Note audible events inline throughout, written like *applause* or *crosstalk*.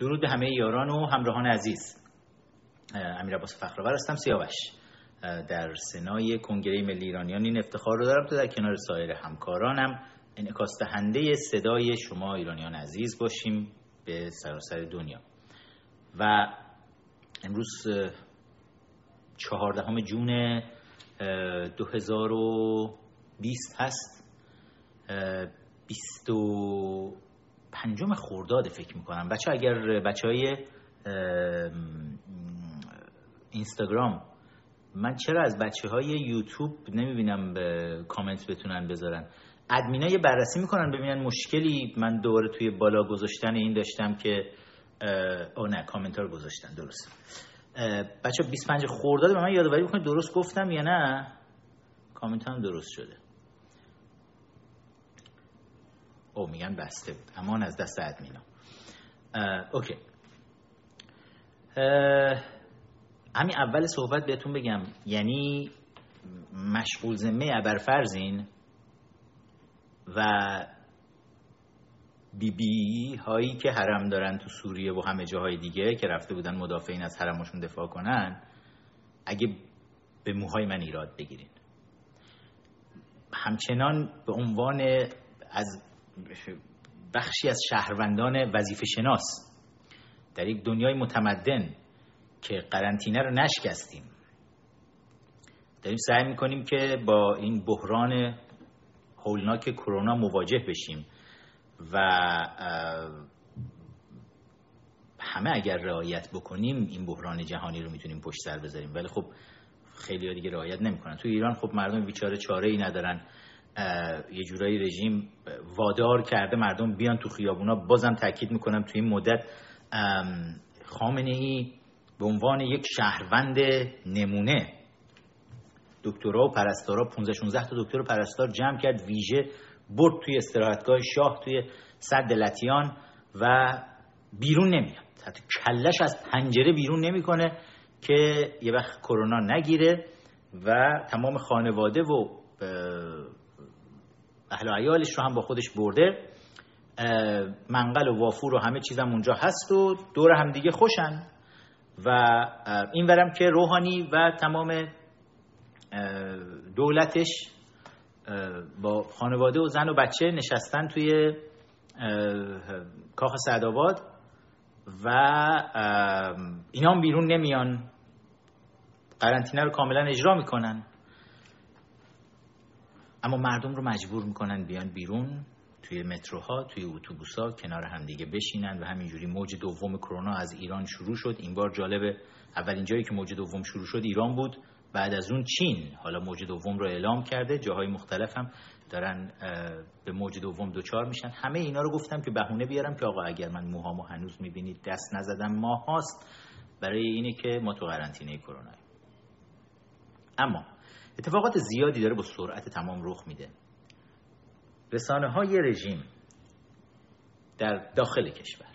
درود به همه یاران و همراهان عزیز. امیر عباس فخرآور هستم سیاوش. در سنای کنگره ملی ایرانیان این افتخار رو دارم تا در کنار سایر همکارانم. انعکاس دهنده صدای شما ایرانیان عزیز باشیم به سراسر دنیا. و امروز چهاردهم جون 2020 هست. بیست و پنجم خورداد فکر می‌کنم. بچه اگر بچه های اینستاگرام من چرا از بچه های یوتیوب نمی‌بینم کامنت بتونن بذارن؟ ادمینا یه بررسی می‌کنن ببینن مشکلی. من دوباره توی بالا گذاشتن این داشتم که او نه کامنت رو گذاشتن درست. بچه 25 خورداد به من یادآوری بکنید درست گفتم یا نه؟ کامنت هم درست شده. او میگن بسته بود. امان از دست ادمینا. اوکی. همین اول صحبت بهتون بگم. یعنی مشغول ذمه ابرفرزین و بی بی هایی که حرم دارن تو سوریه و همه جاهای دیگه که رفته بودن مدافعین از حرمشون دفاع کنن اگه به موهای من ایراد بگیرین. همچنان به عنوان از بخشی از شهروندان وظیفه شناس در یک دنیای متمدن که قرنطینه رو نشکستیم. داریم سعی می‌کنیم که با این بحران هولناک کرونا مواجه بشیم و همه اگر رعایت بکنیم این بحران جهانی رو می‌تونیم پشت سر بذاریم. ولی خب خیلی ها دیگه رعایت نمی‌کنن. تو ایران خب مردم بیچاره چاره ای ندارن. یه جورایی رژیم وادار کرده مردم بیان تو خیابونا. بازم تاکید می‌کنم توی این مدت خامنه ای به عنوان یک شهروند نمونه دکترا و پرستارا 15 16 تا دکتر و پرستار جمع کرد ویژه برد توی استراحتگاه شاه توی صد لتیان و بیرون نمیاد. حتی کلش از پنجره بیرون نمی‌کنه که یه وقت کرونا نگیره و تمام خانواده و اهل و عیالش رو هم با خودش برده. منقل و وافور و همه چیزم اونجا هست و دور هم دیگه خوشن. و این ورم که روحانی و تمام دولتش با خانواده و زن و بچه نشستن توی کاخ سعدآباد و اینا بیرون نمیان. قرنطینه رو کاملا اجرا می‌کنن. اما مردم رو مجبور می‌کنن بیان بیرون توی متروها توی اتوبوسا کنار همدیگه بشینن و همینجوری موج دوم کرونا از ایران شروع شد. این بار جالبه اولین جایی که موج دوم شروع شد ایران بود. بعد از اون چین. حالا موج دوم رو اعلام کرده. جاهای مختلف هم دارن به موج دوم دوچار میشن. همه اینا رو گفتم که بهونه بیارم که آقا اگر من موهامو هنوز می‌بینید دست نزدم ماه هاست برای اینه که ما تو قرنطینه کرونا اما اتفاقات زیادی داره با سرعت تمام رخ میده. رسانه های رژیم در داخل کشور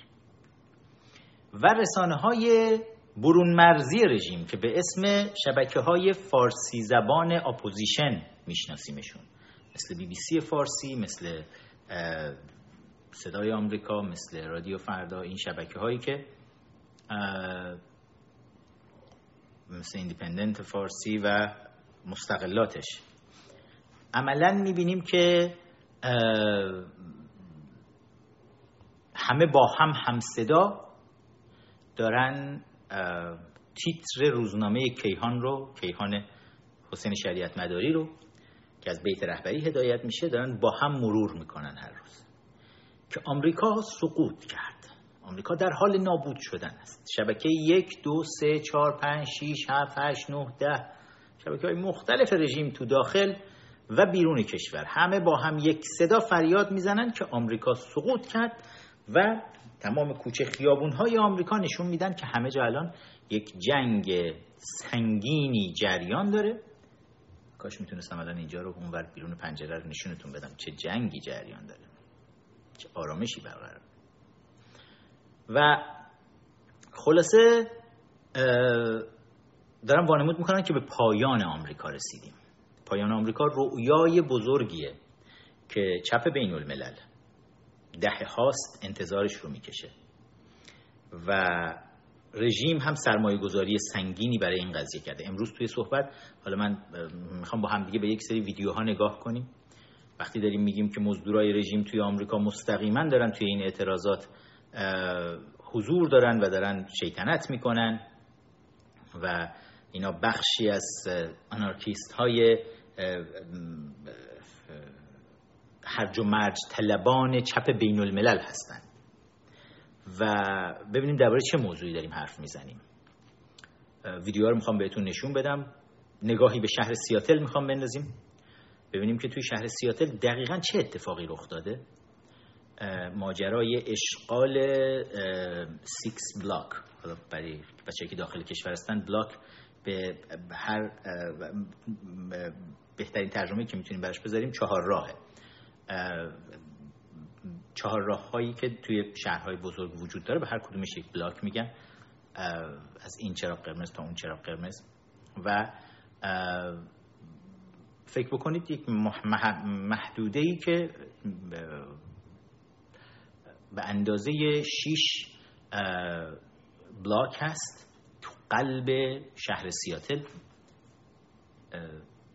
و رسانه های برون مرزی رژیم که به اسم شبکه های فارسی زبان اپوزیسیون میشناسیمشون. مثل بی بی سی فارسی مثل صدای آمریکا مثل رادیو فردا این شبکه هایی که مثل ایندیپندنت فارسی و مشتقاتش. عملا می‌بینیم که همه با هم همصدا دارن تیتر روزنامه کیهان رو کیهان حسین شریعت مداری رو که از بیت رهبری هدایت میشه دارن با هم مرور می‌کنن هر روز. که آمریکا سقوط کرد. آمریکا در حال نابود شدن است. شبکه یک دو سه چهار پنج شیش هفت هشت نه ده شبکه های مختلف رژیم تو داخل و بیرون کشور. همه با هم یک صدا فریاد می‌زنن که آمریکا سقوط کرد و تمام کوچه خیابون های آمریکا نشون میدن که همه جا الان یک جنگ سنگینی جریان داره. کاش می‌تونستم الان اینجا رو اونور بیرون پنجره رو نشونتون بدم. چه جنگی جریان داره. چه آرامشی برقرار. و خلاصه دارم وانمود می‌کنن که به پایان آمریکا رسیدیم. پایان آمریکا رؤیای بزرگیه که چپ بین الملل ده هاست انتظارش رو می‌کشه. و رژیم هم سرمایه گذاری سنگینی برای این قضیه کرده. امروز توی صحبت حالا من می‌خوام با هم دیگه به یک سری ویدیوها نگاه کنیم. وقتی داریم میگیم که مزدورای رژیم توی آمریکا مستقیما دارن توی این اعتراضات حضور دارن و دارن شیطنت می‌کنن و اینا بخشی از آنارکیست های هرج و مرج طلبان چپ بین الملل هستند. و ببینیم درباره چه موضوعی داریم حرف می‌زنیم. ویدیو رو می‌خوام بهتون نشون بدم. نگاهی به شهر سیاتل می‌خوام بندازیم. ببینیم که توی شهر سیاتل دقیقا چه اتفاقی رخ داده. ماجرای اشغال six block. برای بچه که داخل کشور هستن بلاک به هر بهترین ترجمه که می‌تونیم براش بذاریم چهار راهه. چهار راه هایی که توی شهرهای بزرگ وجود داره به هر کدومش یک بلاک میگن از این چراغ قرمز تا اون چراغ قرمز. و فکر بکنید یک محدوده ای که به اندازه 6 بلاک هست. قلب شهر سیاتل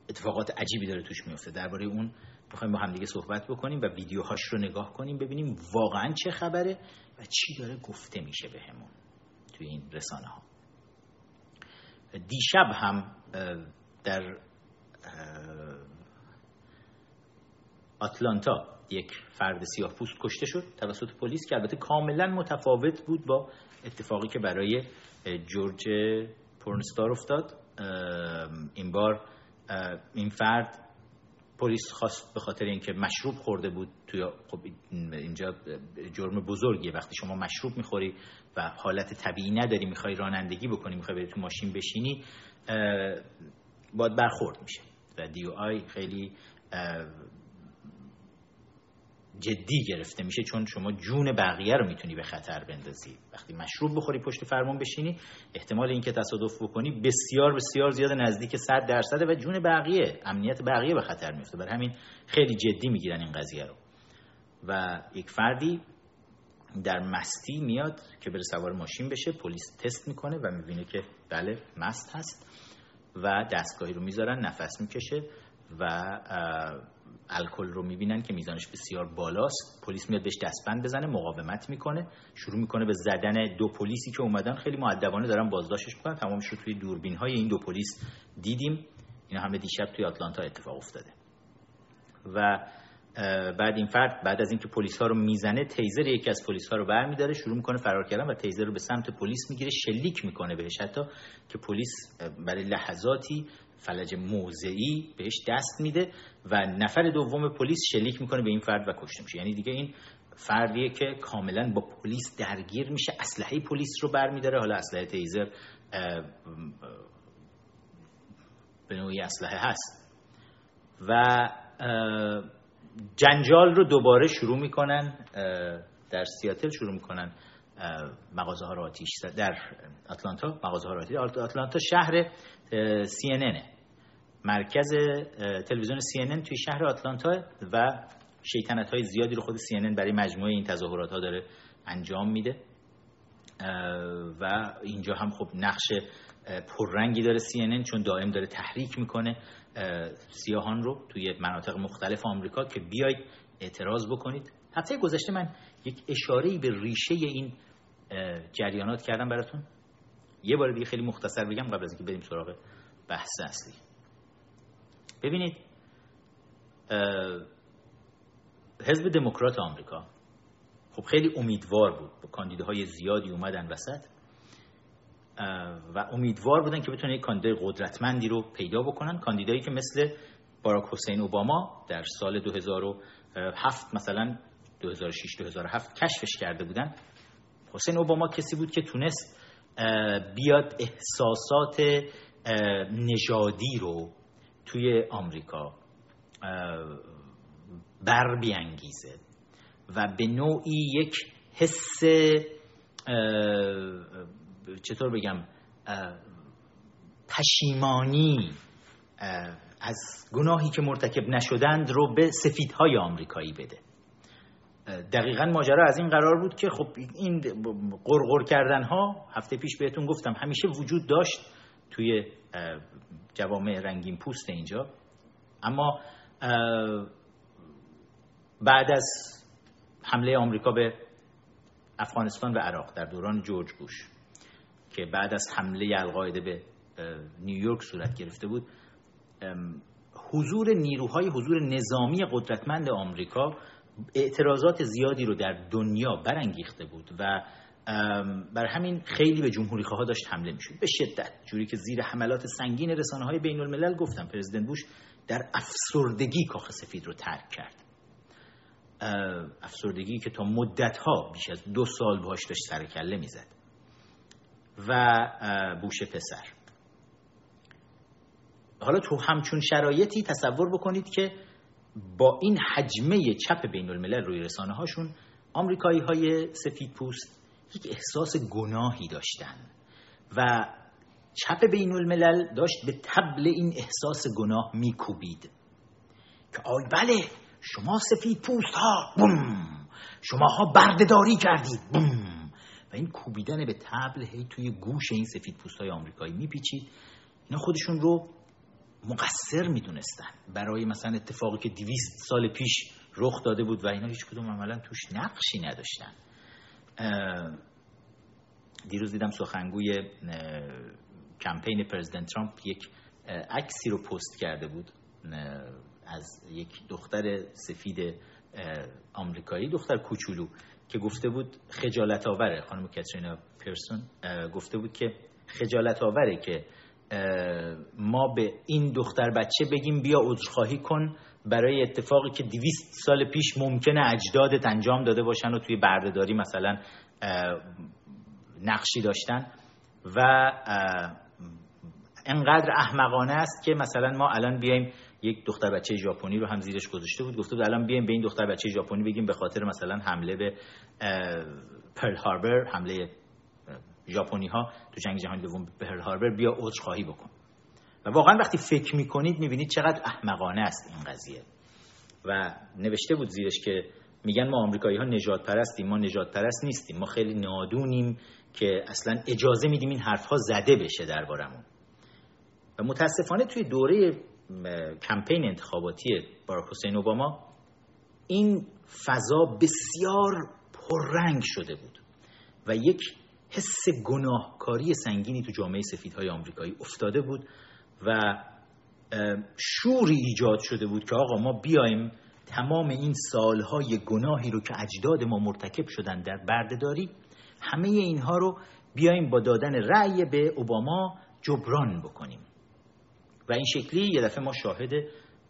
اتفاقات عجیبی داره توش میفته درباره اون می‌خوایم با هم دیگه صحبت بکنیم و ویدیوهاش رو نگاه کنیم ببینیم واقعا چه خبره و چی داره گفته میشه بهمون به توی این رسانه ها دیشب هم در آتلانتا یک فرد سیاه پوست کشته شد توسط پلیس که البته کاملا متفاوت بود با اتفاقی که برای جورج پورنستار افتاد. این بار این فرد پلیس خواست به خاطر اینکه مشروب خورده بود توی خب اینجا جرم بزرگیه. وقتی شما مشروب می‌خوری و حالت طبیعی نداری می‌خوای رانندگی بکنی می‌خوای بری تو ماشین بشینی باید برخورد میشه. و دیو آی خیلی جدی گرفته میشه چون شما جون بقیه رو می‌تونی به خطر بندازی. وقتی مشروب بخوری پشت فرمون بشینی احتمال اینکه تصادف بکنی بسیار بسیار زیاد نزدیک 100 درصده و جون بقیه امنیت بقیه به خطر میفته. برای همین خیلی جدی می‌گیرن این قضیه رو. و یک فردی در مستی میاد که بره سوار ماشین بشه پلیس تست می‌کنه و می‌بینه که بله مست هست و دستگاهی رو می‌ذارن نفس می‌کشه و الکل رو می‌بینن که میزانش بسیار بالاست. پلیس میاد بهش دستبند بزنه مقاومت می‌کنه. شروع می‌کنه به زدن دو پلیسی که اومدن. خیلی معدبانه دارن بازداشتش می‌کنن. تمامش رو توی دوربین های این دو پلیس دیدیم. اینا همه دیشب توی آتلانتا اتفاق افتاده. و بعد این فرد بعد از اینکه پلیس ها رو می‌زنه تیزر یکی از پلیس ها رو برمیداره. شروع می‌کنه فرار کردن و تیزر رو به سمت پلیس می‌گیره. شلیک می‌کنه بهش حتی که پلیس برای لحظاتی فلج موضعی بهش دست میده و نفر دوم پلیس شلیک می‌کنه به این فرد و کشته میشه. یعنی دیگه این فردیه که کاملا با پلیس درگیر میشه اسلحه پلیس رو برمیداره. حالا اسلحه تیزر به نوعی اسلحه هست. و جنجال رو دوباره شروع می‌کنن در سیاتل شروع می‌کنن. مغازه ها رو آتیش در آتلانتا مغازه ها رو آتیش آتلانتا شهر CNN مرکز تلویزیون CNN توی شهر آتلانتا و شیطنت های زیادی رو خود CNN برای مجموعه این تظاهرات ها داره انجام میده. و اینجا هم خب نقش پررنگی داره CNN چون دائم داره تحریک می‌کنه سیاهان رو توی مناطق مختلف آمریکا که بیاید اعتراض بکنید. هفته گذشته من یک اشاره به ریشه این جریانات کردم براتون. یه بار دیگه خیلی مختصر بگم قبل از اینکه بریم سراغ بحث اصلی. ببینید حزب دموکرات آمریکا خب خیلی امیدوار بود با کاندیداهای زیادی اومدن وسط و امیدوار بودن که بتونن یک کاندیدای قدرتمندی رو پیدا بکنن. کاندیدایی که مثل باراک حسین اوباما در سال 2007 مثلا 2006 2007 کشفش کرده بودن حسین اوباما کسی بود که تونست بیاد احساسات نژادی رو توی آمریکا بر بیانگیزه و به نوعی یک حس چطور بگم پشیمانی از گناهی که مرتکب نشدند رو به سفیدهای آمریکایی بده. دقیقا ماجرا از این قرار بود که خب این قرقر کردن ها هفته پیش بهتون گفتم همیشه وجود داشت توی جوامع رنگین پوست اینجا. اما بعد از حمله آمریکا به افغانستان و عراق در دوران جورج بوش که بعد از حمله القاعده به نیویورک صورت گرفته بود حضور نیروهای حضور نظامی قدرتمند آمریکا اعتراضات زیادی رو در دنیا برانگیخته بود و بر همین خیلی به جمهوری خواه داشت حمله می‌شد. به شدت. جوری که زیر حملات سنگین رسانه های بین الملل گفتم پرزیدنت بوش در افسردگی کاخ سفید رو ترک کرد. افسردگی که تا مدت ها بیش از دو سال باش داشت سرکله می‌زد. و بوش پسر. حالا تو همچون شرایطی تصور بکنید که با این حجمه چپ بین الملل روی رسانه هاشون آمریکایی های سفید پوست یک احساس گناهی داشتن و چپ بین الملل داشت به تبل این احساس گناه میکوبید که آی بله شما سفید پوست ها بوم! شما ها بردهداری کردید بوم! و این کوبیدن به تبل هی توی گوش این سفید پوست های آمریکایی میپیچید. اینا خودشون رو مقصر می‌دونستن. برای مثلا اتفاقی که دیویست سال پیش رخ داده بود و اینا هیچ کدوم عملا توش نقشی نداشتن. دیروز دیدم سخنگوی کمپین پرزیدنت ترامپ یک عکسی رو پست کرده بود از یک دختر سفید آمریکایی دختر کوچولو که گفته بود خجالت آوره. خانم کاترینا پیرسون گفته بود که خجالت آوره که ما به این دختر بچه بگیم بیا عذرخواهی کن برای اتفاقی که دویست سال پیش ممکنه اجدادت انجام داده باشن و توی بردهداری مثلا نقشی داشتن و انقدر احمقانه است که مثلا ما الان بیایم یک دختر بچه ژاپنی رو هم زیرش گذاشته بود گفته بود الان بیایم به این دختر بچه ژاپنی بگیم به خاطر مثلا حمله به پرل هاربر حمله ژاپنی ها تو جنگ جهانی دوم به پرل هاربر بیا عذرخواهی بکن. و واقعا وقتی فکر می‌کنید می‌بینید چقدر احمقانه است این قضیه. و نوشته بود زیرش که میگن ما آمریکایی ها نجات پرستیم ما نجات پرست نیستیم. ما خیلی نادونیم که اصلا اجازه میدیم این حرف ها زده بشه دربارمون. و متاسفانه توی دوره کمپین انتخاباتی باراک حسین اوباما این فضا بسیار پررنگ شده بود. و یک حس گناهکاری سنگینی تو جامعه سفیدهای آمریکایی افتاده بود و شوری ایجاد شده بود که آقا ما بیایم تمام این سالهای گناهی رو که اجداد ما مرتکب شدن در بردهداری همه اینها رو بیایم با دادن رأی به اوباما جبران بکنیم. و این شکلی یه دفعه ما شاهد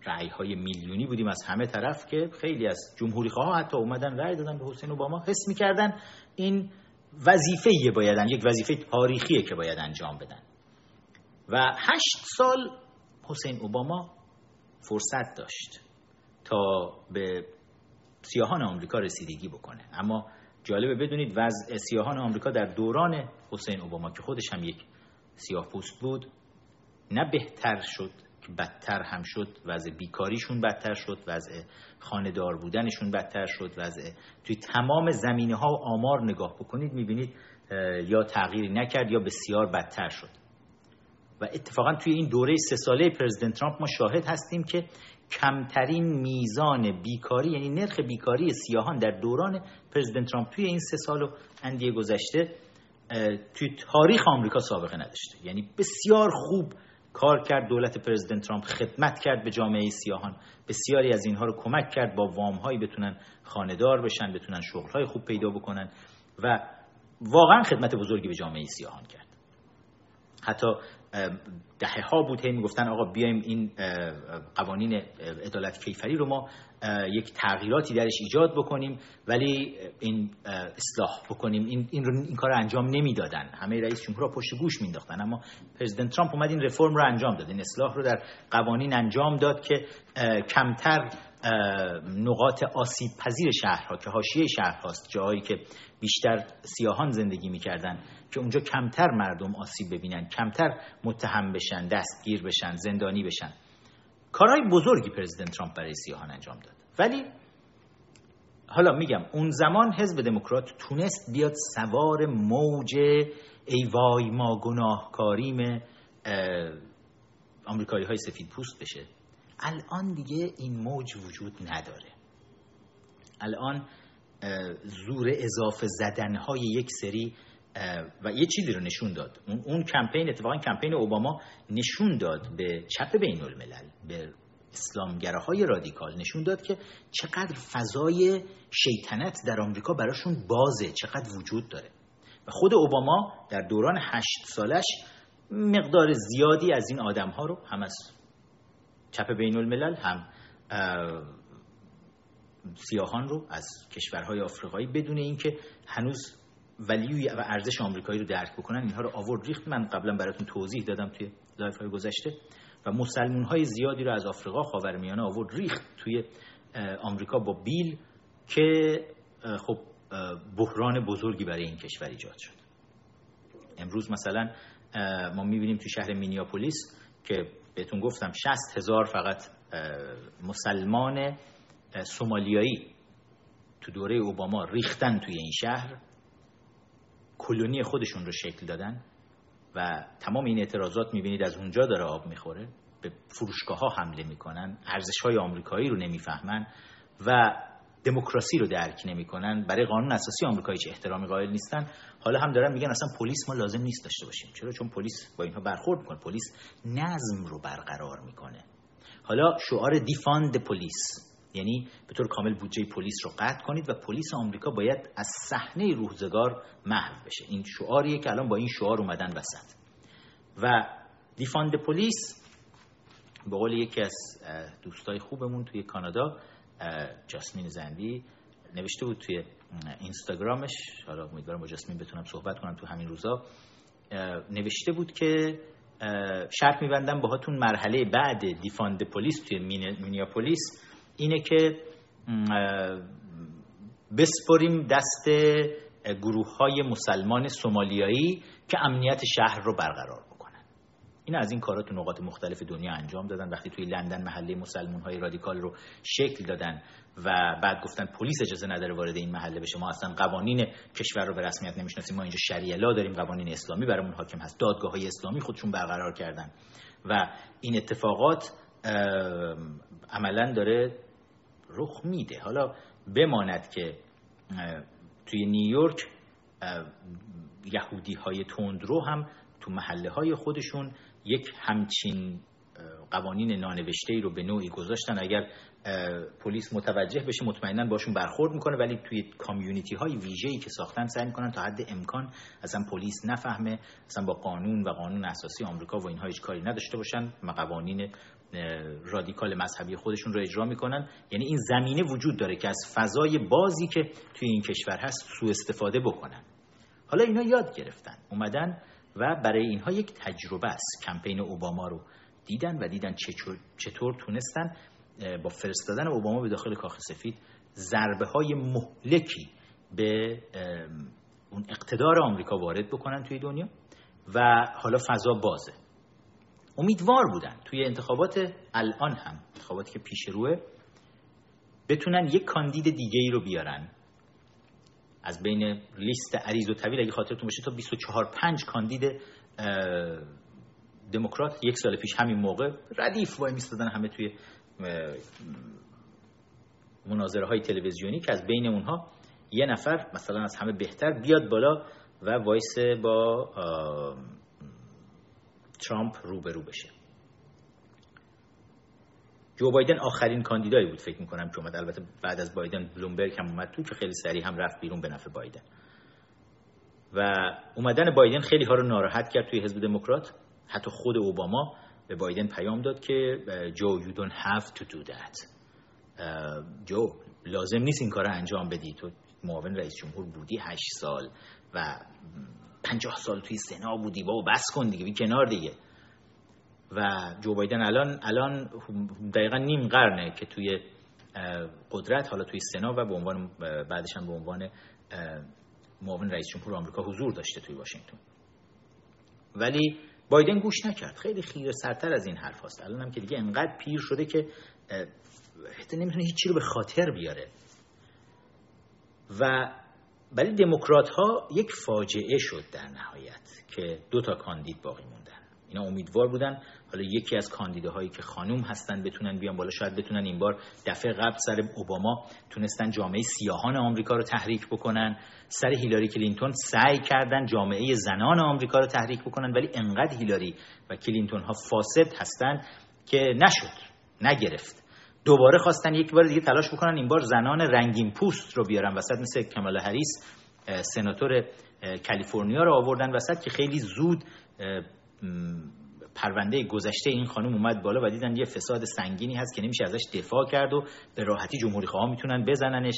رأی های میلیونی بودیم از همه طرف که خیلی از جمهوری خواه حتی اومدن رأی دادن به حسین اوباما. حس می‌کردن این وظیفه بایدن یک وظیفه تاریخیه که باید انجام بدن. و هشت سال حسین اوباما فرصت داشت تا به سیاهان آمریکا رسیدگی بکنه. اما جالبه بدونید وضع سیاهان آمریکا در دوران حسین اوباما که خودش هم یک سیاه پوست بود نه بهتر شد بدتر هم شد وضع بیکاریشون بدتر شد وضع خاندار بودنشون بدتر شد وضع توی تمام زمینه ها و آمار نگاه بکنید می‌بینید یا تغییری نکرد یا بسیار بدتر شد. و اتفاقا توی این دوره سه ساله پرزیدنت ترامپ ما شاهد هستیم که کمترین میزان بیکاری یعنی نرخ بیکاری سیاهان در دوران پرزیدنت ترامپ توی این سه سال و اندیه گذشته توی تاریخ آمریکا سابقه نداشته. یعنی بسیار خوب کار کرد دولت پرزیدنت ترامپ خدمت کرد به جامعه سیاهان. بسیاری از اینها رو کمک کرد با وام هایی بتونن خاندار بشن بتونن شغل های خوب پیدا بکنن و واقعا خدمت بزرگی به جامعه سیاهان کرد. حتی دهه ها بود می‌گفتن آقا بیایم این قوانین عدالت کیفری رو ما یک تغییراتی درش ایجاد بکنیم ولی این اصلاح بکنیم. این این, رو این کار رو انجام نمی‌دادن. همه رئیس جمهورها پشت گوش مینداختن اما پرزیدنت ترامپ اومد این رفرم رو انجام داد. این اصلاح رو در قوانین انجام داد که کمتر نقاط آسیب پذیر شهرها که حاشیه شهرهاست جاهایی که بیشتر سیاهان زندگی می‌کردن. که اونجا کمتر مردم آسیب ببینن کمتر متهم بشن دستگیر بشن زندانی بشن. کارهای بزرگی پرزیدنت ترامپ برای سیاهان انجام داد. ولی حالا میگم اون زمان حزب دموکرات تونست بیاد سوار موج ای وای ما گناهکاریم آمریکایی های سفید پوست بشه. الان دیگه این موج وجود نداره. الان زور اضافه زدن های یک سری و یه چیزی رو نشون داد. اون, اون کمپین اتفاقا کمپین اوباما نشون داد به چپ بین الملل به های رادیکال نشون داد که چقدر فضای شیطنت در آمریکا براشون بازه چقدر وجود داره. و خود اوباما در دوران هشت سالش مقدار زیادی از این آدم ها رو هم از چپ بین الملل هم سیاهان رو از کشورهای آفریقایی بدون اینکه هنوز value و ارزش آمریکایی رو درک بکنن اینها رو آورد ریخت. من قبلا براتون توضیح دادم توی live های گذشته و مسلمون های زیادی رو از آفریقا خاورمیانه آورد ریخت توی آمریکا با بیل که خب بحران بزرگی برای این کشور ایجاد شد. امروز مثلا ما می‌بینیم تو شهر مینیاپولیس که بهتون گفتم 60 هزار فقط مسلمان سومالیایی تو دوره اوباما ریختن توی این شهر. کلونی خودشون رو شکل دادن و تمام این اعتراضات می‌بینید از اونجا داره آب می‌خوره. به فروشگاه ها حمله می‌کنن ارزش های آمریکایی رو نمی‌فهمن و دموکراسی رو درک نمی‌کنن. برای قانون اساسی آمریکایی چه احترامی قائل نیستن. حالا هم دارن میگن اصلا پلیس ما لازم نیست داشته باشیم. چرا؟ چون پلیس با اینها برخورد می‌کنه. پلیس نظم رو برقرار می‌کنه. حالا شعار defund police یعنی به طور کامل بودجه پلیس رو قطع کنید و پلیس آمریکا باید از صحنه روزگار محو بشه. این شعاریه که الان با این شعار اومدن وسط. و defund police به قول یکی از دوستای خوبمون توی کانادا جاسمین زندی نوشته بود توی اینستاگرامش. حالا امیدوارم با جاسمین بتونم صحبت کنم تو همین روزا. نوشته بود که شرط میبندم باهاتون مرحله بعد defund police توی مینیاپولیس اینه که بسپریم دست گروه های مسلمان سومالیایی که امنیت شهر رو برقرار بکنن. این از این کارات تو نقاط مختلف دنیا انجام دادن. وقتی توی لندن محله مسلمان های رادیکال رو شکل دادن و بعد گفتن پلیس اجازه نداره وارد این محله بشه ما اصلا قوانین کشور رو به رسمیت نمی‌شناسیم ما اینجا شریعه لا داریم قوانین اسلامی برامون حاکم هست دادگاه های اسلامی خودشون برقرار کردن. و این اتفاقات عملا داره رخ میده. حالا بماند که توی نیویورک یهودی های تندرو هم تو محله های خودشون یک همچین قوانین نانوشته ای رو به نوعی گذاشتن. اگر پلیس متوجه بشه مطمئنا باشون برخورد می‌کنه ولی توی کامیونیتی های ویژه ای که ساختن سعی می‌کنن تا حد امکان اصلا پلیس نفهمه اصلا با قانون و قانون اساسی آمریکا و اینها هیچ کاری نداشته باشن و قوانین رادیکال مذهبی خودشون رو اجرا می‌کنن. یعنی این زمینه وجود داره که از فضای بازی که توی این کشور هست سوء استفاده بکنن. حالا اینا یاد گرفتن اومدن و برای اینها یک تجربه است. کمپین اوباما رو دیدن و دیدن چطور تونستن با فرستادن اوباما به داخل کاخ سفید ضربه های مهلکی به اون اقتدار آمریکا وارد بکنن توی دنیا. و حالا فضا بازه. امیدوار بودن. توی انتخابات الان هم انتخاباتی که پیش روه بتونن یک کاندید دیگه ای رو بیارن. از بین لیست عریض و طویل اگه خاطرتون باشه تا 24 5 کاندید دموکرات یک سال پیش همین موقع ردیف وای میستادن همه توی مناظره های تلویزیونی که از بین اونها یه نفر مثلا از همه بهتر بیاد بالا و وایسه با ترامپ روبرو بشه. جو بایدن آخرین کاندیدایی بود فکر می‌کنم که اومد. البته بعد از بایدن بلومبرگ هم اومد. تو که خیلی سریع هم رفت بیرون به نفع بایدن. و اومدن بایدن خیلی ها رو ناراحت کرد توی حزب دموکرات. حتی خود اوباما به بایدن پیام داد که جو you don't have to do that. جو لازم نیست این کار رو انجام بدی. تو معاون رئیس جمهور بودی هشت سال و پنجاه سال توی سنا بودی با بس کن دیگه بی کنار دیگه. و جو بایدن الان الان دقیقا نیم قرنه که توی قدرت حالا توی سنا و به عنوان بعدش هم به عنوان معاون رئیس جمهور آمریکا حضور داشته توی واشنگتن. ولی بایدن گوش نکرد. خیلی خیره سرتر از این حرف هست الان هم که دیگه انقدر پیر شده که حتی نمی‌تونه هیچی رو به خاطر بیاره. و ولی دموکرات ها یک فاجعه شد در نهایت که دو تا کاندید باقی موندن. اینا امیدوار بودن. حالا یکی از کاندیداهایی که خانوم هستن بتونن بیان بالا شاید بتونن این بار دفعه قبل سر اوباما تونستن جامعه سیاهان آمریکا رو تحریک بکنن. سر هیلاری کلینتون سعی کردن جامعه زنان آمریکا رو تحریک بکنن ولی انقدر هیلاری و کلینتون ها فاسد هستن که نشد نگرفت. دوباره خواستن یک بار دیگه تلاش بکنن این بار زنان رنگین پوست رو بیارن وسط مثل کامالا هریس سناتور کالیفرنیا رو آوردن وسط که خیلی زود پرونده گذشته این خانم اومد بالا و دیدن یه فساد سنگینی هست که نمیشه ازش دفاع کرد و به راحتی جمهوری خواه می‌تونن بزننش.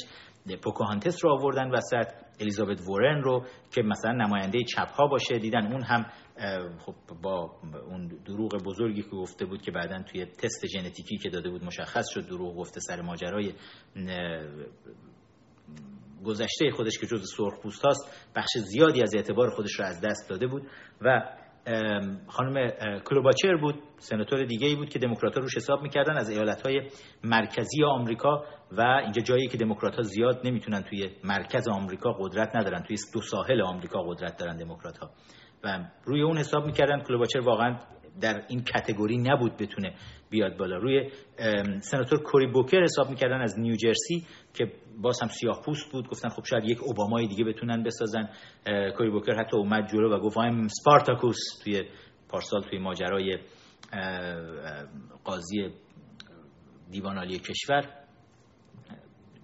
پوکاهانتس رو آوردن وسط الیزابت وورن رو که مثلا نماینده چپ ها باشه. دیدن اون هم خب با اون دروغ بزرگی که گفته بود که بعدا توی تست ژنتیکی که داده بود مشخص شد دروغ گفته سر ماجرای گذشته خودش که جز سرخپوست هاست بخش زیادی از اعتبار خودش رو از دست داده بود و خانم کلوباچر بود سناتور دیگه ای بود که دموکرات روش حساب می‌کردن از ایالت های مرکزی آمریکا و اینجا جایی که دموکرات ها زیاد نمی‌تونن توی مرکز آمریکا قدرت ندارن توی دو ساحل آمریکا قدرت دارن دموکرات ها و روی اون حساب می‌کردن کلوباچر واقعا در این کتگوری نبود بتونه بیاد بالا. روی سناتور کوری بوکر حساب می‌کردن از نیوجرسی که باز هم سیاه پوست بود. گفتن خب شاید یک اوبامای دیگه بتونن بسازن. کوری بوکر حتی اومد جلو و گفت وایم سپارتاکوس توی پارسال توی ماجرای قاضی دیوان عالی کشور.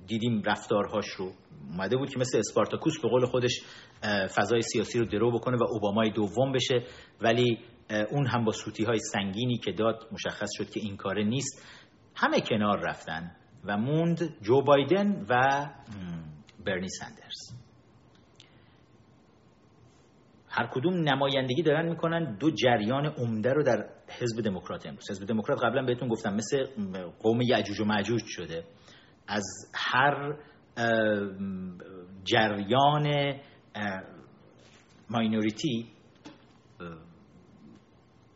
دیدیم رفتارهاش رو. اومده بود که مثل اسپارتاکوس به قول خودش فضای سیاسی رو درو بکنه و اوبامای دوم بشه. ولی اون هم با سوتی های سنگینی که داد مشخص شد که این کاره نیست. همه کنار رفتن و موند جو بایدن و برنی سندرز. هر کدوم نمایندگی دارن می‌کنن. دو جریان عمده رو در حزب دموکرات امروز. حزب دموکرات قبلا بهتون گفتم مثل قوم یعجوج و معجوج شده. از هر جریان ماینوریتی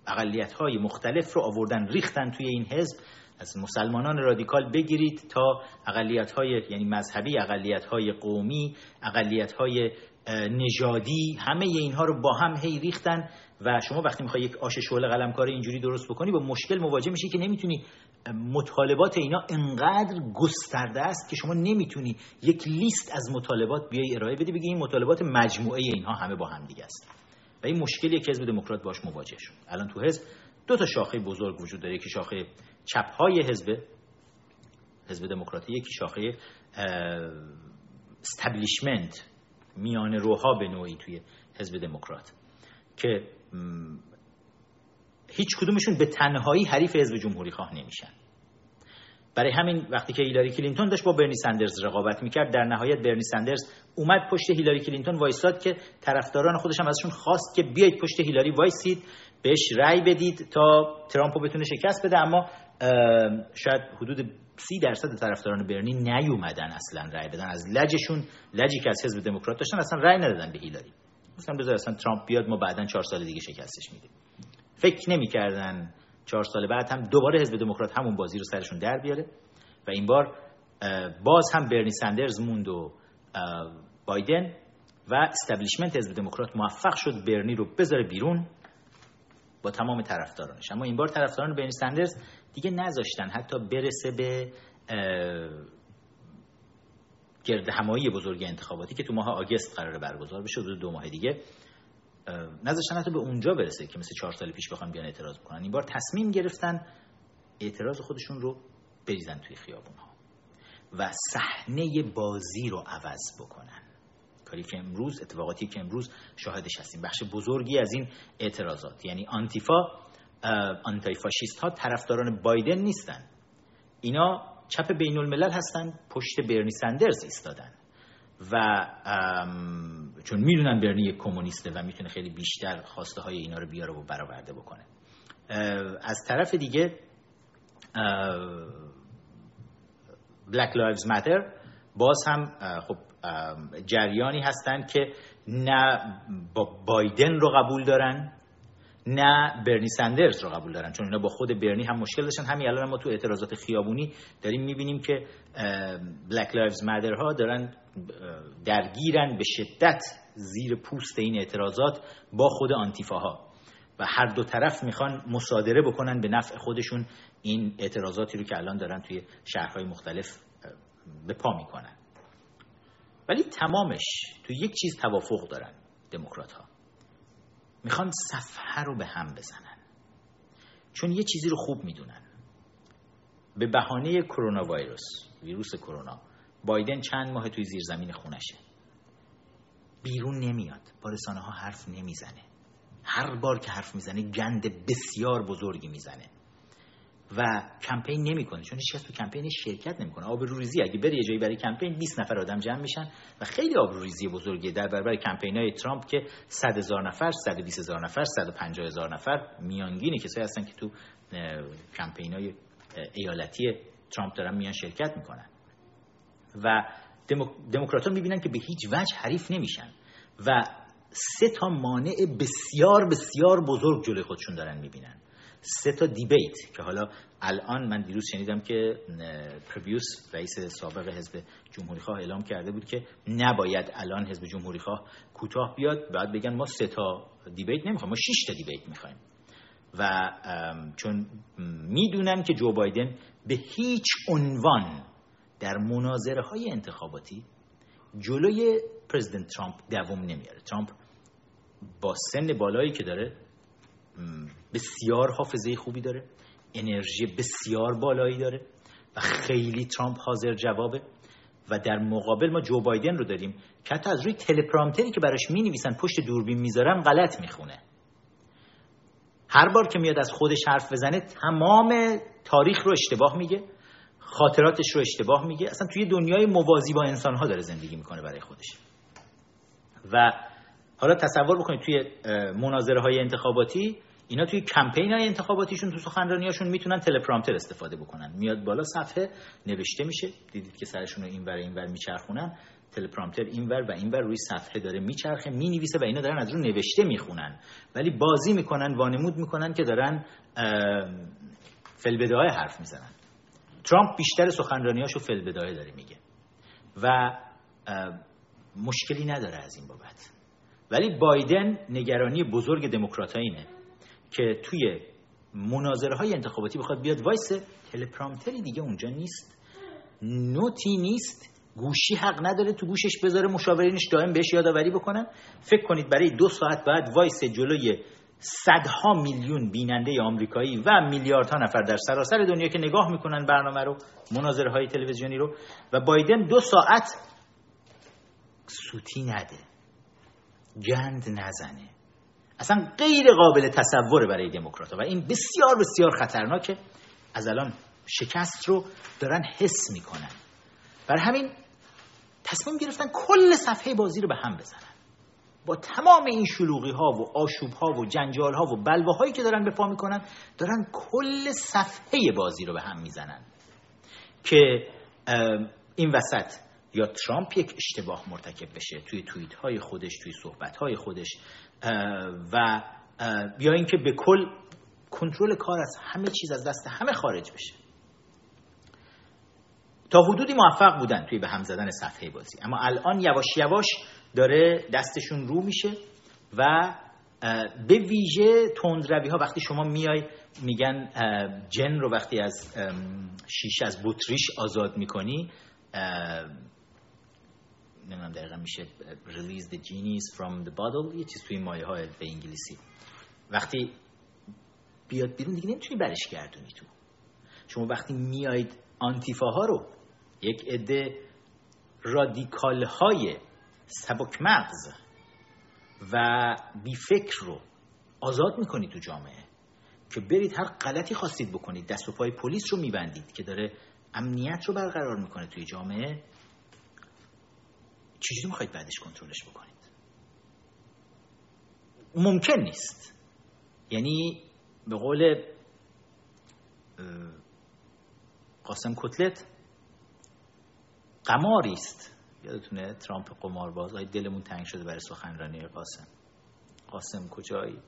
اقلیت های مختلف رو آوردن ریختن توی این حزب. از مسلمانان رادیکال بگیرید تا اقلیت های یعنی مذهبی اقلیت های قومی اقلیت های نژادی همه اینها رو با هم هی ریختن. و شما وقتی می‌خوای یک آش شعله قلمکاری اینجوری درست بکنی با مشکل مواجه میشی که نمی‌تونی مطالبات اینا انقدر گسترده است که شما نمی‌تونی یک لیست از مطالبات بیای ارائه بدی بگی این مطالبات مجموعه اینها همه با هم دیگه است. و این مشکلیه که حزب دموکرات باش مواجه شد. الان تو حزب دو تا شاخه بزرگ وجود داره. یکی شاخه چپ های حزب حزب دموکراتی یکی شاخه establishment میان روها به نوعی توی حزب دموکرات که هیچ کدومشون به تنهایی حریف حزب جمهوری خواه نمیشن. برای همین وقتی که هیلاری کلینتون داشت با برنی سندرز رقابت می‌کرد در نهایت برنی سندرز اومد پشت هیلاری کلینتون وایساد که طرفداران خودش هم ازشون خواست که بیایید پشت هیلاری وایسید بهش رأی بدید تا ترامپو بتونه شکست بده. اما شاید حدود سی درصد طرفداران برنی نیومدن اصلا رأی بدن. از لجشون لجی که از حزب دموکرات داشتن اصلا رأی ندادن به هیلاری. گفتم بذار اصلا ترامپ بیاد ما بعدا چهار سال دیگه شکستش میدیم. فکر نمی‌کردن چهار سال بعد هم دوباره حزب دموکرات همون بازی رو سرشون در بیاره. و این بار باز هم برنی سندرز موند و بایدن و استبلیشمنت حزب دموکرات موفق شد برنی رو بذاره بیرون با تمام طرفدارانش. اما این بار طرفداران برنی سندرز دیگه نذاشتن حتی برسه به گرد همایی بزرگ انتخاباتی که تو ماه آگست قرار برگزار بشه دو ماه دیگه. نذاشتن حتی به اونجا برسه که مثل چهار سال پیش بخوام بیان اعتراض بکنن. این بار تصمیم گرفتن اعتراض خودشون رو بریزن توی خیابون ها و صحنه بازی رو عوض بکنن. کاری که امروز اتفاقاتی که امروز شاهدش هستیم. بخش بزرگی از این اعتراضات. یعنی آنتیفا آنتای فاشیست ها طرفداران بایدن نیستن. اینا چپ بین الملل هستن پشت برنی سندرز ایستادن. و چون می‌دونن برنی یک کمونیسته و می‌تونه خیلی بیشتر خواسته های اینا رو بیاره و برآورده بکنه. از طرف دیگه Black Lives Matter باز هم خب جریانی هستند که نه با بایدن رو قبول دارن نه برنی سندرز رو قبول دارن. چون اینا با خود برنی هم مشکل داشتن. همین الان ما تو اعتراضات خیابونی داریم می‌بینیم که Black Lives Matter ها دارن درگیرن به شدت زیر پوست این اعتراضات با خود آنتیفاها. و هر دو طرف می‌خوان مصادره بکنن به نفع خودشون این اعتراضاتی رو که الان دارن توی شهرهای مختلف به پا می‌کنن. ولی تمامش توی یک چیز توافق دارن دموکرات ها می‌خوان صفحه رو به هم بزنن. چون یه چیزی رو خوب می‌دونن. به بهانه کرونا ویروس ویروس کرونا بایدن چند ماه توی زیرزمین خونشه. بیرون نمیاد. با رسانه ها حرف نمی‌زنه. هر بار که حرف می‌زنه گند بسیار بزرگی می‌زنه. و کمپین نمی‌کنه چون هیچکس تو کمپین شرکت نمی‌کنه. آبروریزی اگه بری یه جایی برای کمپین 20 نفر آدم جمع میشن و خیلی آبروریزی بزرگی در برابر کمپین های ترامپ که 100 هزار نفر 120 هزار نفر 150 هزار نفر میانگین کسایی هستن که تو کمپین های ایالتی ترامپ دارن میان شرکت می‌کنن. و دموکرات ها می‌بینن که به هیچ وجه حریف نمیشن و سه تا مانع بسیار بسیار بزرگ جلوی خودشون دارن می‌بینن. سه تا دیبیت که حالا الان من دیروز شنیدم که پربیوس رئیس سابق حزب جمهوری خواه اعلام کرده بود که نباید الان حزب جمهوری خواه کوتاه بیاد. بعد بگن ما سه تا دیبیت نمی‌خوایم ما شش تا دیبیت می‌خوایم. و چون می‌دونم که جو بایدن به هیچ عنوان در مناظره های انتخاباتی جلوی پرزیدنت ترامپ دوم نمیاره. ترامپ با سن بالایی که داره بسیار حافظه خوبی داره انرژی بسیار بالایی داره و خیلی ترامپ حاضر جوابه و در مقابل ما جو بایدن رو داریم که حتی از روی تلپرامتری که براش می نویسن پشت دوربین می‌ذارم غلط می‌خونه. هر بار که میاد از خودش حرف بزنه تمام تاریخ رو اشتباه میگه. خاطراتش رو اشتباه میگه. اصلا توی دنیای موازی با انسانها داره زندگی می‌کنه برای خودش. و حالا تصور بکنید توی مناظره های انتخاباتی اینا توی کمپین های انتخاباتیشون تو سخنرانیاشون می‌تونن تلپرامتر استفاده بکنن. میاد بالا صفحه نوشته میشه. دیدید که سرشون رو اینور اینور میچرخونن. تلپرامتر اینور و اینور روی صفحه داره میچرخه می‌نویسه و اینا دارن از رو نوشته می‌خونن. ولی بازی می‌کنن وانمود می‌کنن که دارن فی‌البداهه حرف می‌زنن. ترامپ بیشتر سخنرانیاشو فی‌البداهه داره میگه. و مشکلی نداره از این بابت. ولی بایدن نگرانی بزرگ دموکرات اینه که توی مناظره های انتخاباتی بخواد بیاد وایسه teleprompter ی دیگه اونجا نیست. note ی نیست. گوشی حق نداره تو گوشش بذاره مشاورینش دائم بهش یادآوری بکنن. فکر کنید برای دو ساعت بعد وایس جلوی صدها میلیون بیننده آمریکایی و میلیاردها نفر در سراسر دنیا که نگاه می‌کنن برنامه رو مناظره های تلویزیونی رو و بایدن دو ساعت سوتی نده گند نزنه. اصلا غیر قابل تصوره برای دموکرات و این بسیار بسیار خطرناکه. از الان شکست رو دارن حس می‌کنن. بر همین تصمیم گرفتن کل صفحه بازی رو به هم بزنن. با تمام این شلوغی ها و آشوب ها و جنجال ها و بلواهایی که دارن به پا می‌کنن دارن کل صفحه بازی رو به هم می‌زنن. که این وسط یا ترامپ یک اشتباه مرتکب بشه توی توییت های خودش توی صحبت های خودش و یا اینکه به کل کنترل کار از همه چیز از دست همه خارج بشه. تا حدودی موفق بودن توی به هم زدن صفحه بازی. اما الان یواش یواش داره دستشون رو میشه و به ویژه تندروی ها وقتی شما میای میگن جن رو وقتی از شیش از بطریش آزاد می‌کنی نمی‌دونم دقیقا میشه release the genies from the bottle یه چیز توی مایه های به انگلیسی. وقتی بیاد بیرون دیگه نمی‌تونی برش گردونی تو. شما وقتی میاید آنتیفاها رو یک عده رادیکال های سبک مغز و بی فکر رو آزاد می‌کنید تو جامعه که برید هر غلطی خواستید بکنید دست و پای پلیس رو میبندید که داره امنیت رو برقرار می‌کنه توی جامعه. چجوری می‌خواید بعدش کنترلش بکنید؟ ممکن نیست. یعنی به قول قاسم کتلت قماری است. یادتونه ترامپ قمارباز. آی دلمون تنگ شده برای سخنرانی قاسم. قاسم کجایی؟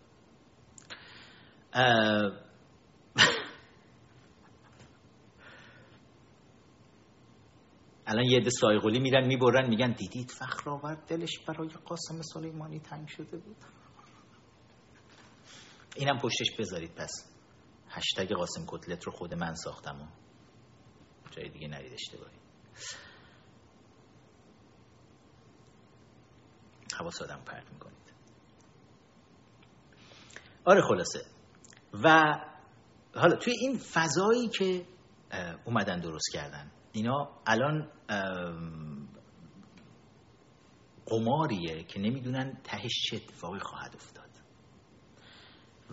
الان یه عده میرن می‌برن میگن دیدید فخر آورد دلش برای قاسم سلیمانی تنگ شده بود؟ اینم پشتش بذارید پس. هشتگ قاسم کتلت رو خود من ساختم و جای دیگه نرید اشتباهی حواس آدم پرت می‌کنید. آره خلاصه. و حالا توی این فضایی که اومدن درست کردن اینا الان قماریه که نمی‌دونن تهش چه اتفاقی خواهد افتاد.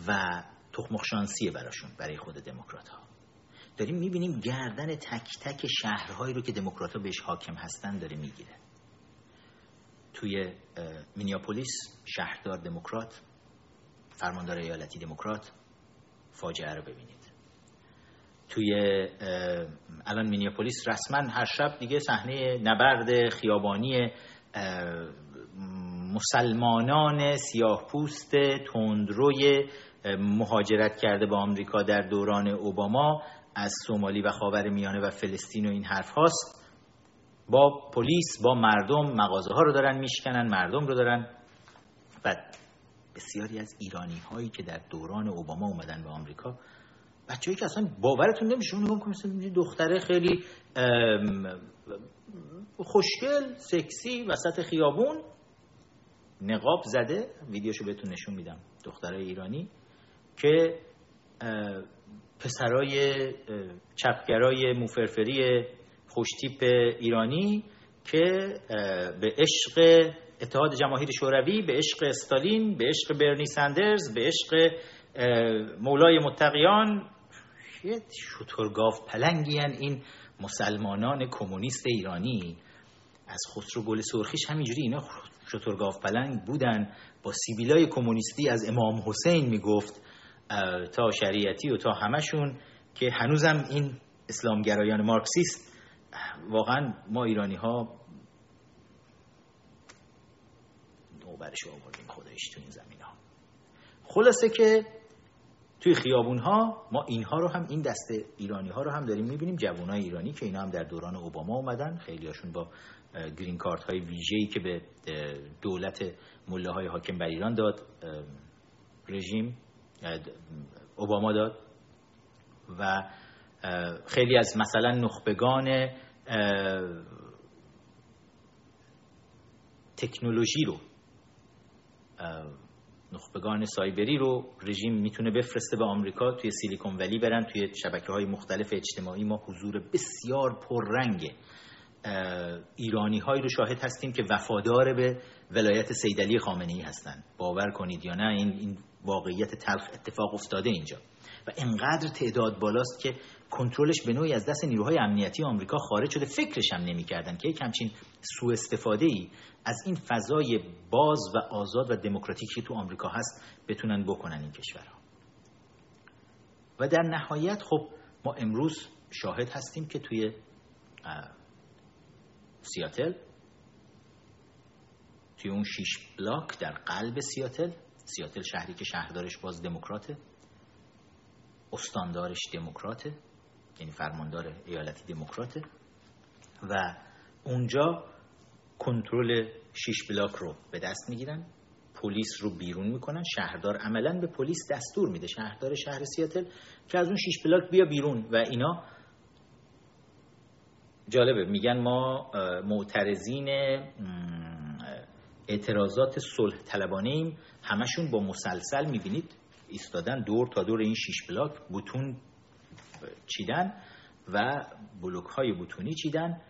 و تخمخشانسیه براشون برای خود دموکرات ها داریم می‌بینیم گردن تک تک شهرهایی رو که دموکرات ها بهش حاکم هستن داره می‌گیره. توی مینیاپولیس شهردار دموکرات فرماندار ایالتی دموکرات فاجعه رو ببینید. توی الان مینیاپولیس رسما هر شب دیگه صحنه نبرد خیابانی مسلمانان سیاه پوست تندروی مهاجرت کرده به آمریکا در دوران اوباما از سومالی و خاور میانه و فلسطین و این حرف هاست. با پلیس با مردم مغازه ها رو دارن میشکنن مردم رو دارن. و بسیاری از ایرانی هایی که در دوران اوباما اومدن به آمریکا بچه‌ای که اصلا باورتون نمیشه اون نگاه مثلا دختره خیلی خوشگل سکسی وسط خیابون نقاب زده. ویدیوشو بهتون نشون میدم. دخترای ایرانی که پسرای چپگرای موفرفری خوشتیپ ایرانی که به عشق اتحاد جماهیر شوروی به عشق استالین به عشق برنی سندرز به عشق مولای متقیان شطرگاف پلنگی این مسلمانان کمونیست ایرانی. از خسرو گل سرخیش همینجوری اینا شطرگاف پلنگ بودن. با سیبیلای کمونیستی از امام حسین می‌گفت تا شریعتی و تا همشون که هنوزم این اسلامگرایان مارکسیست. واقعا ما ایرانی ها نوبرش آوردیم خودش تو این زمین ها خلاصه که توی خیابون ها ما اینها رو هم این دسته ایرانی ها رو هم داریم می‌بینیم. جوان های ایرانی که اینا هم در دوران اوباما اومدن. خیلی هاشون با گرین کارت های ویژه‌ای که به دولت مله های حاکم بر ایران داد رژیم اوباما داد. و خیلی از مثلا نخبگان تکنولوژی رو نخبگان سایبری رو رژیم می‌تونه بفرسته به آمریکا توی سیلیکون ولی برن توی شبکه های مختلف اجتماعی. ما حضور بسیار پررنگ ایرانی هایی رو شاهد هستیم که وفادار به ولایت سیدلی خامنه ای هستن. باور کنید یا نه این, این واقعیت تلخ اتفاق افتاده اینجا. و انقدر تعداد بالاست که کنترلش به نوعی از دست نیروهای امنیتی آمریکا خارج شده. فکرش هم نمی‌کردن که یک همچین سوء استفاده ای از این فضای باز و آزاد و دموکراتیکی تو آمریکا هست بتونن بکنن این کشورها. و در نهایت خب ما امروز شاهد هستیم که توی سیاتل توی اون شیش بلاک در قلب سیاتل سیاتل شهری که شهردارش باز دموکراته استاندارش دموکراته. یعنی فرماندار ایالتی دموکراته. و اونجا کنترل شیش بلاک رو به دست می‌گیرن. پلیس رو بیرون می‌کنن. شهردار عملا به پلیس دستور میده. شهردار شهر سیاتل که از اون شیش بلاک بیا بیرون. و اینا جالبه. میگن ما معترضین اعتراضات صلح طلبانه ایم همشون با مسلسل می‌بینید. ایستادن دور تا دور این شیش block. بتون چیدن و بلوک های بتونی چیدن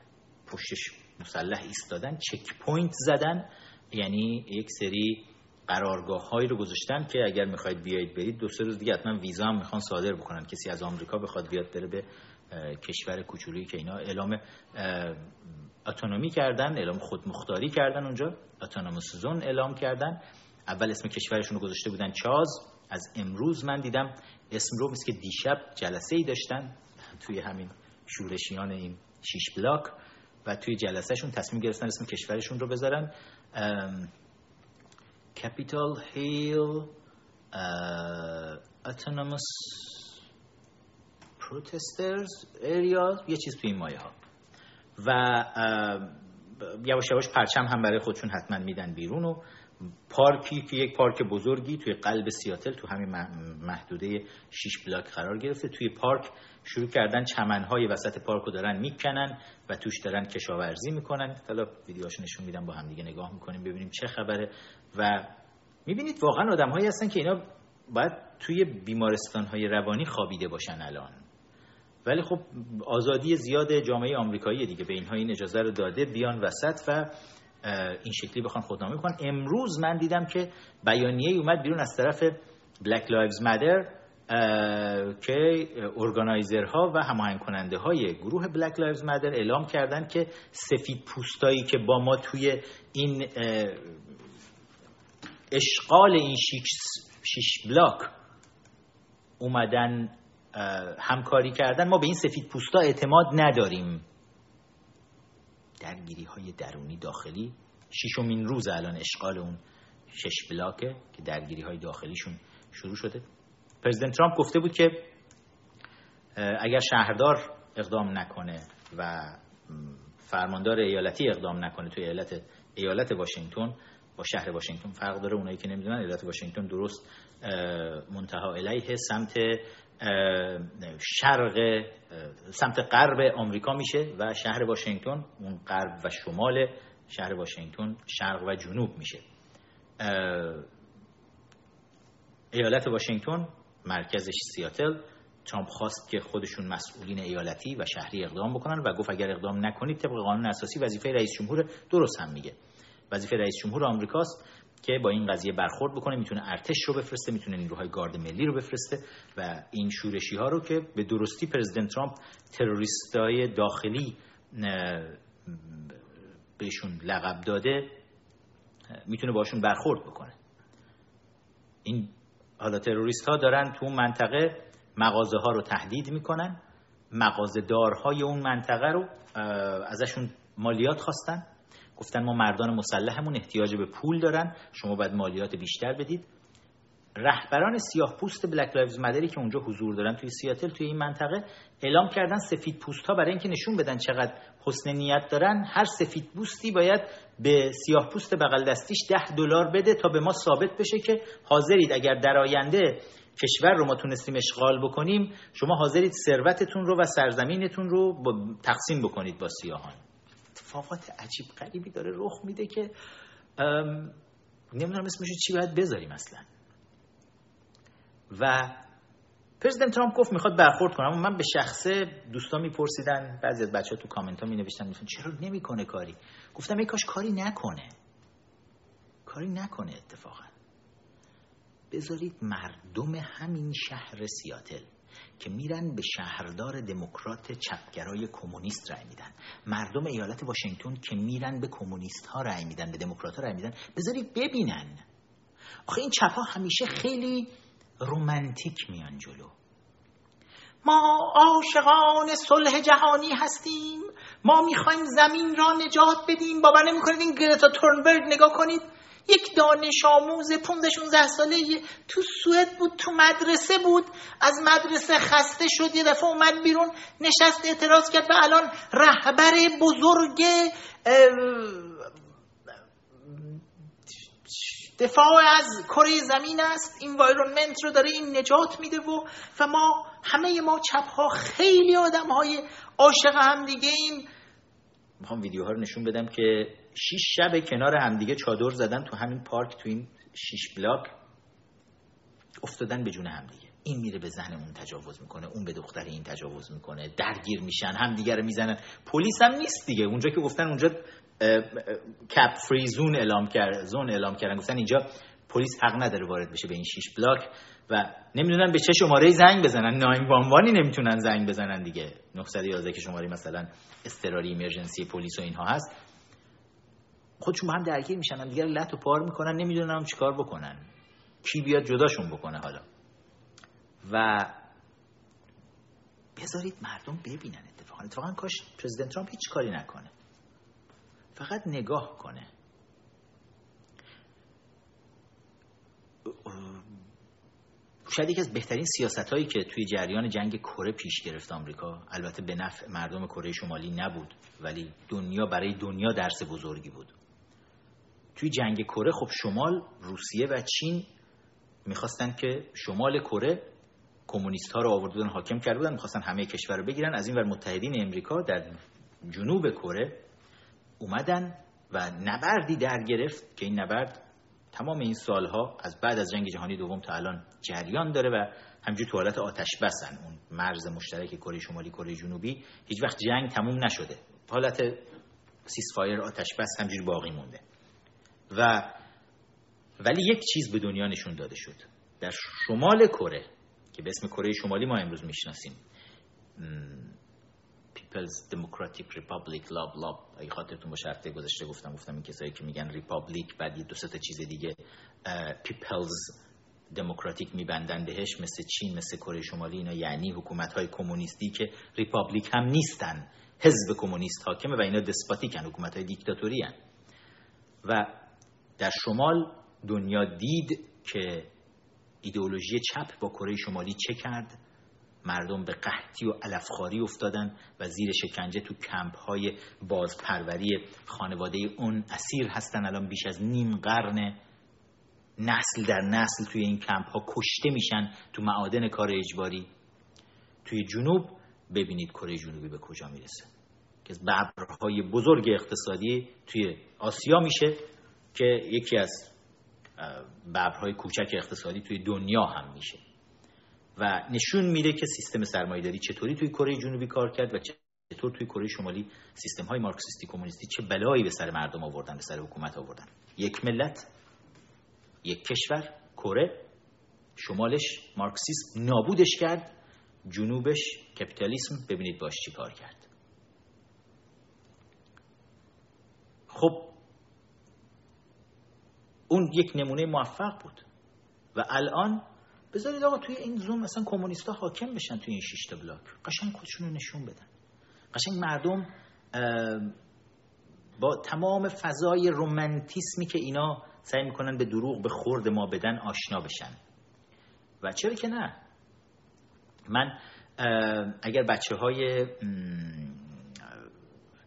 پشتش مسلح ایستادن checkpoint زدن یعنی یک سری قرارگاه هایی رو گذاشتن که اگر می‌خواید بیایید برید دو سه روز دیگه حتما ویزا هم می‌خوان صادر بکنن. کسی از آمریکا بخواد بیاد بره به کشور کوچولویی که اینا اعلام autonomy کردن اعلام خودمختاری کردن اونجا. autonomous zone اعلام کردن. اول اسم کشورشون رو گذاشته بودن CHAZ. از امروز من دیدم اسم رو مثل که دیشب جلسه ای داشتن توی همین شورشیان این شیش block و توی جلسهشون تصمیم گرفتن اسم کشورشون رو بذارن. Capitol Hill autonomous protesters area یه چیز توی این مایه ها. و یواش یواش پرچم هم برای خودشون حتما میدن بیرون و پارکی که یک پارک بزرگی توی قلب سیاتل تو همین محدوده 6 بلاک قرار گرفته. توی پارک شروع کردن چمنهای وسط پارک رو دارن می‌کنن و توش دارن کشاورزی می‌کنن. حالا ویدیوهاش نشون میدم با هم دیگه نگاه می‌کنیم ببینیم چه خبره. و می‌بینید واقعا آدم هایی هستن که اینا باید توی بیمارستان های روانی خوابیده باشن الان. ولی خب آزادی زیاد جامعه آمریکایی دیگه به اینها این اجازه رو داده بیان وسط و این شکلی بخوان خودنامه کنن امروز من دیدم که بیانیه اومد بیرون از طرف Black Lives Matter که ارگانایزرها و هماهنگ کننده های گروه Black Lives Matter اعلام کردن که سفید پوستایی که با ما توی این اشغال این شیش, شیش بلاک اومدن همکاری کردن ما به این سفید پوستا اعتماد نداریم. درگیری های درونی داخلی. شیشمین روز الان اشغال اون شش بلاکه که درگیری های داخلیشون شروع شده. پرزیدنت ترامپ گفته بود که اگر شهردار اقدام نکنه و فرماندار ایالتی اقدام نکنه توی ایالت ایالت واشنگتن با شهر واشنگتن فرق داره اونایی که نمی‌دونن ایالت واشنگتن درست منتها الیه سمت شرق سمت غرب آمریکا میشه و شهر واشنگتن اون غرب و شمال شهر واشنگتن شرق و جنوب میشه. ایالت واشنگتن مرکزش سیاتل. ترامپ خواست که خودشون مسئولین ایالتی و شهری اقدام بکنن و گفت اگر اقدام نکنید طبق قانون اساسی وظیفه رئیس جمهور درست هم میگه. وظیفه رئیس جمهور آمریکاست. که با این قضیه برخورد بکنه می‌تونه ارتش رو بفرسته می‌تونه نیروهای گارد ملی رو بفرسته و این شورشی ها رو که به درستی پرزیدنت ترامپ تروریستای داخلی بهشون لقب داده می‌تونه باشون برخورد بکنه. این حالا تروریست ها دارن تو اون منطقه مغازه ها رو تهدید می‌کنن مغازه دارهای اون منطقه رو ازشون مالیات خواستن. گفتن ما مردان مسلحمون احتیاج به پول دارن شما باید مالیات بیشتر بدید. رهبران سیاه پوست Black Lives Matter ی که اونجا حضور دارن توی سیاتل توی این منطقه اعلام کردن سفید پوست ها برای اینکه نشون بدن چقدر حسن نیت دارن. هر سفید پوستی باید به سیاه پوست بغل دستیش ده دلار بده تا به ما ثابت بشه که حاضرید. اگر در آینده کشور رو ما تونستیم اشغال بکنیم شما حاضرید ثروتتون رو و سرزمینتون رو تقسیم بکنید با سیاهان. اتفاقات عجیب غریبی داره رخ میده که نمی‌دونم اسمش چی باید بذاریم اصلا. و پرزیدنت ترامپ گفت می‌خواد برخورد کنم من به شخصه دوستان میپرسیدن بعضی از بچه ها تو کامنت ها می نوشتن چرا نمی‌کنه کاری؟ گفتم ای کاش کاری نکنه. کاری نکنه اتفاقا. بذارید مردم همین شهر سیاتل که میرن به شهردار دموکرات چپگرای کمونیست رای میدن. مردم ایالت واشنگتن که میرن به کمونیست ها رای میدن به دموکرات ها رای میدن بذارید ببینن. آخه این چپ ها همیشه خیلی رومنتیک میان جلو. ما عاشقان صلح جهانی هستیم. ما می‌خوایم زمین را نجات بدیم. باور نمی‌کنید این گرتا تورنبرگ نگاه کنید؟ یک دانش آموز 15 ساله تو سوئد بود تو مدرسه بود. از مدرسه خسته شد یه دفعه اومد بیرون نشست اعتراض کرد و الان رهبر بزرگ دفاع از کره زمین است. این وایرونمنت رو داره این نجات میده و و ما همه ما چپ ها خیلی آدم های عاشق هم دیگه ایم. می‌خوام ویدیوها رو نشون بدم که شیش شب کنار همدیگه چادر زدن تو همین پارک تو این شیش بلاک. افتادن به جون همدیگه. این میره به زن اون تجاوز می‌کنه اون به دختر این تجاوز می‌کنه. درگیر میشن همدیگه رو می‌زنن. پلیس هم نیست دیگه. اونجا که گفتن اونجا کپ فری زون اعلام کرد زون اعلام کردن. گفتن اینجا پلیس حق نداره وارد بشه به این شیش بلاک و نمی‌دونن به چه شماره زنگ بزنن. 911 نمی‌تونن زنگ بزنن دیگه. 911 که شماره مثلا استراری ایمرجنسی پلیس و اینها هست. خودشون با هم درگیر میشن هم دیگر لط و پار می‌کنن نمی‌دونن هم چیکار بکنن. کی بیاد جداشون بکنه حالا. و بذارید مردم ببینن اتفاقا. اتفاقا کاش پرزیدنت ترامپ هیچ کاری نکنه. فقط نگاه کنه. شاید یکی از بهترین سیاست هایی که توی جریان جنگ کره پیش گرفت آمریکا البته به نفع مردم کره شمالی نبود ولی دنیا برای دنیا درس بزرگی بود. توی جنگ کره خب شمال روسیه و چین می‌خواستن که شمال کره کمونیست ها رو آوردن حاکم کرده بودن می‌خواستن همه کشور رو بگیرن. از این ور متحدین امریکا در جنوب کره اومدن و نبردی در گرفت که این نبرد تمام این سالها از بعد از جنگ جهانی دوم تا الان جریان داره و همجور تو حالت آتش بسن اون مرز مشترک کره شمالی کره جنوبی هیچ وقت جنگ تموم نشده. حالت ceasefire آتش بس همینجوری باقی مونده. و ولی یک چیز به دنیا نشون داده شد. در شمال کره که به اسم کره شمالی ما امروز می‌شناسیم. People's Democratic Republic blah blah اگه خاطرتون باشه هفته گذشته گفتم گفتم این کسایی که میگن republic بعد یه دو تا چیز دیگه People's Democratic میبندن بهش مثل چین مثل کره شمالی. اینا یعنی حکومت های کمونیستی که republic هم نیستن. حزب کمونیست حاکمه و اینا despotic ن حکومت های دیکتاتوری هن. و در شمال دنیا دید که ایدئولوژی چپ با کره شمالی چه کرد؟ مردم به قحطی و علف‌خواری افتادن و زیر شکنجه تو کمپ های بازپروری خانواده اون اسیر هستن. الان بیش از نیم قرن نسل در نسل توی این کمپ ها کشته میشن تو معادن کار اجباری. توی جنوب ببینید کره جنوبی به کجا می‌رسه. که ببرهای بزرگ اقتصادی توی آسیا میشه. که یکی از ببرهای کوچک اقتصادی توی دنیا هم میشه. و نشون میده که سیستم سرمایه‌داری چطوری توی کره جنوبی کار کرد و چطور توی کره شمالی سیستم های مارکسیستی کمونیستی چه بلایی به سر مردم آوردن به سر حکومت آوردن. یک ملت یک کشور کره شمالش مارکسیسم نابودش کرد جنوبش کپیتالیسم ببینید باش چی کار کرد. خب اون یک نمونه موفق بود. و الان بذارید آقا توی این زوم مثلا کمونیستا حاکم بشن توی این شش بلاک. قشنگ خودشون رو نشون بدن. قشنگ مردم با تمام فضای رومانتیسمی که اینا سعی می‌کنن به دروغ به خورد ما بدن آشنا بشن. و چرا که نه؟ من اگر بچه های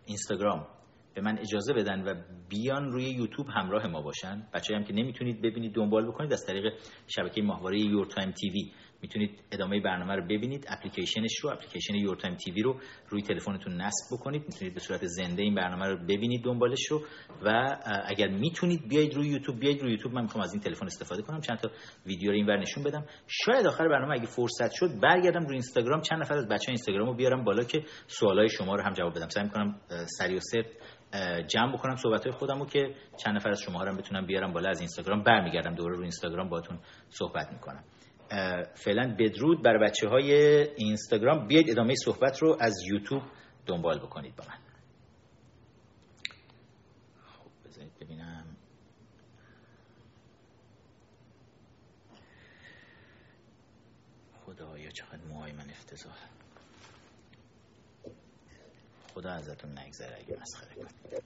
اینستاگرام به من اجازه بدن و بیان روی یوتیوب همراه ما باشن. بچه هم که نمی‌تونید ببینید دنبال بکنید از طریق شبکه ماهواره Your Time TV می‌تونید ادامه برنامه رو ببینید. اپلیکیشنش رو اپلیکیشن Your Time TV رو روی تلفنتون نصب بکنید. می‌تونید به صورت زنده این برنامه رو ببینید دنبالش رو و اگر می‌تونید بیاید روی یوتیوب بیاید روی یوتیوب. من می‌خوام از این تلفن استفاده کنم. چند تا ویدیو رو اینور نشون بدم. شاید آخر برنامه اگه فرصت شد برگردم روی اینستاگرام. چند نفر از بچه اینستاگرام رو بیارم بالا که سوالای شما رو هم جواب بدم. سعی می‌کنم سری و جمع بکنم صحبت های خودم رو که چند نفر از شما هم بتونم بیارم بالا از اینستاگرام برمیگردم دوباره رو اینستاگرام باتون صحبت می‌کنم. فعلا بدرود بر بچه های اینستاگرام. بیاید ادامه صحبت رو از یوتیوب دنبال بکنید با من خب بذارید ببینم خدایا چقدر موهای من افتضاح خدا ازتون نگذره اگه مسخره کنید.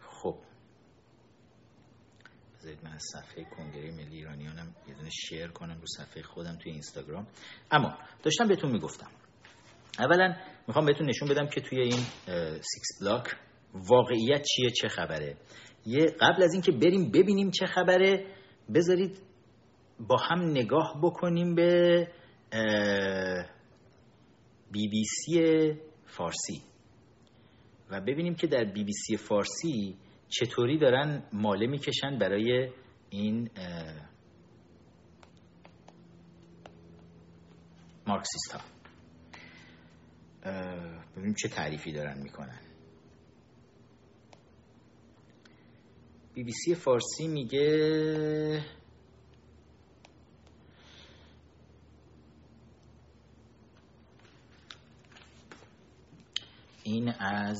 خب. از صفحه کنگره ملی ایرانیانم یه دونه share کنم رو صفحه خودم توی اینستاگرام. اما داشتم بهتون می‌گفتم. اولا می‌خوام بهتون نشون بدم که توی این six block واقعیت چیه چه خبره. یه قبل از اینکه بریم ببینیم چه خبره بذارید با هم نگاه بکنیم به بی بی سی فارسی. و ببینیم که در بی بی سی فارسی چطوری دارن ماله می‌کشن برای این مارکسیست ها ببینیم چه تعریفی دارن می‌کنن. بی بی سی فارسی میگه این از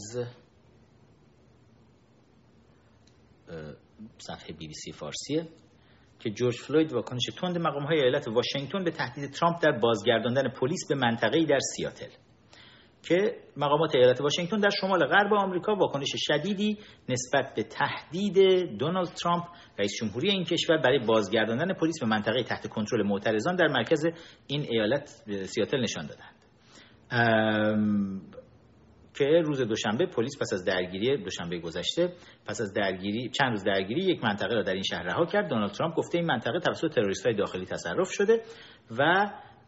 صفحه بی بی سی فارسیه که جورج فلوید واکنش تند مقام های ایالت واشنگتن به تهدید ترامپ در بازگرداندن پلیس به منطقه‌ای در سیاتل. که مقامات ایالت واشنگتن در شمال غرب آمریکا واکنش شدیدی نسبت به تهدید دونالد ترامپ رئیس جمهوری این کشور برای بازگرداندن پلیس به منطقه تحت کنترل معترضان در مرکز این ایالت سیاتل نشان دادند. که روز دوشنبه پلیس پس از درگیری دوشنبه گذشته پس از درگیری چند روز درگیری یک منطقه را در این شهر رها کرد. دونالد ترامپ گفته این منطقه توسط تروریست‌های داخلی تصرف شده و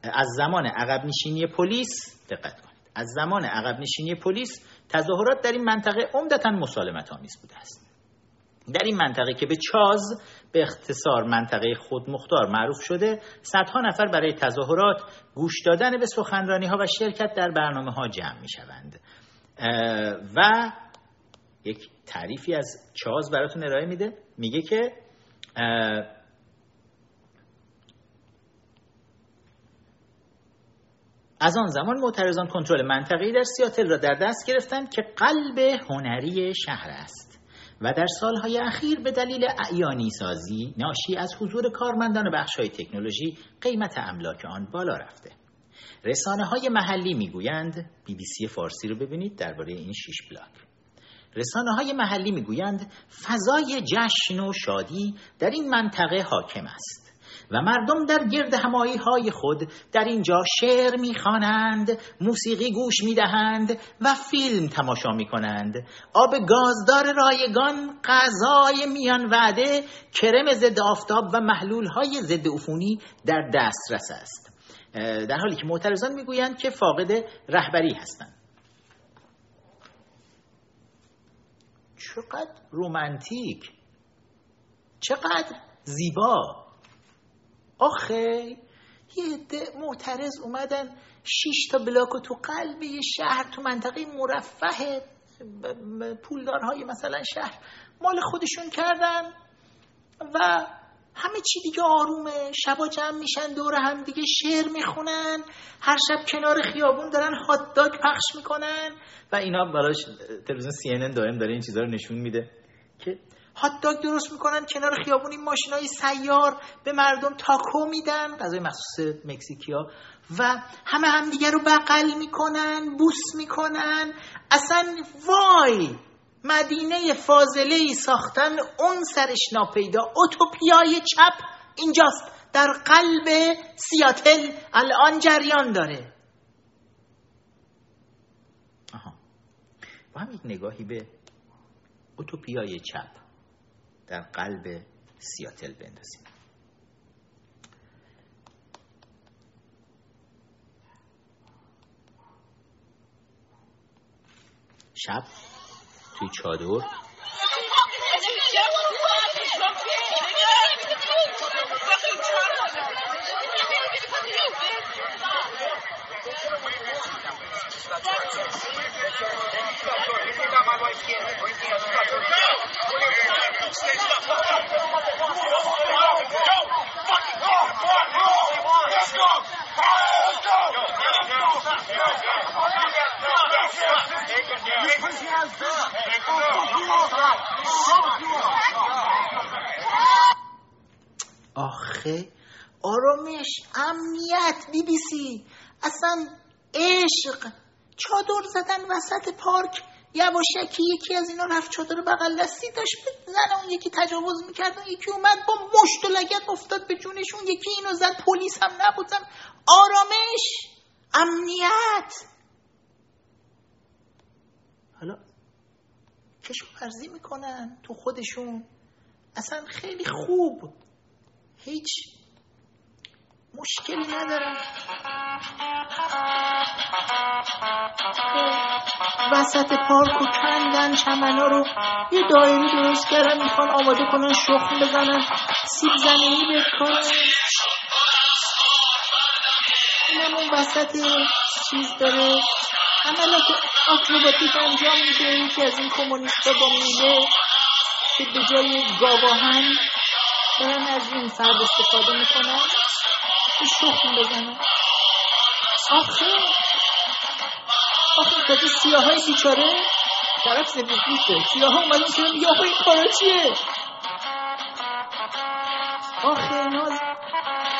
از زمان عقب نشینی پلیس دقت کنید از زمان عقب نشینی پلیس تظاهرات در این منطقه عمدتا مسالمت آمیز بوده است. در این منطقه که به چاز به اختصار منطقه خودمختار معروف شده صدها نفر برای تظاهرات گوش دادن به سخنرانی ها و شرکت در برنامه ها جمع می شوند و یک تعریفی از چاز براتون ارائه میده. میگه که از آن زمان معترضان کنترل منطقه‌ای در سیاتل را در دست گرفتند که قلب هنری شهر است و در سالهای اخیر به دلیل اعیانی سازی ناشی از حضور کارمندان بخش‌های تکنولوژی قیمت املاک آن بالا رفته. رسانه های محلی می‌گویند بی بی سی فارسی رو ببینید درباره این شیش بلاک. رسانه های محلی می‌گویند فضای جشن و شادی در این منطقه حاکم است. و مردم در گرد همایی های خود در اینجا شعر می‌خوانند موسیقی گوش می‌دهند و فیلم تماشا می‌کنند. آب گازدار رایگان غذای میان وعده کرم ضد آفتاب و محلول های ضد عفونی در دسترس است. در حالی که معترضان می‌گویند که فاقد رهبری هستند. چقدر رومانتیک چقدر زیبا! آخه یه عده معترض اومدن شیش تا بلاک تو قلب یه شهر تو منطقه مرفه پولدارهای مثلا شهر مال خودشون کردن و همه چی دیگه آرومه. شبا جمع میشن دور هم دیگه شعر می‌خونن. هر شب کنار خیابون دارن هات داگ پخش می‌کنن. و اینا براش تلویزیون سی ان دائم داره این چیزا رو نشون میده که هات داگ درست می‌کنن کنار خیابون این ماشین های سیار به مردم تاکو میدن غذای مخصوص مکزیکیا و همه همدیگه رو بغل می‌کنن بوس می‌کنن. اصلا وای! مدینه فاضله ای ساختن اون سرش ناپیدا. اوتوپیای چپ اینجاست. در قلب سیاتل الان جریان داره. آها. با هم یک نگاهی به اوتوپیای چپ. در قلب سیاتل بندازیم. شب. توی چادر. آخه آرامش امنیت بی بی سی. اصلا عشق. چادر زدن وسط پارک یواشکی یکی از اینا رفت چادر بغل دستی داشت زن اون یکی تجاوز می‌کرد اون یکی اومد با مشت و لگت افتاد به جونشون یکی اینو زد پلیس هم نبودم آرامش امنیت. حالا کشاورزی می‌کنن تو خودشون. اصلا خیلی خوب. هیچ مشکلی ندارم. وسط پارک و کندن چمنا رو یه دایری درست کردن می‌خوان آماده کنن شخم بزنن. سیب زمینی بکنن اینمون وسط چیز داره. عملات آکروباتیک انجام میده یکی از این کمونیست با میله که به جای گاواهن دارن از این فرد استفاده می‌کنن. شخم بزنن آخه. آخه تازه سیاه های بیچاره؟ طرف سفید پوسته سیاه ها اومدن که میگه آخه این کارا چیه؟ آخه ناز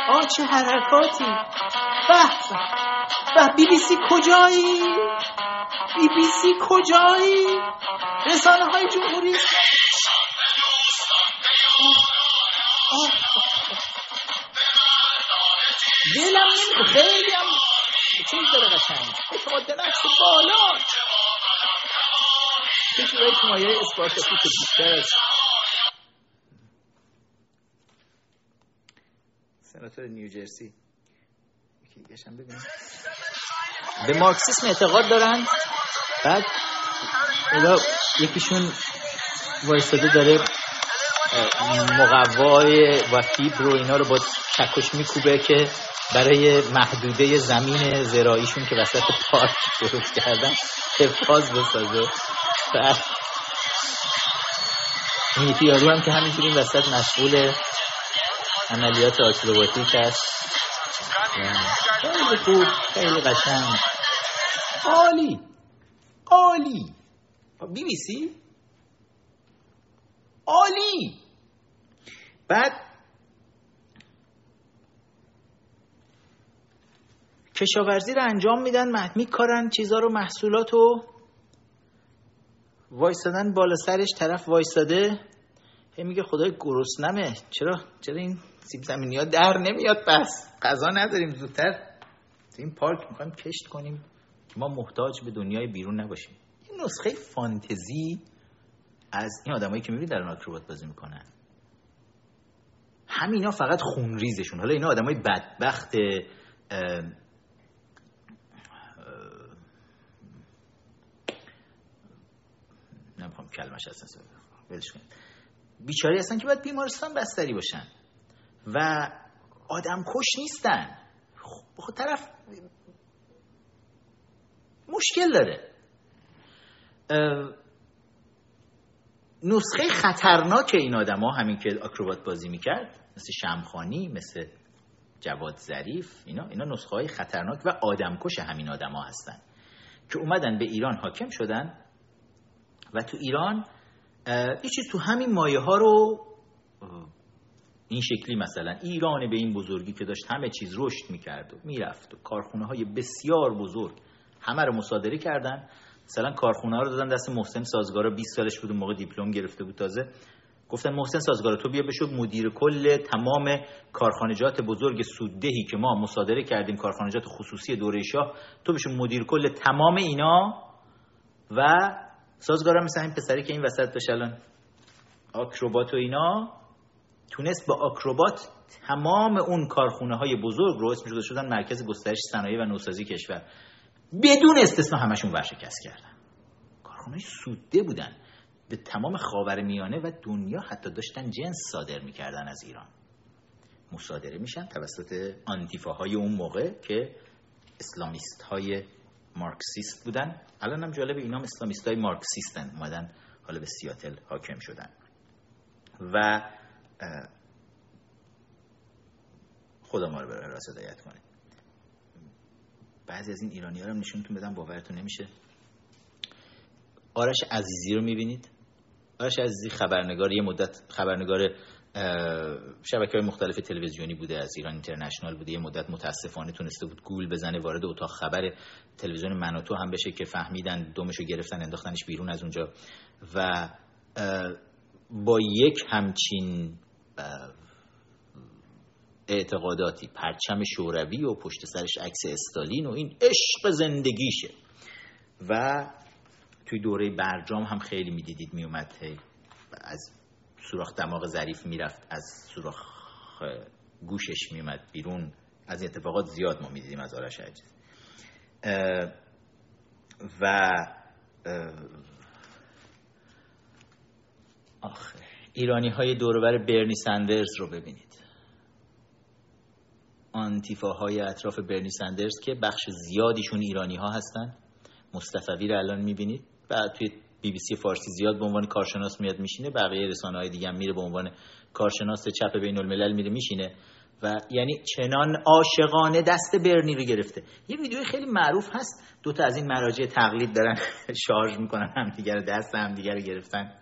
آ چه حرکاتی. به به بی بی سی کجایی؟ بی بی سی کجایی؟ رسانه های جمهوری دلم نمیده خیلی هم چیز داره قشنگ. اعتماد نفس بالا جورایی تو مایه اسپارتاکوس بیشتر از سناتور نیوجرسی به مارکسیسم اعتقاد دارن. بعد یکیشون وایستاده داره مقوای و فیبر و اینا رو با چکش میکوبه که برای محدوده زمین زراییشون که وسط پارک درست کردن حفاظ بسازه. این یکی یارو هم که همینجوری این وسط مسئول عملیات آکروباتیک هست خیلی خوب خیلی قشنگ. عالی عالی. بی بی سی؟ عالی. بعد کشاورزی رو انجام میدن میکارن چیزا رو محصولات رو. وایستادن بالا سرش طرف وایستاده هی میگه خدای گرسنمه. چرا؟ چرا این سیب زمینی ها در نمیاد؟ پس غذا نداریم زودتر. تو این پارک می‌خوایم کشت کنیم که ما محتاج به دنیای بیرون نباشیم. این نسخه فانتزی از این آدمایی که می‌بینید در آکروبات بازی می‌کنن. همینا فقط خونریزشون. حالا اینا آدمای بدبخت نمی‌خوام کلمش اصلا ولش کنید. بیچاری هستن که باید بیمارستان بستری باشن و آدم کش نیستن. خب طرف مشکل داره. نسخه خطرناک این آدم ها همین که آکروبات بازی می‌کرد مثل شمخانی مثل جواد ظریف اینا اینا نسخه های خطرناک و آدمکش همین آدما هستن که اومدن به ایران حاکم شدن و تو ایران یه تو همین مایه ها رو این شکلی مثلا ایران به این بزرگی که داشت همه چیز رشد می‌کرد و می‌رفت و کارخونه های بسیار بزرگ همه رو مصادره کردن. مثلا کارخونه ها رو دادن دست محسن سازگارا 20 سالش بود موقع دیپلم گرفته بود تازه. گفتن محسن سازگارا تو بیا بشو مدیر کل تمام کارخانجات بزرگ سوددهی که ما مصادره کردیم کارخانجات خصوصی دوره شاه تو بشو مدیر کل تمام اینا و سازگارا مثل این پسری که این وسط داشت الان. آکروبات و اینا تونست با آکروبات تمام اون کارخونه های بزرگ رو اسمش شدن مرکز گسترش صنایع و نوسازی کشور. بدون استثنا همشون ورشکست کردن. کارخونه سوده بودن. به تمام خاور میانه و دنیا حتی داشتن جنس صادر می‌کردن از ایران. مصادره میشن توسط آنتیفاهای اون موقع که اسلامیست های مارکسیست بودن. الان هم جالب اینام اسلامیست های مارکسیستن. اومدن حالا به سیاتل حاکم شدن. و خدا ما رو به راست هدایت کنه. بعضی از این ایرانی ها رو نشونتون بدم باورتون نمیشه. آرش عزیزی رو می‌بینید. آرش عزیزی خبرنگار یه مدت خبرنگار شبکه های مختلف تلویزیونی بوده از ایران اینترنشنال بوده. یه مدت متاسفانه تونسته بود گول بزنه وارد اتاق خبر تلویزیون منوتو هم بشه که فهمیدن دومشو گرفتن انداختنش بیرون از اونجا. و با یک همچین اعتقاداتی پرچم شوروی و پشت سرش عکس استالین و این عشق زندگیشه. و توی دوره برجام هم خیلی می‌دیدید میومد از سوراخ دماغ ظریف می‌رفت از سوراخ گوشش میومد بیرون. از اتفاقات زیاد ما می‌دیدیم از آرش عجیز. و آخه ایرانی های دوربر برنی سندرز رو ببینید. آنتیفاهای اطراف برنی سندرز که بخش زیادیشون ایرانی ها هستن. مصطفی رو الان می‌بینید. بعد توی بی بی سی فارسی زیاد به عنوان کارشناس میاد میشینه بقیه رسانه های دیگه هم میره به عنوان کارشناس چپ بین الملل میره میشینه. و یعنی چنان عاشقانه دست برنی رو گرفته. یه ویدیوی خیلی معروف هست. دو تا از این مراجع تقلید دارن *laughs* شارژ می‌کنن همدیگه رو دست همدیگه رو گرفتن.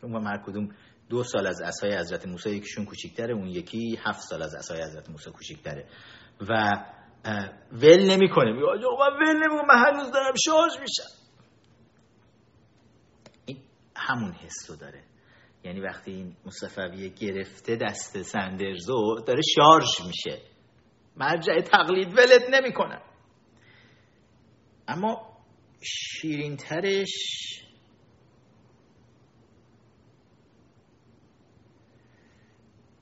شما هر کدوم دو سال از اسای حضرت موسی یکیشون کوچیکتره اون یکی هفت سال از اسای حضرت موسی کوچیکتره. و ول نمی‌کنه. میگه آقا من ول نمی‌کنم من هنوز دارم شارژ میشم. همون حسو داره. یعنی وقتی این مصطفوی گرفته دست سندرزو داره شارژ میشه. مرجع تقلید ولت نمی‌کنه. اما شیرینترش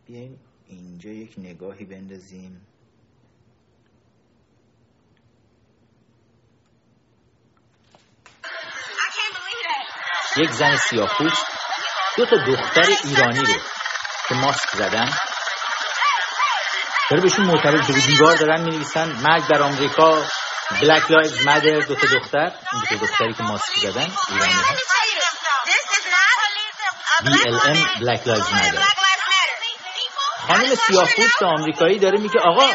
بیایم اینجا یک نگاهی بندازیم. یک زن سیاپوست دو تا دختر ایرانی رو که ماسک زدن. داره بهشون معترض به دیوار دارن می نویسن مرگ بر آمریکا Black Lives Matter دو تا دختر این دو تا دختری که ماسک زدن ایرانی ها. BLM Black Lives Matter. خانم سیاه‌پوست آمریکایی داره میگه آقا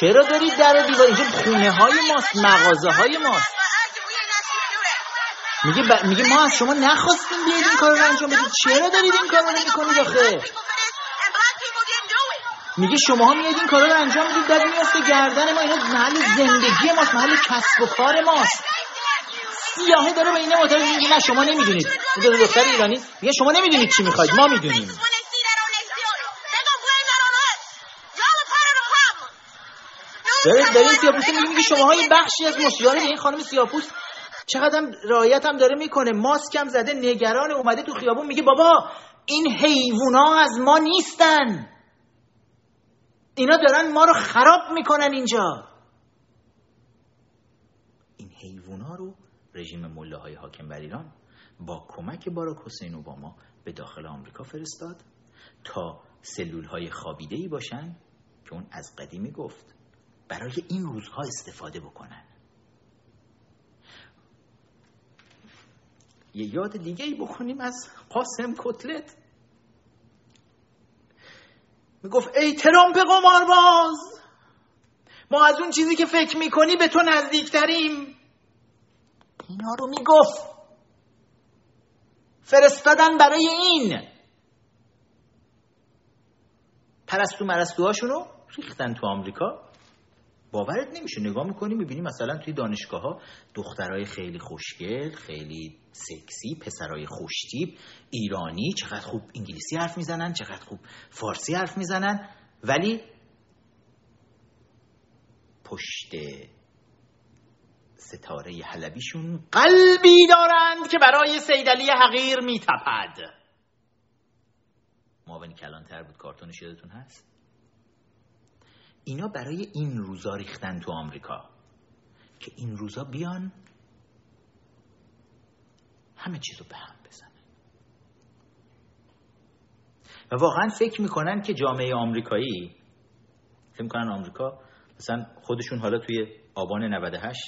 چرا دارید در دیوار اینجا خونه های ماست مغازه های ماست؟ میگه ب... میگه ما از شما نخواستیم بیاید این کار رو انجام بدید. چرا دارید این کار رو می‌کنید آخه؟ میگه شما میاد این کارا رو انجام می‌دید در میاسته گردن ما اینا محل زندگی ماست محل کسب و کار ماست. سیاهه داره به اینه معترض میگه نه شما نمی‌دونید. دو دختر ایرانی میگه شما نمی‌دونید چی می‌خواید ما می‌دونیم. داره داره سیاپوست میگه میگه شما های بخشی از مشکلات این خانم سیاپوست چقدر رعایت هم داره می‌کنه. ماسک هم زده نگران اومده تو خیابون میگه بابا این حیوونا از ما نیستن. اینا دارن ما رو خراب می‌کنن اینجا. این حیوونا رو رژیم مله های حاکم بر ایران با کمک باراک حسین اوباما به داخل آمریکا فرستاد تا سلول های خابیده ای باشن که اون از قدیمی گفت برای این روزها استفاده بکنن. یه یاد دیگه ای بکنیم از قاسم کتلت. می‌گفت ای ترامپ قمارباز ما از اون چیزی که فکر می‌کنی به تو نزدیکتریم. اینا رو می‌گفت. فرستادن برای این. پرستو مرستوهاشونو ریختن تو آمریکا. باورت نمیشه. نگاه می‌کنی می‌بینی مثلا توی دانشگاه ها دخترای خیلی خوشگل خیلی سکسی پسرای خوشتیب ایرانی چقدر خوب انگلیسی حرف می‌زنن چقدر خوب فارسی حرف می‌زنن ولی پشت ستاره حلبیشون قلبی دارند که برای سیدلی حقیر میتپد. معاون کلانتر بود. کارتونش یادتون هست؟ اینا برای این روزا ریختن تو آمریکا. که این روزا بیان همه چیزو به هم بزنن. و واقعا فکر می‌کنن که جامعه آمریکایی فکر می‌کنن آمریکا مثلا خودشون حالا توی آبان 98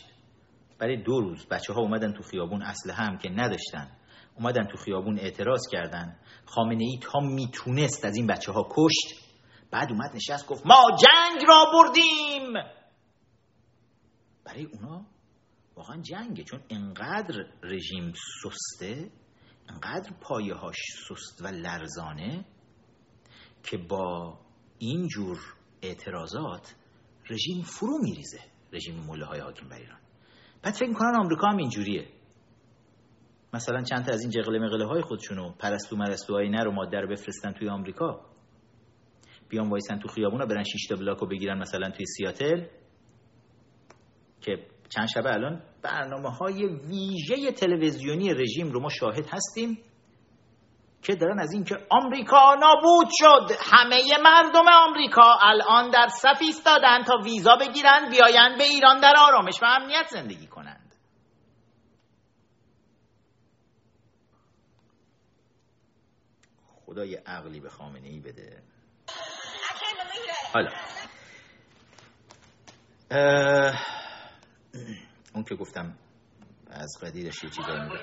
برای دو روز بچه ها اومدن تو خیابون اصله هم که نداشتن. اومدن تو خیابون اعتراض کردن. خامنه ای تا می‌تونست از این بچه ها کشت. بعد اومد نشست گفت ما جنگ را بردیم. برای اونا واقعا جنگه چون انقدر رژیم سسته انقدر پایه هاش سست و لرزانه که با این جور اعتراضات رژیم فرو میریزه رژیم مله های حاکم بر ایران. بعد فکر می‌کنن آمریکا هم اینجوریه. مثلا چند تا از این جغله مقله های خودشونو پرستو مرستو های نر و ماده رو بفرستن توی آمریکا. بیان وایسن تو خیابون برن 6 تا بلاک رو بگیرن مثلا توی سیاتل که چند شبه الان برنامه های ویژه تلویزیونی رژیم رو ما شاهد هستیم که دارن از اینکه آمریکا نابود شد. همه مردم آمریکا الان در صف ایستادن تا ویزا بگیرن بیاین به ایران در آرامش و امنیت زندگی کنند. خدای عقلی به خامنه ای بده. حالا. اون که گفتم از قدیرش یه چیزایی میگه.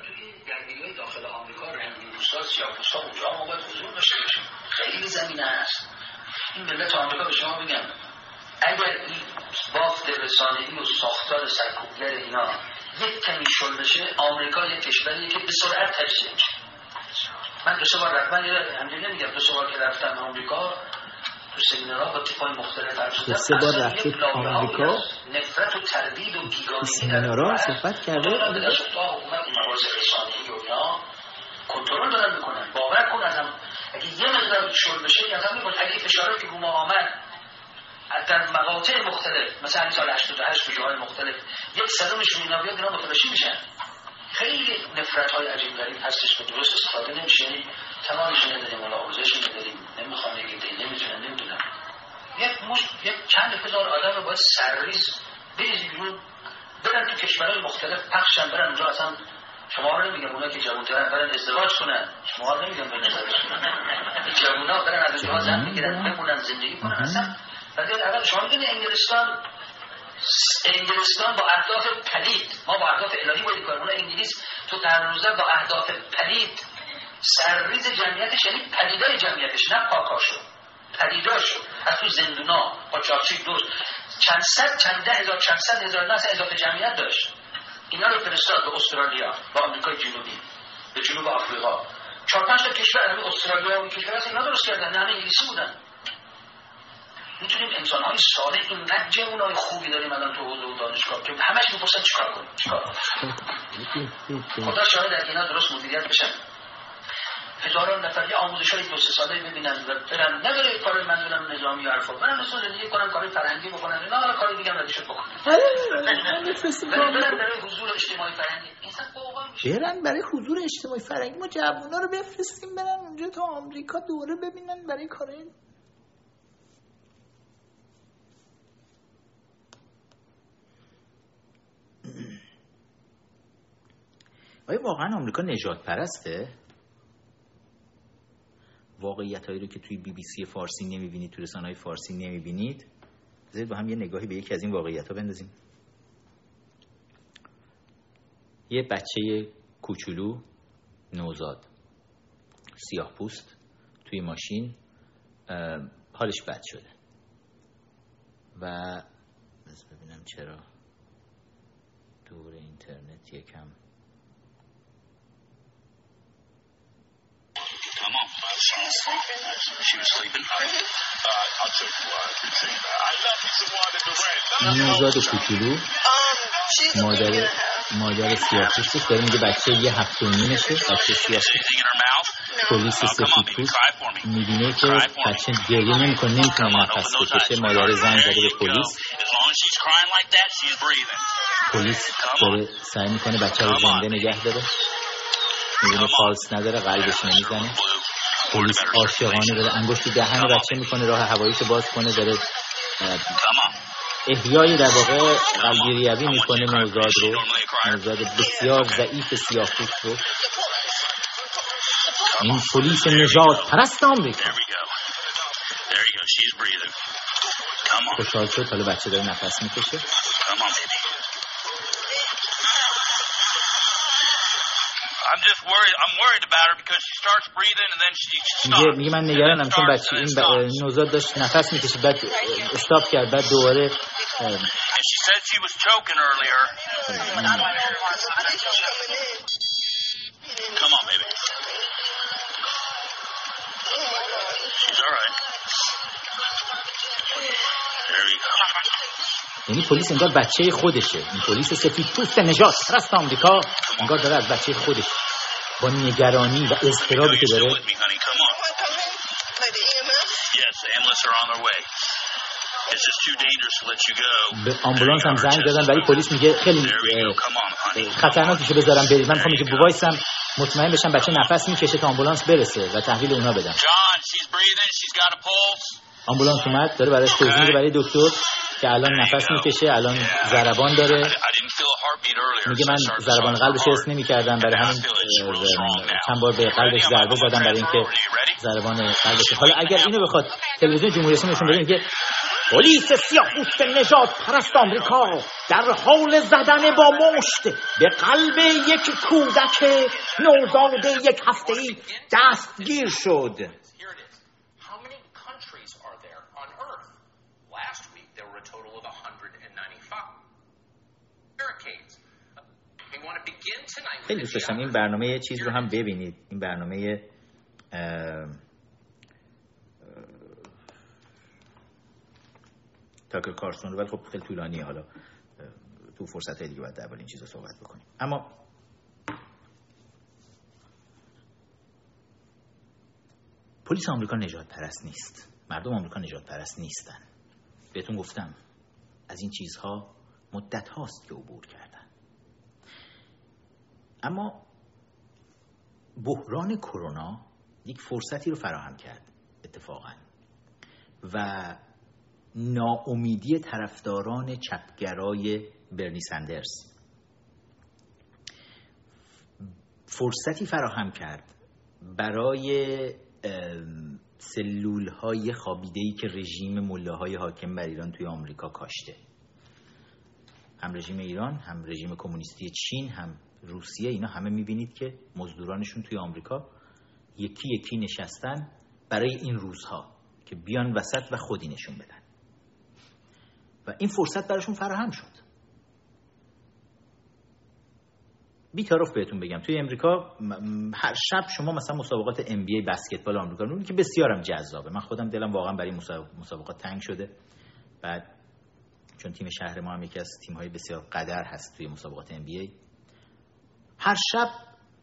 داخل آمریکا رنگیروستا سیاپوستا اونجا هم باید حضور داشته خیلی زمینه هست این ملت آمریکا به شما بگم اگر این بافت رسانه‌ای و ساختار سرکوبگر اینا یک کمی شل بشه آمریکا یک کشوریه که به سرعت تجزیه من دو سه بار رفتم من نمیگم دو سه بار که رفتم آمریکا سمینارها با تیپای مختلف حرف دو سه بار رفته آمریکا نفرت و تردید و بیگانگی سمینارها صحبت کرده. در حکومت مواز رسانی و اینا کنترل دارن می‌کنن. باور کن ازم. اگه یه مقدار شل بشه یا هم اگه فشارات که رو ما آمد در مقاطع مختلف مثلا سال 88 جاهای مختلف یک صدمش اینا بیاد اینا متلاشی میشن. خیلی نفرت های عجیب غریب هستش که درست استفاده نمیشه. یعنی تمامش نداریم ولا آموزش نداریم. نمی‌خوام بگید نمی‌تونن نمی‌دونم. یک مش یک چند هزار آدم رو باید سرریز بریزی بیرون. برن تو کشورهای مختلف پخشن برن اونجا اصلا شما رو نمیگم اونا که جوانترن برن ازدواج کنن. شما رو نمیگم برن ازدواج کنن. جوونا برن از اونجا زن بگیرن بمونن زندگی کنن. اصلا ولی اگر شما می‌دونی انگلستان انگلستان با اهداف پلید. ما با اهداف الهی باید کنیم انگلیس تو قرن با اهداف پلید. سرریز جمعیتش یعنی پدیدای جمعیتش نه پاکاشو. پدیداشو از تو زندونا با چاپچی دوست. چند صد چند ده هزار چند صد هزار نه اضافه جمعیت داشت. اینا رو فرستاد به استرالیا با آمریکای جنوبی به جنوب آفریقا. چهار پنج تا کشور همین استرالیا و کشور از اینا درست کردن نه انگلیسی بودن. می‌تونیم انسان های ساده اینقدر های خوبی داریم الان تو و دانشگاه که همش می‌پرسن چیکار کنیم؟ چیکار خدا شاید در اینا درست مدیریت بشن. هزاران نفر یه آموزش های دو سه ساله ببینن و برن. نداره کار منظورم نظامی و حرفا. برن مثلا زندگی کنن کار فرهنگی بکنن. نه حالا کار دیگه هم ندیشون بکنن برن برای حضور اجتماعی فرهنگی. برن برای حضور اجتماعی فرهنگی. ما جوونا رو بفرستیم برن اونجا تا آمریکا دوره ببینن برای کار آیا واقعا آمریکا نجات پرسته؟ واقعیت هایی رو که توی بی بی سی فارسی نمی‌بینید توی رسانه های فارسی نمی‌بینید؟ بذارید با هم یه نگاهی به یکی از این واقعیت ها بندازیم. یه بچه کوچولو نوزاد سیاه پوست توی ماشین حالش بد شده. و ببینم چرا دور اینترنت یکم نوزاد کوچولو مادر مادر سیاه‌پوستش داره میگه بچه یه هفته و نیمشه بچه سیاه‌پوست پلیس سفید پوست می‌بینه که بچه گریه نمی‌کنه نمی‌تونه نفس بکشه مادر زنگ زده به پلیس پلیس داره سعی می‌کنه بچه رو زنده نگه داره. می‌بینه پالس نداره. قلبش نمی‌زنه پلیس عاشقانه داره انگشت دهن بچه می‌کنه راه هواییشو باز کنه داره احیای در واقع قلبی ریوی می‌کنه نوزاد رو. نوزاد بسیار ضعیف سیاه رو. این پلیس نجات پرست آمریکا. خوشحال شد حالا بچه داره نفس می‌کشه. میگه میگه من نگرانم چون بچه این ب... نوزاد داشت نفس می‌کشید بعد استاپ کرد بعد دوباره یعنی پلیس انگار بچه خودشه. این پلیس سفید پوست نجات. پرست آمریکا. انگار داره از بچه خودش با نگرانی و اضطرابی که داره. به آمبولانس هم زنگ دادن ولی پلیس میگه خیلی خطرناکه بذارم برید. من می‌خوام که بوایسم مطمئن بشم بچه نفس می‌کشه تا آمبولانس برسه و تحویل اونا بدم آمبولانس اومد داره برای توضیح برای دکتر. که الان نفس می‌کشه الان ضربان داره. میگه من ضربان قلبش حس نمی‌کردم. برای همین چند بار به قلبش ضربه زدم برای اینکه ضربان قلبش حالا اگر اینو بخواد تلویزیون جمهوری اسلامی نشون بده میگه پلیس سیاه‌پوست نجات پرست آمریکا در حال زدن با مشت به قلب یک کودک نوزاد یک هفته ای دستگیر شد. خیلی دوست داشتم این برنامه چیز رو هم ببینید. این برنامه تاکر کارسون رو ولی خب خیلی طولانیه. حالا تو فرصت دیگه باید در این چیزا صحبت بکنیم. اما پلیس آمریکا نجات پرست نیست. مردم آمریکا نجات پرست نیستن. بهتون گفتم از این چیزها مدت هاست که عبور کردن. اما بحران کرونا یک فرصتی رو فراهم کرد اتفاقا. و ناامیدی طرفداران چپگرای برنی سندرز. فرصتی فراهم کرد برای سلول های خابیده ای که رژیم مله حاکم بر ایران توی آمریکا کاشته. هم رژیم ایران هم رژیم کمونیستی چین هم روسیه اینا همه می‌بینید که مزدورانشون توی آمریکا یکی یکی نشستن برای این روزها که بیان وسط و خودی نشون بدن. و این فرصت براشون فراهم شد. بیطرف بهتون بگم. توی امریکا هر شب شما مثلا مسابقات ام بی بسکتبال آمریکا رو که بسیارم جذابه. من خودم دلم واقعا برای مسابقات تنگ شده. بعد چون تیم شهر ما هم یکی از تیم های بسیار قدر هست توی مسابقات ام بی هر شب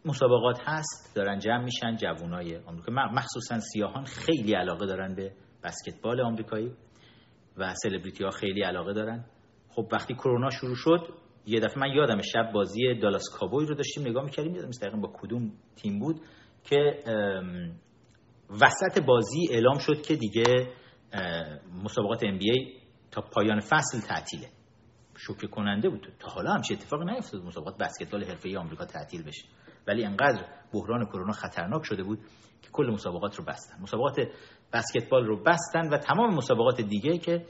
مسابقات هست دارن جمع میشن جوانای آمریکا. مخصوصا سیاهان خیلی علاقه دارن به بسکتبال آمریکایی و سلبریتی ها خیلی علاقه دارن. خب وقتی کرونا شروع شد یه دفعه من یادم شب بازی دالاس کابوی رو داشتیم نگاه می‌کردیم یادم دقیقا با کدوم تیم بود که وسط بازی اعلام شد که دیگه مسابقات NBA تا پایان فصل تعطیله. شوکه کننده بود. تا حالا همچه اتفاق نیفتاد مسابقات بسکتبال حرفه‌ای آمریکا تعطیل بشه. ولی انقدر بحران کرونا خطرناک شده بود که کل مسابقات رو بستن. مسابقات بسکتبال رو بستن و تمام مسابقات دیگه که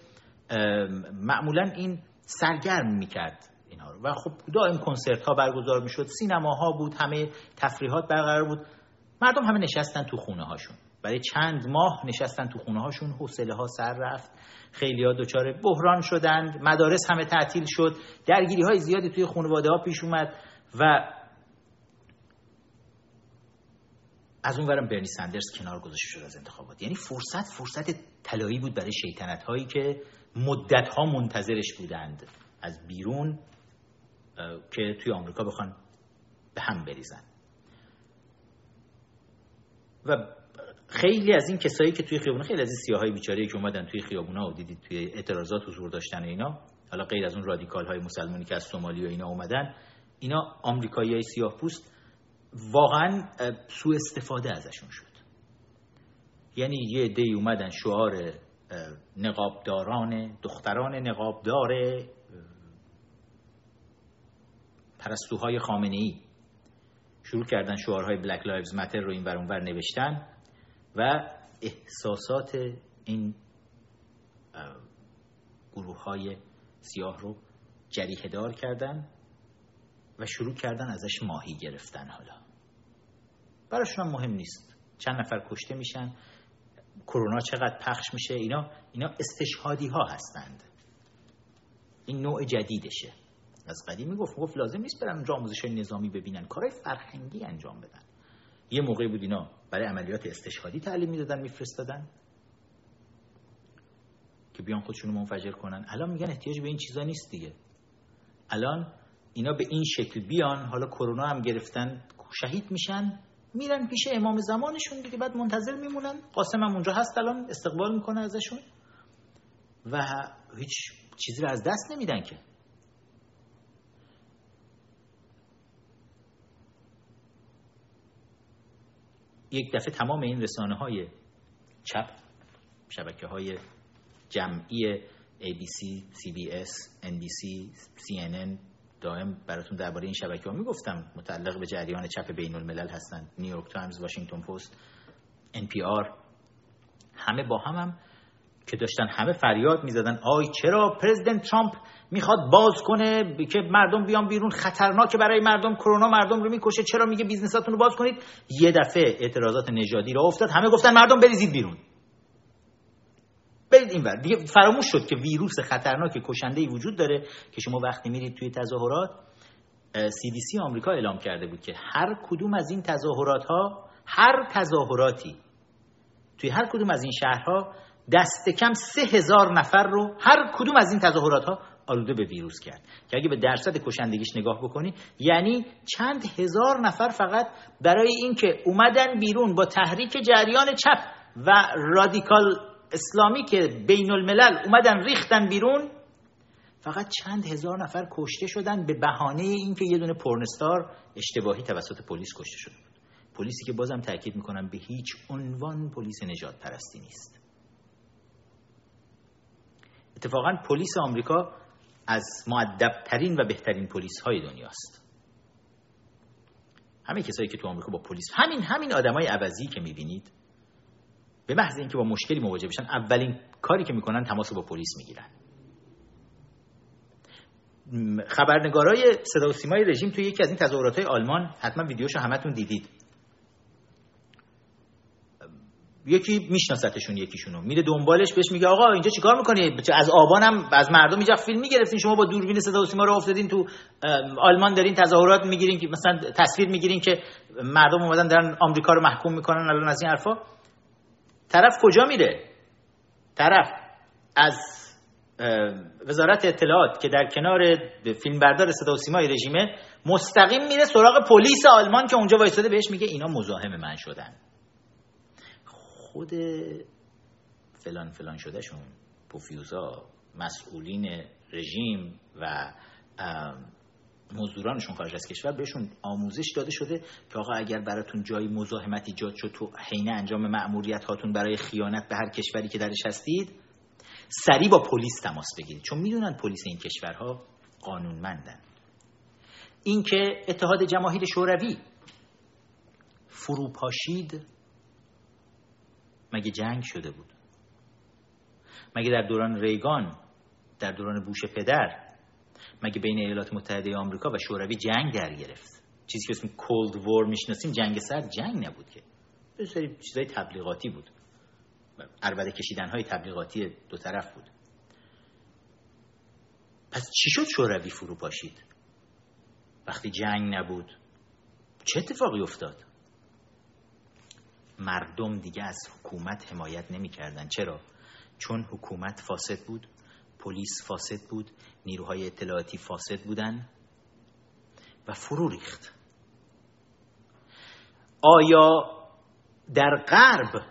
معمولا این سرگرم می‌کرد. رو. و خب دائم کنسرت ها برگزار می‌شد. سینماها بود همه تفریحات برقرار بود. مردم همه نشستن تو خونه هاشون برای چند ماه نشستن تو خونه هاشون حوصله ها سر رفت. خیلی ها دچار بحران شدند. مدارس همه تعطیل شد. درگیری های زیادی توی خانواده ها پیش اومد و از اون برم برنی سندرز کنار گذاشته شد از انتخابات. یعنی فرصت فرصت طلایی بود برای شیطنت هایی که مدت ها منتظرش بودند. از بیرون که توی آمریکا بخوان به هم بریزن. و خیلی از این کسایی که توی خیابون خیلی از این سیاهای بیچاره که اومدن توی خیابونا و دیدید توی اعتراضات حضور داشتن اینا حالا غیر از اون رادیکال های مسلمانی که از سومالی و اینا اومدن اینا آمریکایی های سیاه پوست واقعا سوء استفاده ازشون شد. یعنی یه دی اومدن شعار نقابداران دختران نقابدار پرستوهای خامنه ای شروع کردن شعارهای Black Lives Matter رو این اونور نوشتن و احساسات این گروه های سیاه رو جریه دار کردن و شروع کردن ازش ماهی گرفتن حالا. براشون هم مهم نیست. چند نفر کشته میشن. کرونا چقدر پخش میشه؟ اینا اینا استشهادی ها هستند. این نوع جدیدشه. از قدیم گفت گفت لازم نیست برن اونجا آموزش نظامی ببینن کارهای فرهنگی انجام بدن. یه موقعی بود اینا برای عملیات استشهادی تعلیم می‌دادن میفرستادن که بیان خودشونو منفجر کنن. الان میگن احتیاج به این چیزا نیست دیگه. الان اینا به این شکل بیان حالا کرونا هم گرفتن شهید میشن میرن پیش امام زمانشون دیگه بعد منتظر میمونن. قاسم هم اونجا هست الان استقبال می‌کنه ازشون. و هیچ چیزی رو از دست نمیدن که. یک دفعه تمام این رسانه های چپ شبکه های جمعی ABC, CBS, NBC, CNN دائم براتون درباره این شبکه ها می‌گفتم. متعلق به جریان چپ بین الملل هستند نیویورک تایمز، واشنگتن پست، NPR همه با هم هم که داشتن همه فریاد می‌زدن. آی چرا پرزیدنت ترامپ می‌خواد باز کنه که مردم بیان بیرون؟ خطرناکه برای مردم. کرونا مردم رو می‌کشه. چرا میگه business اتون رو باز کنید؟ یه دفعه اعتراضات نژادی را افتاد. همه گفتن مردم بریزید بیرون. برید این دیگه فراموش شد که ویروس خطرناک کشنده ای وجود داره که شما وقتی میرید توی تظاهرات CDC آمریکا اعلام کرده بود که هر کدوم از این تظاهرات ها هر تظاهراتی توی هر کدوم از این شهرها دست کم سه هزار نفر رو هر کدوم از این تظاهرات ها آلوده به ویروس کرد. که اگه به درصد کشندگیش نگاه بکنی یعنی چند هزار نفر فقط برای اینکه اومدن بیرون با تحریک جریان چپ و رادیکال اسلامی که بین الملل اومدن ریختن بیرون فقط چند هزار نفر کشته شدن به بهانه اینکه یه دونه پرنستار اشتباهی توسط پلیس کشته شده بود. پلیسی که بازم تاکید می‌کنم به هیچ عنوان پلیس نجات پرستی نیست. اتفاقا پلیس آمریکا از معدبترین و بهترین پلیس های دنیاست. همه کسایی که تو آمریکا با پلیس همین همین آدمای عوضی که می‌بینید به محض اینکه با مشکلی مواجه بشن اولین کاری که می‌کنن تماس با پلیس می‌گیرن. خبرنگارای صدا و سیمای رژیم توی یکی از این تظاهرات آلمان حتما ویدیوشو همتون دیدید. یکی میشناستشون یکیشونو. میره دنبالش بهش میگه آقا اینجا چیکار می‌کنی؟ از آبانم از مردم اینجا فیلم می‌گرفتین شما با دوربین صدا و سیما رو افتادین تو آلمان دارین تظاهرات می‌گیرین که مثلا تصویر می‌گیرین که مردم اومدن دارن آمریکا رو محکوم می‌کنن الان از این حرفا. طرف کجا میره؟ طرف از وزارت اطلاعات که در کنار فیلمبردار صدا و سیمای رژیمه مستقیم میره سراغ پلیس آلمان که اونجا وایساده بهش میگه اینا مزاحم من شدن. خود فلان فلان شده شون پوفیوزا مسئولین رژیم و مزدورانشون خارج از کشور بهشون آموزش داده شده که آقا اگر براتون جایی مزاحمت ایجاد شد تو حین انجام مأموریت هاتون برای خیانت به هر کشوری که درش هستید سریع با پلیس تماس بگیرید. چون می‌دونن پلیس این کشورها قانونمندن. اینکه اتحاد جماهیر شوروی فروپاشید مگه جنگ شده بود؟ مگه در دوران ریگان در دوران بوش پدر مگه بین ایالات متحده آمریکا و شوروی جنگ در گرفت؟ چیزی که اسم کولد وور می‌شناسیم جنگ سرد جنگ نبود که. به سری چیزای تبلیغاتی بود. عربده کشیدن های تبلیغاتی دو طرف بود. پس چی شد شوروی فرو پاشید؟ وقتی جنگ نبود چه اتفاقی افتاد؟ مردم دیگه از حکومت حمایت نمی‌کردن. چرا؟ چون حکومت فاسد بود پلیس فاسد بود نیروهای اطلاعاتی فاسد بودن و فرو ریخت. آیا در غرب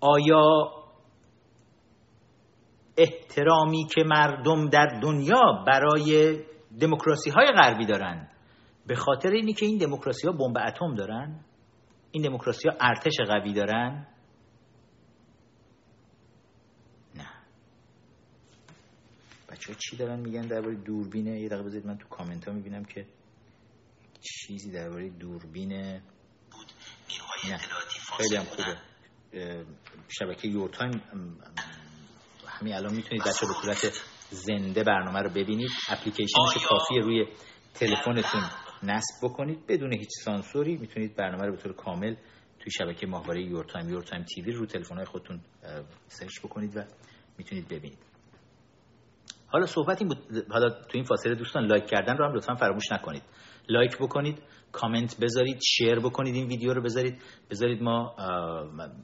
آیا احترامی که مردم در دنیا برای دموکراسی های غربی دارن به خاطر اینی که این دموکراسی ها بمب اتم دارن این دموکراسی ها ارتش قوی دارن؟ نه. بچه ها چی دارن میگن درباره دوربینه یه دقیقه بذارید من تو کامنت ها می‌بینم که چیزی درباره دوربینه بود. نه. خیلی هم خوبه. شبکه یورتایم همین الان می‌تونید بچه به صورت زنده برنامه رو ببینید. اپلیکیشنش کافیه روی تلفنتون. نصب بکنید. بدون هیچ سانسوری می‌تونید برنامه رو به طور کامل توی شبکه ماهواره Your Time Your Time TV رو تلفن خودتون سرچ بکنید و می‌تونید ببینید. حالا صحبت این بود. حالا تو این فاصله دوستان لایک کردن رو هم لطفا فراموش نکنید. لایک بکنید کامنت بذارید share بکنید این ویدیو رو بذارید. بذارید ما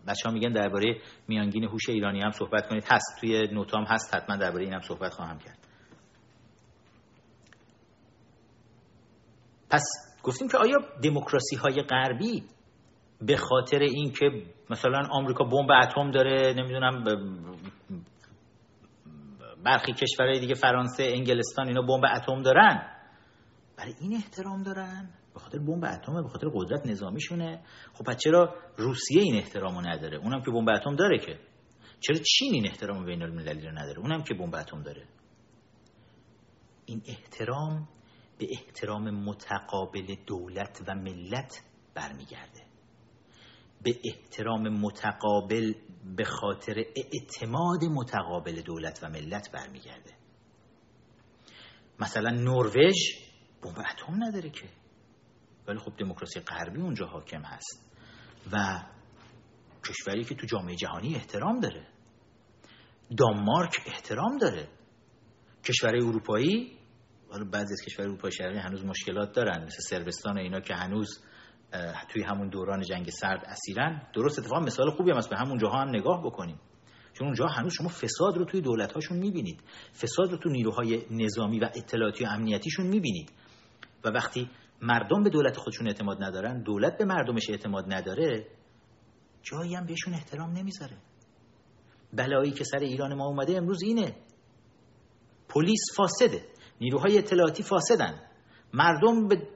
بچه میگن درباره میانگین هوش ایرانی هم صحبت کنید. هست توی نوتام هست حتما درباره این هم صحبت خواهم کرد. پس گفتیم که آیا دموکراسی های غربی به خاطر اینکه مثلا آمریکا بمب اتم داره نمی‌دونم برخی کشورهای دیگه فرانسه انگلستان اینا بمب اتم دارن برای این احترام دارن؟ به خاطر بمب اتم به خاطر قدرت نظامیشونه. خب پس چرا روسیه این احترامو نداره؟ اونم که بمب اتم داره که. چرا چین این احترام بین المللی رو نداره؟ اونم که بمب اتم داره. این احترام به احترام متقابل دولت و ملت برمیگرده. به احترام متقابل به خاطر اعتماد متقابل دولت و ملت برمیگرده. مثلا نروژ بمب اتم نداره که. ولی خب دموکراسی غربی اونجا حاکم هست. و کشوری که تو جامعه جهانی احترام داره. دانمارک احترام داره. کشورهای اروپایی حالا بعضی از کشورهای اروپای شرقی هنوز مشکلات دارن. مثل سربستان و اینا که هنوز توی همون دوران جنگ سرد اسیرن. درست اتفاقا مثال خوبی هم است به همون جاها هم نگاه بکنیم. چون اونجا هنوز شما فساد رو توی دولت هاشون می‌بینید. فساد رو تو نیروهای نظامی و اطلاعاتی و امنیتیشون می‌بینید. و وقتی مردم به دولت خودشون اعتماد ندارن دولت به مردمش اعتماد نداره جایی هم بهشون احترام نمی‌ذاره. بلایی که سر ایران ما اومده امروز اینه. پلیس فاسده. نیروهای اطلاعاتی فاسدن. مردم به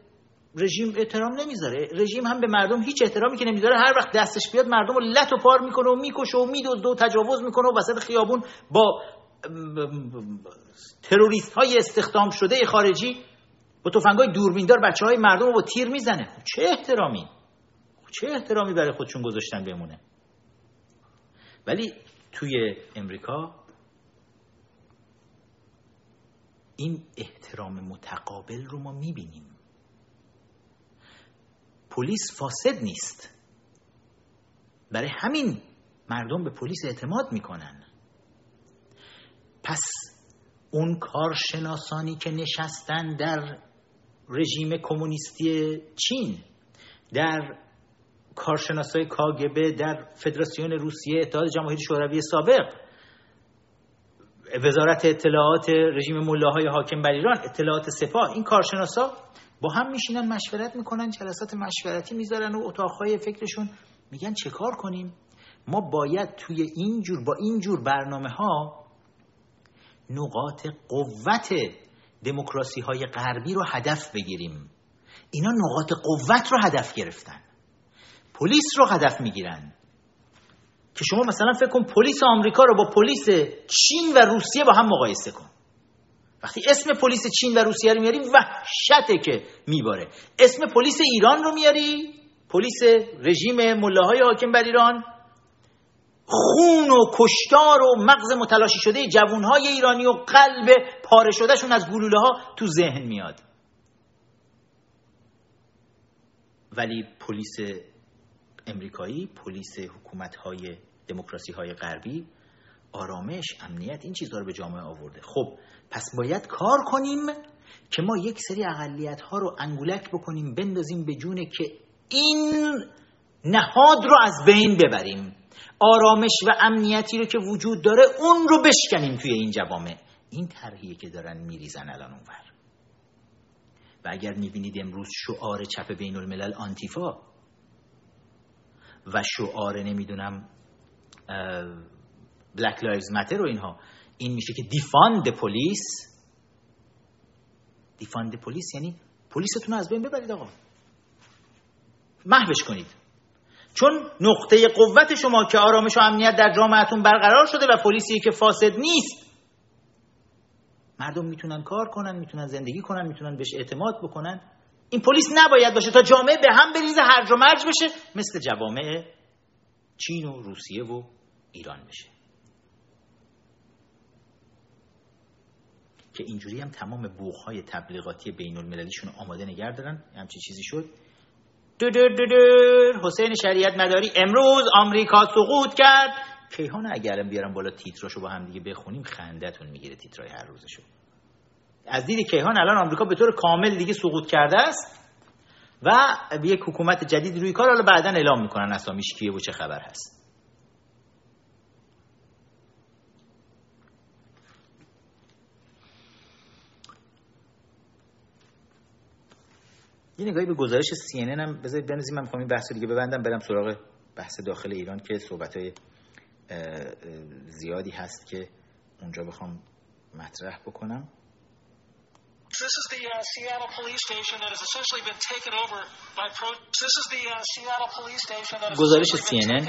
رژیم احترام نمی‌ذاره. رژیم هم به مردم هیچ احترامی که نمی‌ذاره هر وقت دستش بیاد مردم رو لط و پار می‌کنه و می‌کشه و میدزده و تجاوز می‌کنه و وسط خیابون با تروریست های استخدام شده خارجی با تفنگای دوربیندار بچه های مردم رو با تیر می‌زنه. چه احترامی؟ چه احترامی برای خودشون گذاشتن بمونه؟ ولی توی امریکا این احترام متقابل رو ما می‌بینیم. پلیس فاسد نیست. برای همین مردم به پلیس اعتماد می‌کنن. پس اون کارشناسانی که نشستن در رژیم کمونیستی چین در کارشناسای کاگبه در فدراسیون روسیه اتحاد جماهیر شوروی سابق وزارت اطلاعات رژیم ملاهای حاکم بر ایران اطلاعات سپاه این کارشناسا با هم میشینن مشورت می‌کنن جلسات مشورتی می‌ذارن و اتاقهای فکرشون میگن چه کار کنیم؟ ما باید توی این جور با این جور برنامه ها نقاط قوت دموکراسی های غربی رو هدف بگیریم. اینا نقاط قوت رو هدف گرفتن. پلیس رو هدف می‌گیرن. که شما مثلا فکر کن پلیس آمریکا رو با پلیس چین و روسیه با هم مقایسه کن. وقتی اسم پلیس چین و روسیه رو میاری وحشته که میباره. اسم پلیس ایران رو میاری پلیس رژیم ملاهای حاکم بر ایران. خون و کشتار و مغز متلاشی شده جوانهای ایرانی و قلب پاره شدهشون از گلوله ها تو ذهن میاد. ولی پلیس امریکایی پلیس حکومت های دموکراسی های غربی آرامش امنیت این چیزها رو به جامعه آورده. خب پس باید کار کنیم که ما یک سری اقلیت ها رو انگولک بکنیم بندازیم به جونه که این نهاد رو از بین ببریم. آرامش و امنیتی رو که وجود داره اون رو بشکنیم توی این جوامع. این طرحیه که دارن میریزن الان اونور. و اگر می‌بینید امروز شعار چپ بین الملل آنتیفا و شعار نمی‌دونم Black Lives Matter و اینها. این میشه که defund police defund police یعنی پلیستون از بین ببرید آقا. محوش کنید. چون نقطه قوت شما که آرامش و امنیت در جامعتون برقرار شده و پلیسی که فاسد نیست مردم می‌تونن کار کنن می‌تونن زندگی کنن می‌تونن بهش اعتماد بکنن. این پلیس نباید باشه تا جامعه به هم بریزه هرج و مرج بشه. مثل جوامع چین و روسیه و ایران بشه که اینجوری هم تمام بوخهای تبلیغاتی بین المللیشون آماده نگه دارن. همچین چیزی شد. دو دو دو دو. حسین شریعت مداری امروز آمریکا سقوط کرد. کیهان اگرم بیارم بالا تیتراشو با هم دیگه بخونیم خندتون می‌گیره تیترای هر روزشو. از دید کیهان الان آمریکا به طور کامل دیگه سقوط کرده است و یک حکومت جدید روی کار حالا بعدا اعلام می‌کنن اسامیش کیه و چه خبر هست. یه نگاهی به گزارش سی هم بذارید بنزیم من می‌خوام این بحث دیگه ببندم. برم سراغ بحث داخل ایران که صحبت های زیادی هست که اونجا بخوام مطرح بکنم. This is the uh, Seattle police station that has essentially been taken over by pro This is the uh, Seattle police station that has گزارش CNN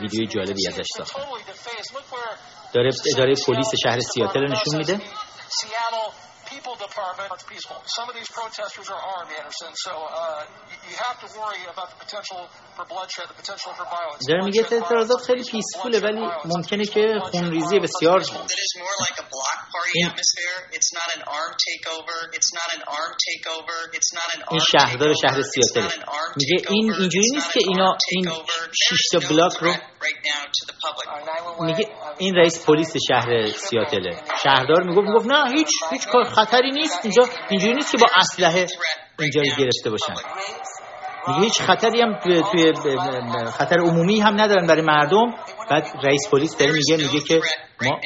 ویدیوی جالبی ازش ساختن داره اداره پلیس شهر سیاتل نشون میده. people department it's peaceful. Some of these protesters are armed, Anderson, so uh, you have to worry about the potential for bloodshed, the potential for violence. در میگه اعتراضات خیلی پیسفوله ولی ممکنه که خونریزی بسیار این شهردار شهر سیاتل میگه این اینجوری نیست که اینا این شش تا بلاک رو میگه این رئیس پلیس شهر سیاتله. شهردار می‌گفت می‌گفت نه هیچ هیچ خطری نیست. اینجا اینجوری نیست که با اسلحه اینجا گرفته باشن. میگه هیچ خطری هم توی, توی خطر عمومی هم ندارن برای مردم. بعد رئیس پلیس داره میگه میگه که ما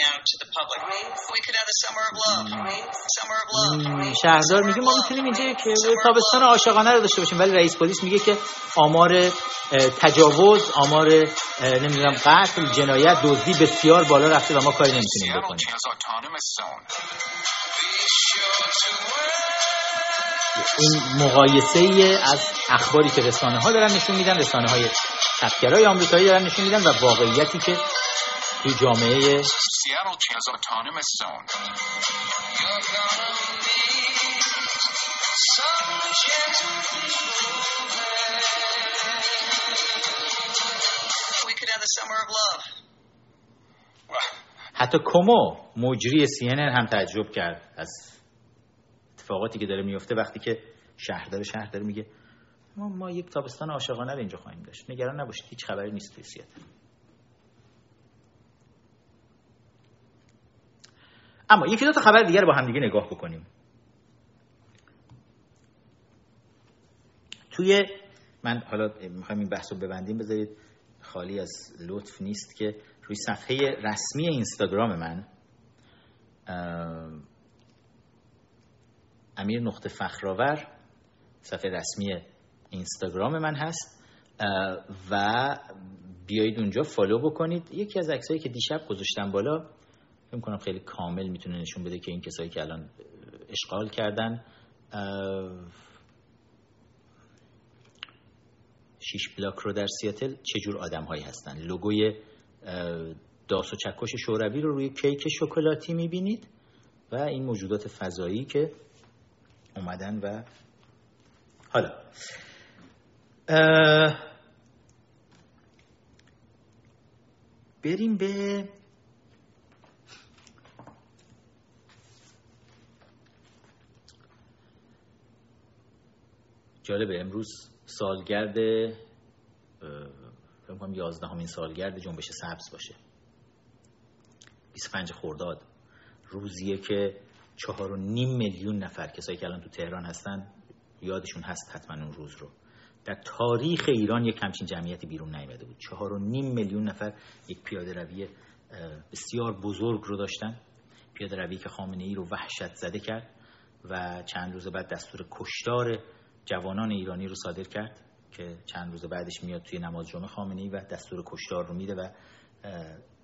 شهردار میگه ما می‌تونیم اینجا که تابستان عاشقانه رو داشته باشیم ولی رئیس پلیس میگه که آمار تجاوز آمار نمی‌دونم قتل جنایت دزدی بسیار بالا رفته و ما کاری نمی‌تونیم بکنیم. این مقایسه ای از اخباری که رسانه ها دارن نشون میدن رسانه های تفکرهای آمریکایی دارن نشون میدن و واقعیتی که توی جامعه حتی کومو مجری سی هم تعجب کرد. از اتفاقاتی که داره میفته وقتی که شهردار شهر داره میگه ما, ما یک تابستان عاشقانه رو اینجا خواهیم داشت. نگران نباشید هیچ خبری نیست توی سیاتل اما یکی دو تا خبر دیگر با هم دیگه نگاه بکنیم. توی من حالا می‌خوایم این بحث رو ببندیم بذارید خالی از لطف نیست که روی صفحه رسمی اینستاگرام من امیر نقطه فخرآور صفحه رسمی اینستاگرام من هست و بیایید اونجا فالو بکنید. یکی از عکسایی که دیشب گذاشتم بالا فکر کنم خیلی کامل می‌تونه نشون بده که این کسایی که الان اشغال کردن شیش بلاک رو در سیاتل چجور آدم هایی هستن؟ لوگوی داس و چکش شوروی رو روی کیک شکلاتی می‌بینید و این موجودات فضایی که اومدن و حالا بریم به جالبه امروز سالگرد فکر کنم 11 همین سالگرد جنبش سبز باشه. 25 خرداد. روزیه که چهار و نیم میلیون نفر کسایی که الان تو تهران هستن یادشون هست حتما اون روز رو. در تاریخ ایران یک همچین جمعیتی بیرون نیامده بود. چهار و نیم میلیون نفر یک پیاده روی بسیار بزرگ رو داشتن. پیاده روی که خامنه ای رو وحشت زده کرد و چند روز بعد دستور کشتار جوانان ایرانی رو صادر کرد که چند روز بعدش میاد توی نماز جمعه خامنه ای و دستور کشتار رو میده و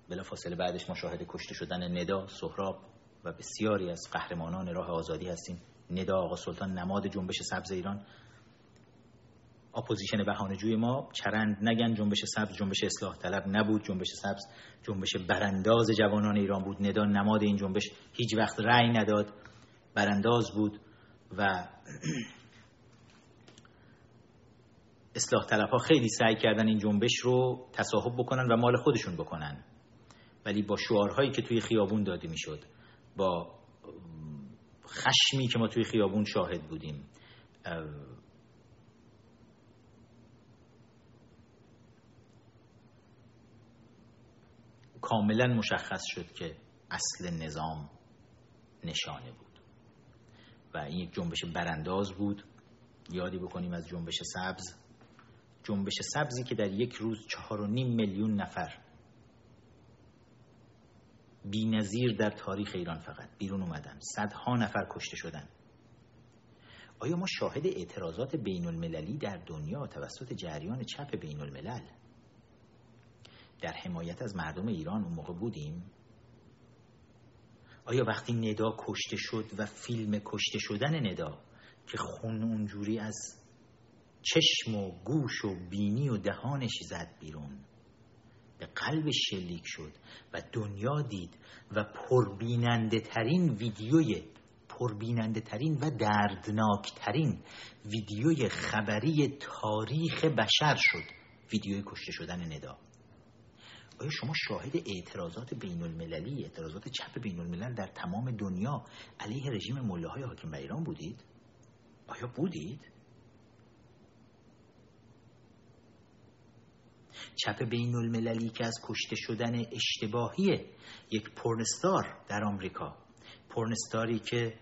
بلافاصله بعدش مشاهده کشته شدن ندا سهراب و بسیاری از قهرمانان راه آزادی هستیم. ندا آقا سلطان نماد جنبش سبز ایران. اپوزیشن بهانه‌جوی ما چرند نگن جنبش سبز جنبش اصلاح طلب نبود. جنبش سبز جنبش برانداز جوانان ایران بود. ندا نماد این جنبش هیچ وقت رأی نداد. برانداز بود و *clears throat* اصلاح طلب ها خیلی سعی کردن این جنبش رو تصاحب بکنن و مال خودشون بکنن. ولی با شعارهایی که توی خیابون داده می‌شد با خشمی که ما توی خیابون شاهد بودیم کاملا مشخص شد که اصل نظام نشانه بود. و این یک جنبش برانداز بود. یادی بکنیم از جنبش سبز جنبش سبزی که در یک روز چهار و نیم میلیون نفر. بی نظیر در تاریخ ایران فقط بیرون اومدن. صدها نفر کشته شدن. آیا ما شاهد اعتراضات بین المللی در دنیا توسط جریان چپ بین الملل در حمایت از مردم ایران اون موقع بودیم؟ آیا وقتی ندا کشته شد و فیلم کشته شدن ندا که خون اونجوری از چشم و گوش و بینی و دهانش زد بیرون به قلب شلیک شد و دنیا دید و پربیننده ترین ویدیوی پربیننده ترین و دردناک ترین ویدیوی خبری تاریخ بشر شد ویدیوی کشته شدن ندا آیا شما شاهد اعتراضات بین المللی اعتراضات چپ بین الملل در تمام دنیا علیه رژیم ملاهای حاکم بر ایران بودید؟ آیا بودید؟ چپ بین المللی که از کشته شدن اشتباهی یک پرنستار در آمریکا. پرنستاری که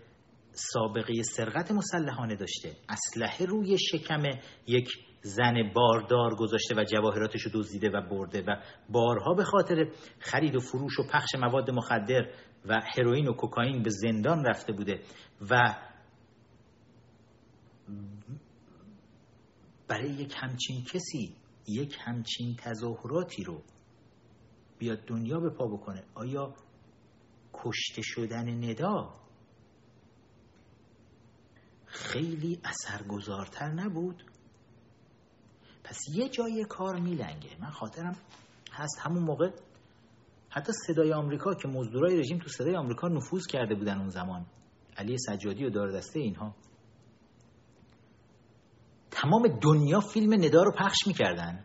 سابقه سرقت مسلحانه داشته. اسلحه روی شکم یک زن باردار گذاشته و جواهراتش رو دزدیده و برده و بارها به خاطر خرید و فروش و پخش مواد مخدر و هروئین و کوکائین به زندان رفته بوده و برای یک همچین کسی یک همچین تظاهراتی رو بیاد دنیا به پا بکنه. آیا کشته شدن ندا خیلی اثرگذارتر نبود؟ پس یه جای کار میلنگه. من خاطرم هست همون موقع حتی صدای آمریکا که مزدورای رژیم تو صدای آمریکا نفوذ کرده بودن اون زمان. علی سجادی و دار دسته اینها. تمام دنیا فیلم ندا رو پخش می‌کردن.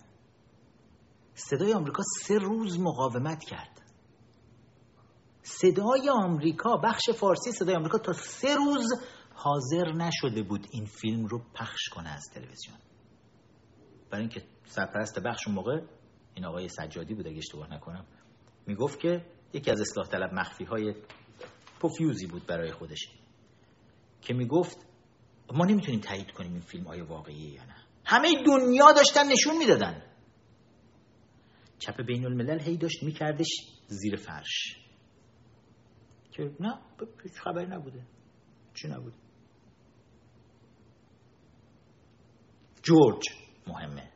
صدای آمریکا سه روز مقاومت کرد. صدای آمریکا بخش فارسی صدای آمریکا تا سه روز حاضر نشده بود این فیلم رو پخش کنه از تلویزیون. برای اینکه سرپرست بخش اون موقع این آقای سجادی بود اگه اشتباه نکنم می‌گفت که یکی از اصلاح طلب مخفی های پوفیوزی بود برای خودش. که می‌گفت ما نمی‌تونیم تایید کنیم این فیلم آیا واقعیه یا نه. همه دنیا داشتن نشون می‌دادن. چپ بین الملل هی داشت میکردش زیر فرش. که نه هیچ خبری نبوده. چی نبوده؟ جورج مهمه.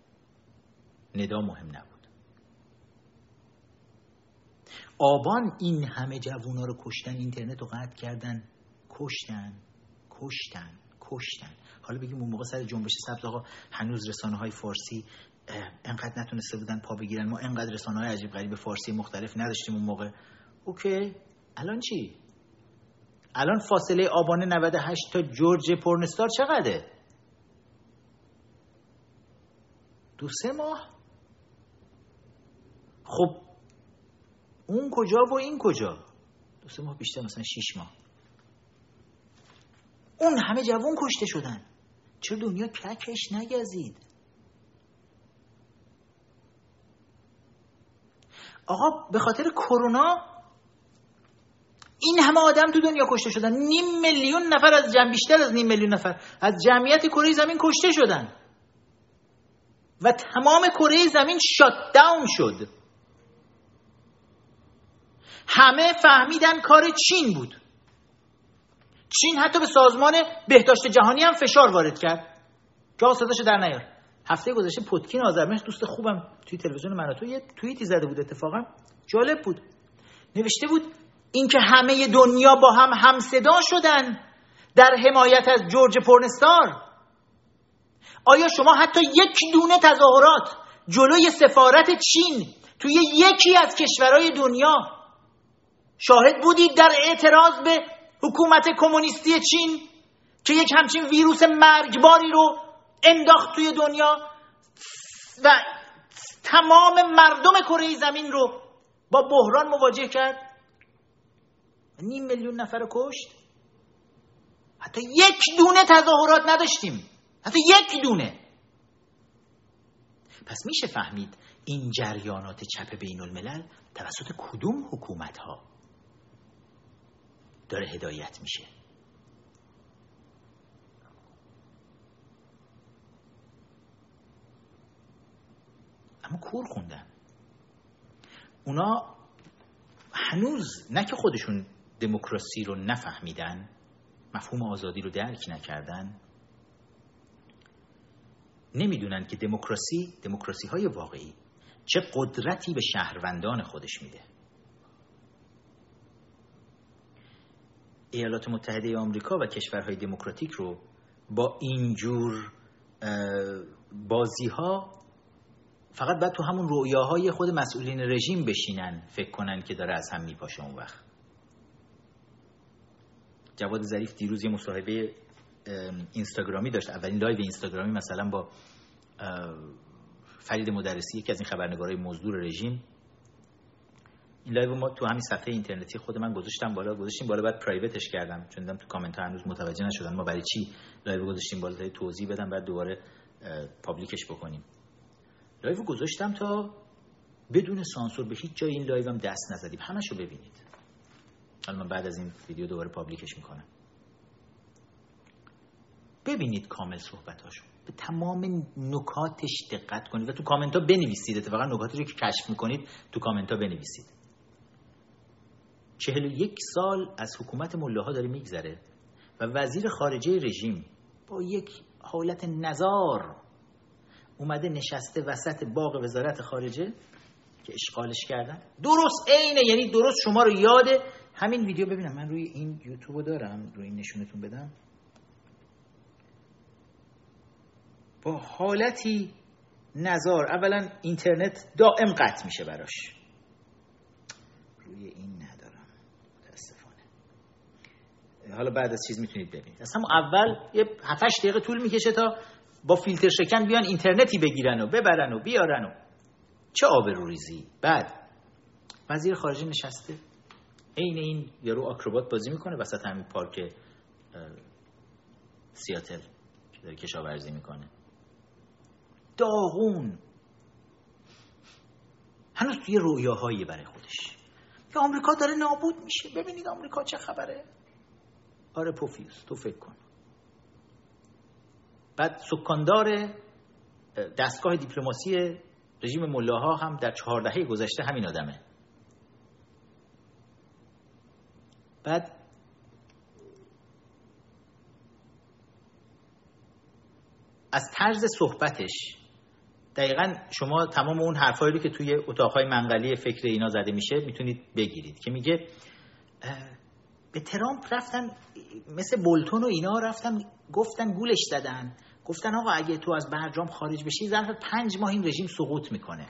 ندا مهم نبود. آبان این همه جوونا رو کشتن اینترنت رو قطع کردن. کشتن. کشتن. کشتن. حالا بگیم اون موقع سر جنبش سبز آقا هنوز رسانه های فارسی انقدر نتونسته بودن پا بگیرن. ما انقدر رسانه های عجیب غریب فارسی مختلف نداشتیم اون موقع. اوکی. الان چی؟ الان فاصله آبان 98 تا جورج پورنستار چقدره؟ دو سه ماه؟ خب اون کجا و این کجا؟ دو سه ماه بیشتر مثلا شیش ماه. اون همه جوان کشته شدن. چرا دنیا ککش نگزید. آقا به خاطر کرونا این همه آدم تو دنیا کشته شدن. نیم میلیون نفر از جمع بیشتر از نیم میلیون نفر از جمعیت کره زمین کشته شدن. و تمام کره زمین شات داون شد. همه فهمیدن کار چین بود. چین حتی به سازمان بهداشت جهانی هم فشار وارد کرد. که صداشو در نیار. هفته گذشته پوتکین آذرمش دوست خوبم توی تلویزیون مناتو یه توییتی زده بود اتفاقا. جالب بود. نوشته بود اینکه همه دنیا با هم همصدا شدن در حمایت از جورج پورنستار. آیا شما حتی یک دونه تظاهرات جلوی سفارت چین توی یکی از کشورهای دنیا شاهد بودید در اعتراض به حکومت کمونیستی چین که یک همچین ویروس مرگباری رو انداخت توی دنیا و تمام مردم کره زمین رو با بحران مواجه کرد. نیم میلیون نفر رو کشت. حتی یک دونه تظاهرات نداشتیم. حتی یک دونه. پس میشه فهمید این جریانات چپ بین الملل توسط کدوم حکومت ها داره هدایت میشه. اما کور خوندن. اونا هنوز نه که خودشون دموکراسی رو نفهمیدن مفهوم آزادی رو درک نکردن نمی‌دونن که دموکراسی دموکراسی های واقعی چه قدرتی به شهروندان خودش میده. ایالات متحده آمریکا و کشورهای دموکراتیک رو با اینجور بازی ها فقط باید تو همون رویاهای خود مسئولین رژیم بشینن فکر کنن که داره از هم میپاشه اون وقت. جواد ظریف دیروز یه مصاحبه اینستاگرامی داشت. اولین live اینستاگرامی مثلا با فرید مدرسی یکی از این خبرنگارای مزدور رژیم این live ما تو همین صفحه اینترنتی خود من گذاشتم بالا گذاشتیم بالا بعد private ش کردم. چون دیدم تو کامنت ها هنوز متوجه نشدن. ما برای چی live گذاشتیم بالا؟ توضیح بدم بعد دوباره public ش بکنیم. live گذاشتم تا بدون سانسور به هیچ جای این live هم دست نزدیم. همشو ببینید. حالا من بعد از این ویدیو دوباره پابلیکش می‌کنم. ببینید کامل صحبتاشو. به تمام نکاتش دقت کنید و تو کامنت ها بنویسید. اتفاقا نکاتی رو که کشف می‌کنید تو کامنت ها بنویسید. چهل و یک سال از حکومت ملاها داره میگذره و وزیر خارجه رژیم با یک حالت نظار اومده نشسته وسط باغ وزارت خارجه که اشغالش کردن. درست عینه یعنی درست شما رو یاده. همین ویدیو ببینم. من روی این یوتیوب دارم. روی این نشونتون بدم. با حالتی نظار اولا اینترنت دائم قطع میشه براش روی این ندارم متاسفانه حالا بعد از چیز می‌تونید ببینید. از اول یه 7 دقیقه طول می‌کشه تا با فیلتر شکن بیان اینترنتی بگیرن و ببرن و بیارن و چه آبروریزی بعد. وزیر خارجه نشسته. عین این یارو آکروبات بازی می‌کنه وسط همین پارک سیاتل که داره کشاورزی می‌کنه. داغون. هنوز توی رویاهایی برای خودش. که آمریکا داره نابود میشه. ببینید آمریکا چه خبره. آره پوفیوس تو فکر کن. بعد سکاندار دستگاه دیپلماسی رژیم ملاها هم در چهار دهه گذشته همین آدمه. بعد از طرز صحبتش دقیقا شما تمام اون حرفایی رو که توی اتاقهای منقلی فکر اینا زده میشه می‌تونید بگیرید که میگه به ترامپ رفتن مثل بولتون و اینا رفتن گفتن گولش دادن گفتن آقا اگه تو از برجام خارج بشی ظرف پنج ماه این رژیم سقوط می‌کنه.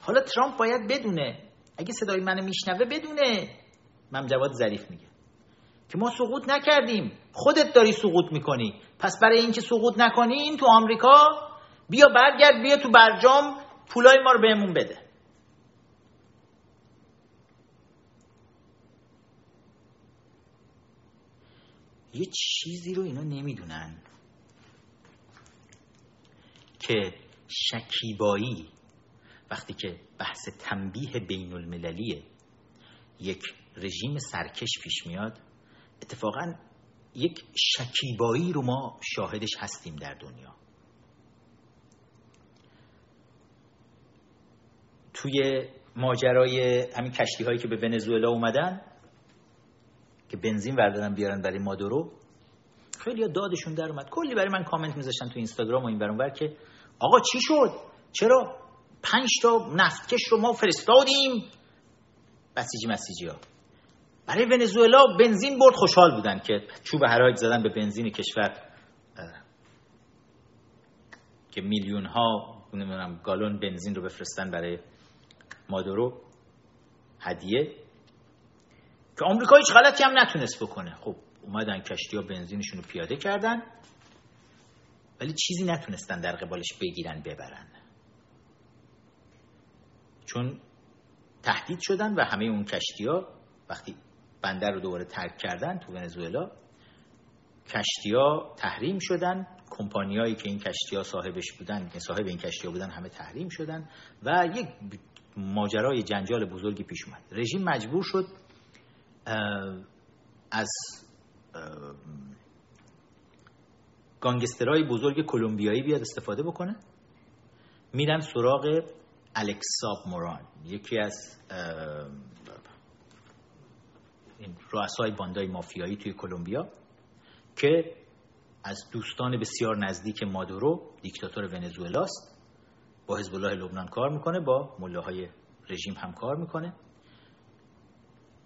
حالا ترامپ باید بدونه. اگه صدای منو میشنوه بدونه. من جواد ظریف میگه. که ما سقوط نکردیم. خودت داری سقوط می‌کنی. پس برای اینکه سقوط نکنی این تو آمریکا بیا برگرد بیا تو برجام پولای ما رو بهمون بده. یه چیزی رو اینا نمی‌دونن. که شکیبایی وقتی که بحث تنبیه بین المللیه یک رژیم سرکش پیش میاد اتفاقا یک شکیبایی رو ما شاهدش هستیم در دنیا. توی ماجرای همین کشتی هایی که به ونزوئلا اومدن که بنزین وردادن بیارن برای مادورو خیلی دادشون در اومد. کلی برای من کامنت میذاشتن تو اینستاگرام و این برون که آقا چی شد؟ چرا پنج تا نفتکش رو ما فرستادیم؟ بسیجی مسیجی ها. برای ونزوئلا بنزین برد خوشحال بودن که چوب حراج زدن به بنزین کشور. که میلیون ها نمی‌دونم گالون بنزین رو بفرستن برای مادورو هدیه. که آمریکا هیچ غلطی هم نتونست بکنه. خب اومدن کشتی ها بنزینشون رو پیاده کردن ولی چیزی نتونستن در قبالش بگیرن ببرن. چون تهدید شدن و همه اون کشتی ها وقتی بندر رو دوباره ترک کردن تو ونزوئلا کشتی ها تحریم شدن. کمپانیایی که این کشتی ها صاحبش بودن صاحب این کشتی ها بودن همه تحریم شدن و یک ماجرای جنجال بزرگی پیش اومد. رژیم مجبور شد از گانگسترهای بزرگ کلمبیایی بیاد استفاده بکنه. میرن سراغ الکساب موران یکی از این رؤسای باندای مافیایی توی کلمبیا که از دوستان بسیار نزدیک مادورو دیکتاتور ونزوئلاست با حزب الله لبنان کار می‌کنه با ملاهای رژیم هم کار می‌کنه.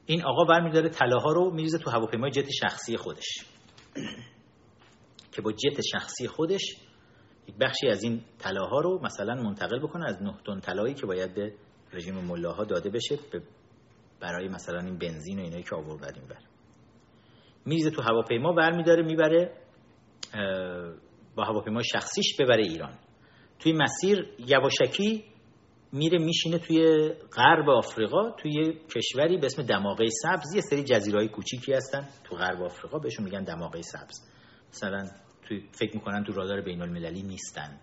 این آقا برمیداره طلاها رو میریزه تو هواپیمای جت شخصی خودش. که با جت شخصی خودش یک بخشی از این طلاها رو مثلا منتقل بکنه از نه تن طلایی که باید به رژیم ملاها داده بشه برای مثلا این بنزین و اینایی که آوردیم بر. میریزه تو هواپیما برمیداره می‌بره با هواپیما شخصیش ببره ایران. توی مسیر یواشکی میره میشینه توی غرب آفریقا توی کشوری به اسم دماغه سبز. یه سری جزیرهای کوچیکی هستن تو غرب آفریقا بهشون میگن دماغه سبز. مثلا توی فکر می‌کنن تو رادار بین المللی نیستن.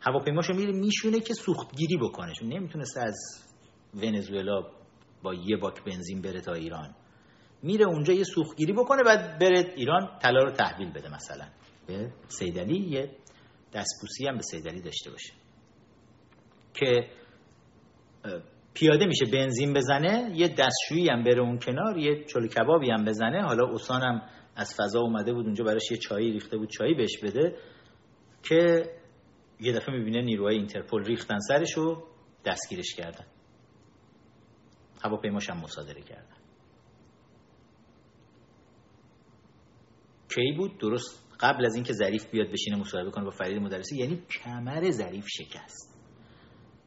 هواپیماشو میره میشونه که سوختگیری بکنه. چون نمی‌تونسته از ونزوئلا با یه باک بنزین بره تا ایران. میره اونجا یه سوختگیری بکنه بعد بره ایران طلا رو تحویل بده مثلا. به سیدلی یه دستبوسی هم به سیدلی داشته باشه. که پیاده میشه بنزین بزنه یه دستشویی هم بره اون کنار یه چلو کبابی هم بزنه. حالا اصان هم از فضا اومده بود اونجا براش یه چایی ریخته بود چایی بهش بده که یه دفعه می‌بینه نیروهای اینترپل ریختن سرش و دستگیرش کردن. هواپیماش هم مصادره کردن. کی بود؟ درست قبل از اینکه ظریف بیاد بشینه مصاحبه کنه با فرید مدرسی یعنی کمر ظریف شکست.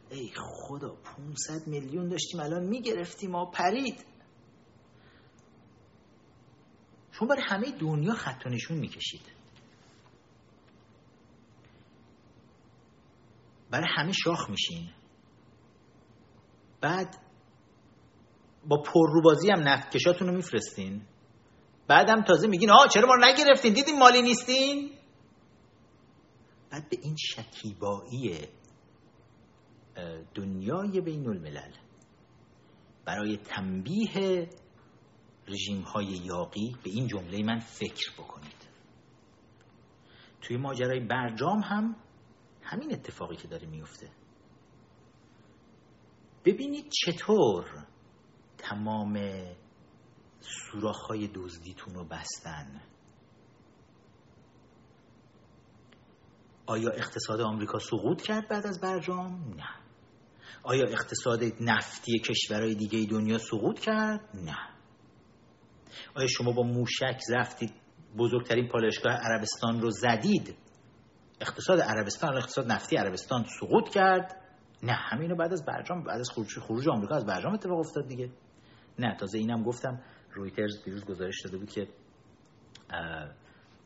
ای خدا 500 میلیون داشتیم الان می‌گرفتیم ما پرید شما برای همه دنیا خط و نشون می‌کشید. برای همه شاخ میشین. بعد با پرروبازی هم نفتکشاتون رو میفرستین. بعدم تازه میگین آه چرا ما نگرفتین؟ دیدین مالی نیستین؟ بعد به این شکیبایی دنیای بین الملل. برای تنبیه رژیم های یاقی به این جمله من فکر بکنید. توی ماجرای برجام هم همین اتفاقی که داره میفته ببینید چطور تمام سوراخ‌های دزدیتون رو بستن. آیا اقتصاد آمریکا سقوط کرد بعد از برجام؟ نه. آیا اقتصاد نفتی کشورهای دیگه دنیا سقوط کرد؟ نه. آیا شما با موشک رفتید بزرگترین پالایشگاه عربستان رو زدید اقتصاد عربستان اقتصاد نفتی عربستان سقوط کرد؟ نه همین رو بعد از برجام بعد از خروج, خروج آمریکا از برجام اتفاق افتاد دیگه. نه تازه اینم گفتم رویترز دیروز گزارش داده بود که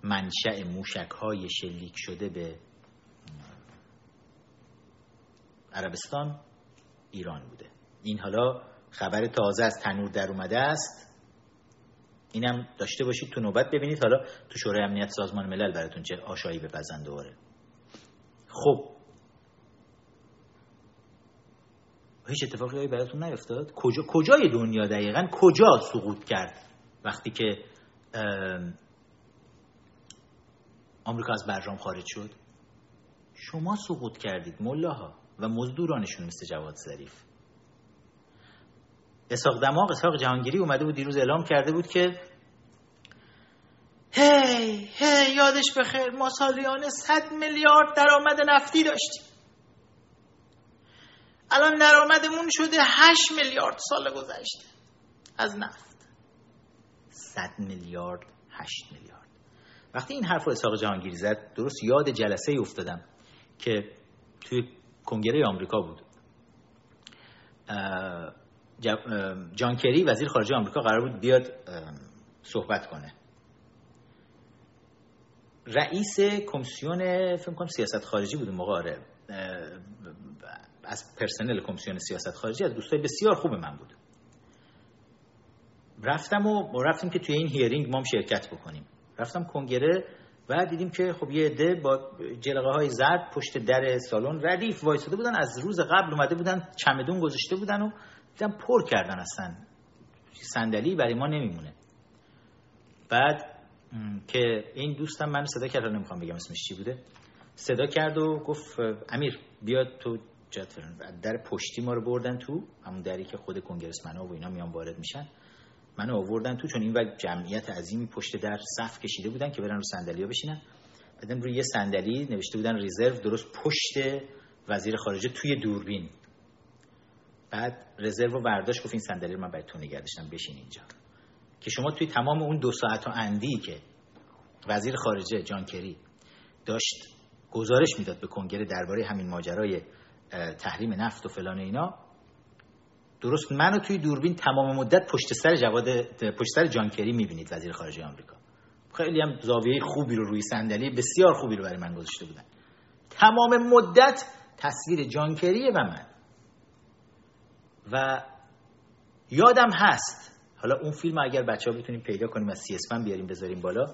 منشأ موشک های شلیک شده به عربستان ایران بوده. این حالا خبر تازه از تنور در اومده است. اینم داشته باشید تو نوبت ببینید. حالا تو شورای امنیت سازمان ملل براتون چه آشایی بپزن دوباره. خب. هیچ اتفاقی براتون نیفتاد؟ کجا کجای دنیا دقیقا؟ کجا سقوط کرد وقتی که آمریکا از برجام خارج شد؟ شما سقوط کردید ملاها. و مزدورانشون مثل جواد ظریف. اساق دماغ اساق جهانگیری اومده بود دیروز اعلام کرده بود که هی هی یادش بخیر ما سالیانه 100 میلیارد درآمد نفتی داشتیم. الان درآمدمون شده 8 میلیارد سال گذشته. از نفت. 100 میلیارد 8 میلیارد. وقتی این حرف رو اساق جهانگیری زد درست یاد جلسه افتادم که توی کنگره آمریکا بود. جان کری وزیر خارجه آمریکا قرار بود بیاد صحبت کنه. رئیس کمیسیون فکر کنم سیاست خارجی بود موقع آره. از پرسنل کمیسیون سیاست خارجی از دوستای بسیار خوب من بود. رفتم و رفتیم که توی این هیرینگ ما شرکت بکنیم. رفتم کنگره و دیدیم که خب یه عده با جلقه های زرد پشت در سالن ردیف وایساده بودن از روز قبل اومده بودن چمدون گذاشته بودن و دیدم پر کردن اصلا صندلی برای ما نمیمونه. بعد که این دوستم من صدا کرد نمی‌خوام بگم اسمش چی بوده صدا کرد و گفت امیر بیاد تو جات در پشتی ما رو بردن تو همون دری که خود کنگرسمن و اینا میان وارد میشن. منو آوردن تو چون این وقت جمعیت عظیمی پشت در صف کشیده بودن که برن رو صندلی ها بشینن. بعدم روی یه صندلی نوشته بودن رزرو درست پشت وزیر خارجه توی دوربین. بعد رزرو رو برداشت گفت این صندلی رو من باید تو نگه بشین اینجا. که شما توی تمام اون دو ساعت و اندی که وزیر خارجه جان کری داشت گزارش می‌داد به کنگره درباره همین ماجرای تحریم نفت و فلان اینا درست منو توی دوربین تمام مدت پشت سر جواد پشت سر جان کری می‌بینید وزیر خارجه آمریکا. خیلی هم زاویه خوبی رو روی صندلی بسیار خوبی رو برای من گذاشته بودن. تمام مدت تصویر جان کریه و من. و یادم هست حالا اون فیلم اگر بچه ها بتونیم پیدا کنیم از سی اسفن بیاریم بذاریم بالا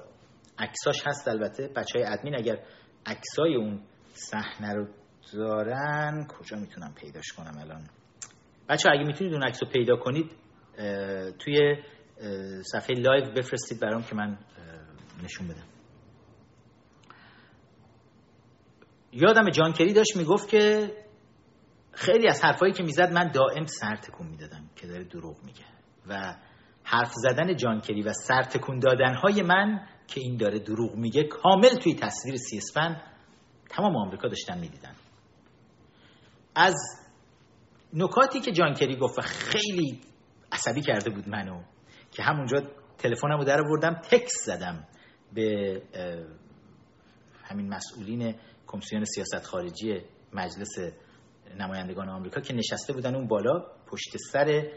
عکساش هست البته. بچه های ادمین اگر عکسای اون صحنه رو دارن کجا می‌تونم پیداش کنم الان؟ بچه اگه می‌تونید اون عکس رو پیدا کنید توی صفحه live بفرستید برام که من نشون بدم. یادم جان کری داشت می‌گفت که خیلی از حرفایی که می‌زد من دائم سر تکون می‌دادم که داره دروغ میگه. و حرف زدن جان کری و سر تکون دادن های من که این داره دروغ میگه کامل توی تصویر سی اسفن تمام آمریکا داشتن می‌دیدن. از نکاتی که جان کری گفت خیلی عصبی کرده بود منو که همونجا تلفنمو در آوردم تکس زدم به همین مسئولین کمیسیون سیاست خارجی مجلس نمایندگان آمریکا که نشسته بودن اون بالا پشت سر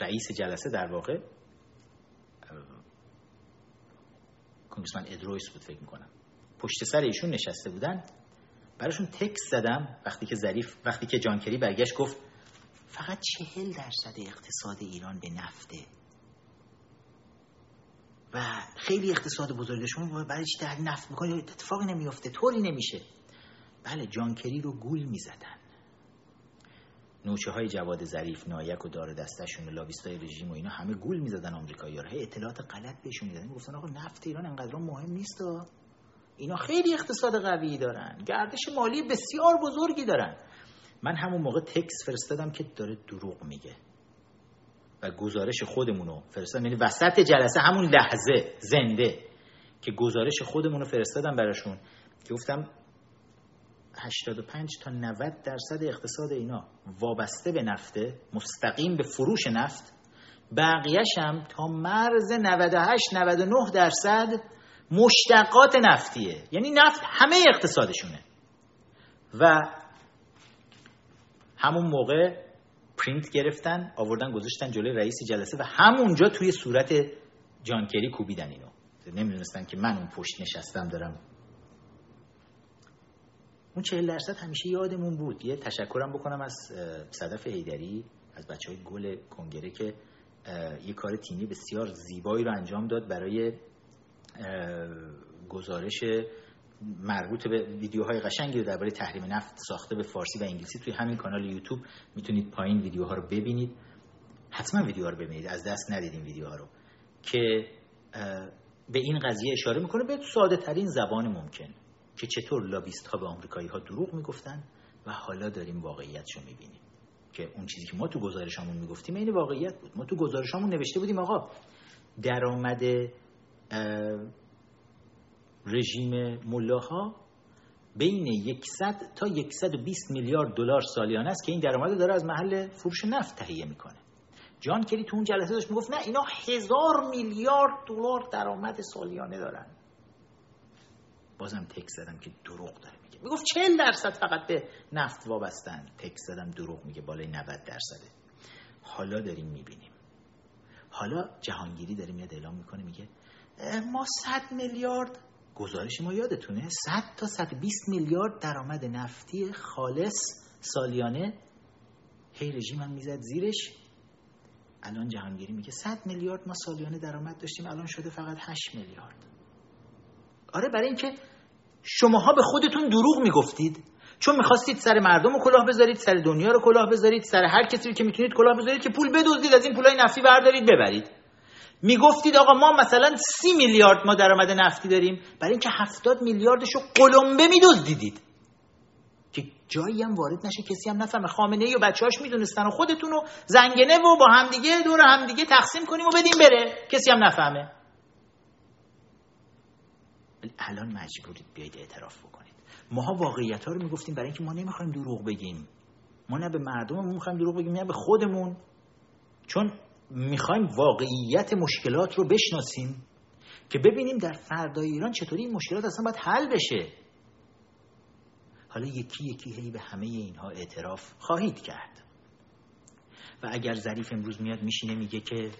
رئیس جلسه در واقع کنگرسمن ادرویس بود فکر می‌کنم. پشت سر ایشون نشسته بودن. براشون تکس زدم. وقتی که ظریف وقتی که جانکری برگشت گفت فقط چهل درصد اقتصاد ایران به نفته. و خیلی اقتصاد برای چی تحلیل نفت می‌کنی اتفاقی نمیفته طوری نمیشه. بله جانکری رو گول می‌زدن. نوچه های جواد ظریف نایک و دار دستشون لابیست های رژیم و اینا همه گول می‌زدن آمریکایی ها اطلاعات غلط بهشون می‌دادن. گفتن آقا نفت ایران انقدر مهم نیست اینا خیلی اقتصاد قوی دارن. گردش مالی بسیار بزرگی دارن. من همون موقع تکس فرستادم که داره دروغ میگه. و گزارش خودمونو فرستادم. یعنی وسط جلسه همون لحظه زنده که گزارش خودمونو فرستادم براشون. که گفتم 85 تا 90 درصد اقتصاد اینا وابسته به نفته مستقیم به فروش نفت. بقیهش هم تا مرز 98 99 درصد مشتقات نفتیه. یعنی نفت همه اقتصادشونه. و همون موقع پرینت گرفتن آوردن گذاشتن جلوی رئیس جلسه و همونجا توی صورت جانکری کوبیدن اینو. نمی‌دونستن که من اون پشت نشستم دارم. اون چهل درصد همیشه یادمون بود. یه تشکرم بکنم از صدف هیدری از بچه های گل کنگره که یه کار تیمی بسیار زیبایی رو انجام داد برای گزارش مربوط به ویدیوهای قشنگی رو درباره تحریم نفت ساخته به فارسی و انگلیسی توی همین کانال یوتیوب می‌تونید پایین ویدیوها رو ببینید. حتما ویدیوها رو ببینید. از دست ندید این ویدیوها رو. که به این قضیه اشاره می‌کنه. به ساده ترین زبان ممکن که چطور لابیست ها به آمریکایی ها دروغ می‌گفتن و حالا داریم واقعیتشو می‌بینیم. که اون چیزی که ما تو گزارشامون می‌گفتیم این واقعیت بود. ما تو گزارشامون نوشته بودیم آقا درآمد رژیم ملاها بین 100 تا 120 میلیارد دلار سالیانه است که این درآمد داره از محل فروش نفت تهیه می‌کنه. جان کری تو اون جلسه داشت می‌گفت نه اینا هزار میلیارد دلار درآمد سالیانه دارن. بازم تک زدم که دروغ داره میگه. می‌گفت 40 درصد فقط به نفت وابستن. تک زدم دروغ میگه بالای 90 درصده. حالا داریم می‌بینیم. حالا جهانگیری داره میاد اعلام می‌کنه میگه ما 100 میلیارد گزارش ما یادتونه؟ 100 تا 120 میلیارد درآمد نفتی خالص سالیانه هی رژیم هم می‌زد زیرش. الان جهانگیری میگه 100 میلیارد ما سالیانه درآمد داشتیم الان شده فقط 8 میلیارد. آره برای اینکه شماها به خودتون دروغ می‌گفتید. چون می‌خواستید سر مردم رو کلاه بذارید سر دنیا رو کلاه بذارید سر هر کسی که می‌تونید کلاه بذارید که پول بدزدید از این پولای نفتی بردارید ببرید. می‌گفتید آقا ما مثلا سی میلیارد ما درآمد نفتی داریم. برای اینکه هفتاد میلیاردش رو قلمبه میدزدیدید. که جایی هم وارد نشه کسی هم نفهمه. خامنه ای و بچه‌هاش می‌دونستن و خودتون رو زنگنه و با همدیگه دور همدیگه تقسیم کنیم و بدیم بره. کسی هم نفهمه. الان مجبورید بیاید اعتراف بکنید. ماها واقعیت ها رو می‌گفتیم برای اینکه ما نمی‌خوایم دروغ بگیم. ما نه به مردممون می‌خوایم دروغ بگیم نه به خودمون. چون می‌خوایم واقعیت مشکلات رو بشناسیم که ببینیم در فردای ایران چطوری این مشکلات اصلا باید حل بشه. حالا یکی یکی هی به همه اینها اعتراف خواهید کرد. و اگر ظریف امروز میاد میشینه میگه که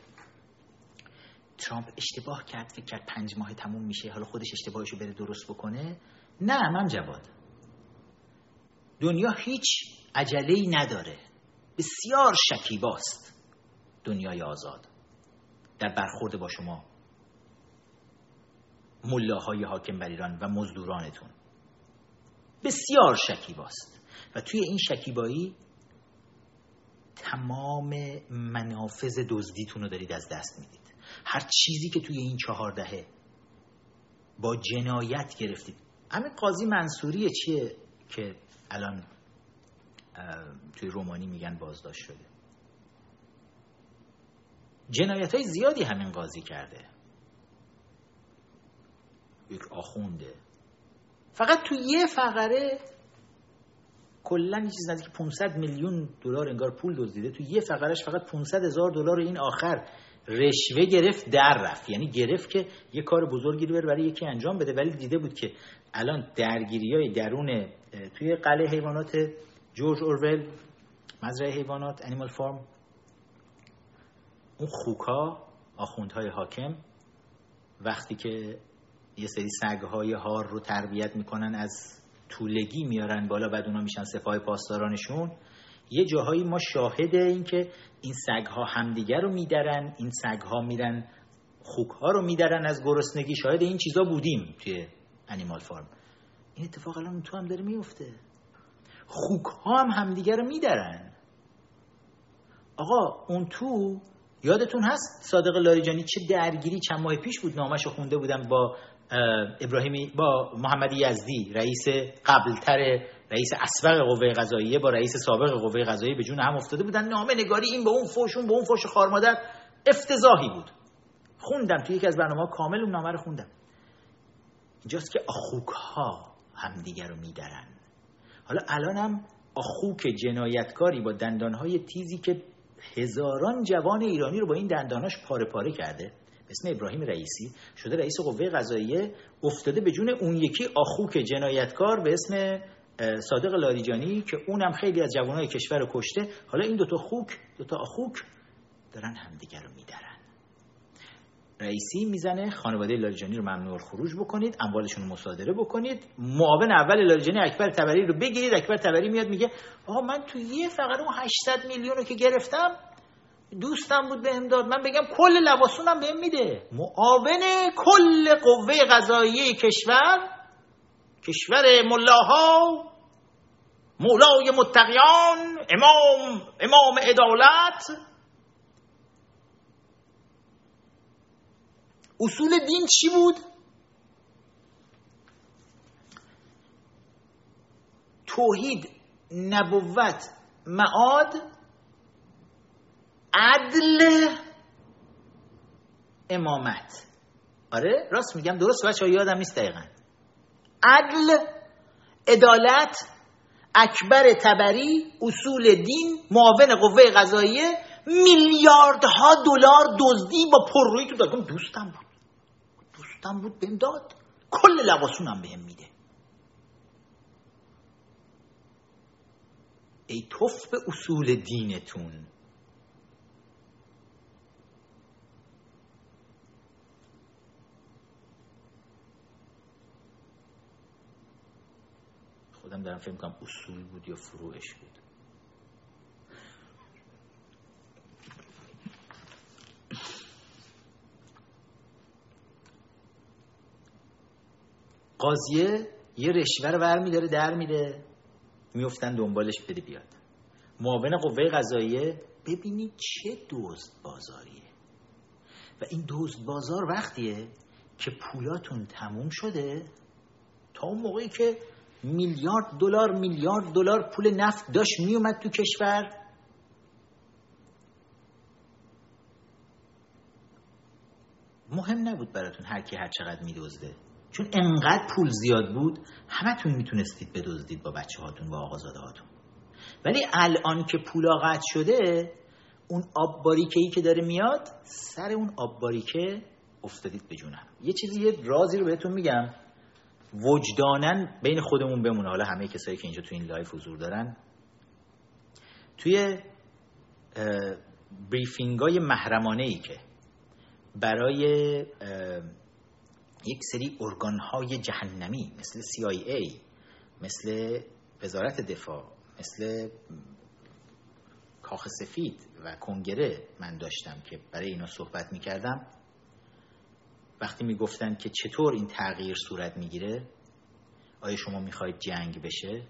ترامپ اشتباه کرد فکر کرد پنج ماه تموم میشه حالا خودش اشتباهشو بره درست بکنه. نه من جواد. دنیا هیچ عجله نداره. بسیار شکیباست. دنیای آزاد. در برخورد با شما. ملاهای حاکم بر ایران و مزدورانتون. بسیار شکیباست. و توی این شکیبایی تمام منافذ دزدیتون رو دارید از دست می‌دید. هر چیزی که توی این چهار دهه با جنایت گرفتید. همین قاضی منصوری چیه که الان توی رومانی میگن بازداشت شده. جنایت های زیادی همین قاضی کرده. یک آخونده. فقط تو یه فقره کلا یه چیز نزدیک 500 میلیون دلار انگار پول دزدیده. تو یه فقرش فقط 500 هزار دلار این آخر رشوه گرفت در رفت. یعنی گرفت که یه کار بزرگی رو برای یکی انجام بده. ولی دیده بود که الان درگیری های درون توی قلعه حیوانات جورج اورول مزرعه حیوانات انیمال فارم اون خوکا آخوندهای حاکم وقتی که یه سری سگهای هار رو تربیت می‌کنن از طولگی میارن بالا بعد اونا میشن سپاه پاسدارانشون یه جاهایی ما شاهد این که این سگها همدیگر رو میدرن این سگها میرن خوکها رو میدرن از گرسنگی. شاهد این چیزا بودیم توی انیمال فارم این اتفاق الان تو هم داره میفته خوکها هم همدیگر رو میدرن. آقا اون تو یادتون هست صادق لاریجانی چه درگیری چند ماه پیش بود؟ نامش خونده بودن با ابراهیمی با محمد یزدی رئیس قبلتر رئیس اسبق قوه قضاییه با رئیس سابق قوه قضاییه به جون هم افتاده بودن. نامه نگاری این به اون فوشون به اون فوش خارمادر افتضاحی بود. خوندم توی یکی از برنامه کامل اون نامه رو خوندم. اینجاست که آخوک ها همدیگر رو میدرن. حالا الانم آخوک جنایتکاری با دندانهای تیزی که هزاران جوان ایرانی رو با این دنداناش پاره پاره کرده. اسم ابراهیم رئیسی شده رئیس قوه قضاییه افتاده به جون اون یکی آخوک جنایتکار به اسم صادق لاریجانی که اونم خیلی از جوانای کشور رو کشته. حالا این دوتا خوک دوتا آخوک دارن همدیگر رو میدرن. رئیسی می‌زنه خانواده لاریجانی رو ممنوع خروج بکنید اموالشون رو مصادره بکنید. معاون اول لاریجانی اکبر تبری رو بگیرید اکبر تبری میاد میگه آقا من تو یه فقط اون 800 میلیون رو که گرفتم دوستم بود بهم داد. من بگم کل لباسونم بهم میده. معاون کل قوه قضاییه کشور کشور ملاها مولای متقیان امام امام عدالت اصول دین چی بود؟ توحید نبوت معاد عدل امامت. آره راست میگم درست بچه یادم نیست دقیقا. عدل عدالت اکبر تبری اصول دین معاون قوه قضاییه میلیاردها دلار دزدی با پررویی تو دادم دوستم بود. دوستم بود بهم داد. کل لباسونم بهم میده. ای توف به اصول دینتون. خودم دارم فکر کنم اصول بود یا فروعش بود. قاضیه یه رشوه رو ور میداره در میره میفتن دنبالش بده بیاد. معاون قوه قضاییه ببینید چه دزد بازاریه. و این دزد بازار وقتیه که پولاتون تموم شده تا اون موقعی که میلیارد دلار میلیارد دلار پول نفت داشت میومد تو کشور. مهم نبود براتون هر کی هر چقدر میدزده. چون انقدر پول زیاد بود همتون می‌تونستید بدزدید با بچه هاتون و آقازاده هاتون ولی الان که پولا قطع شده اون آب باریکه ای که داره میاد سر اون آب باریکه افتادید به جون هم. یه چیزی یه رازی رو بهتون میگم. وجدانن بین خودمون بمونه. حالا همه کسایی که اینجا تو این live حضور دارن. توی بریفینگ های محرمانه ای که برای یک سری ارگان های جهنمی مثل CIA مثل وزارت دفاع مثل کاخ سفید و کنگره من داشتم که برای اینا صحبت می‌کردم. وقتی می‌گفتن که چطور این تغییر صورت می‌گیره آیا شما می‌خواید جنگ بشه؟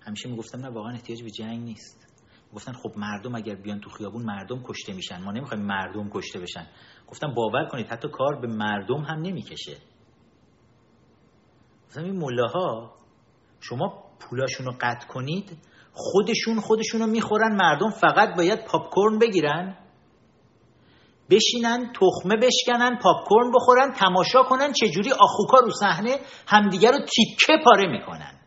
همیشه می‌گفتم نه واقعا احتیاج به جنگ نیست. گفتن خب مردم اگر بیان تو خیابون مردم کشته میشن. ما نمی‌خوایم مردم کشته بشن. گفتم باور کنید حتی کار به مردم هم نمی‌کشه. مثلا این ملاها شما پولاشون رو قطع کنید خودشون خودشون رو می‌خورن مردم فقط باید پاپکورن بگیرن. بشینن تخمه بشکنن پاپکورن بخورن تماشا کنن چجوری آخوکا رو صحنه همدیگر رو تیکه پاره می‌کنن.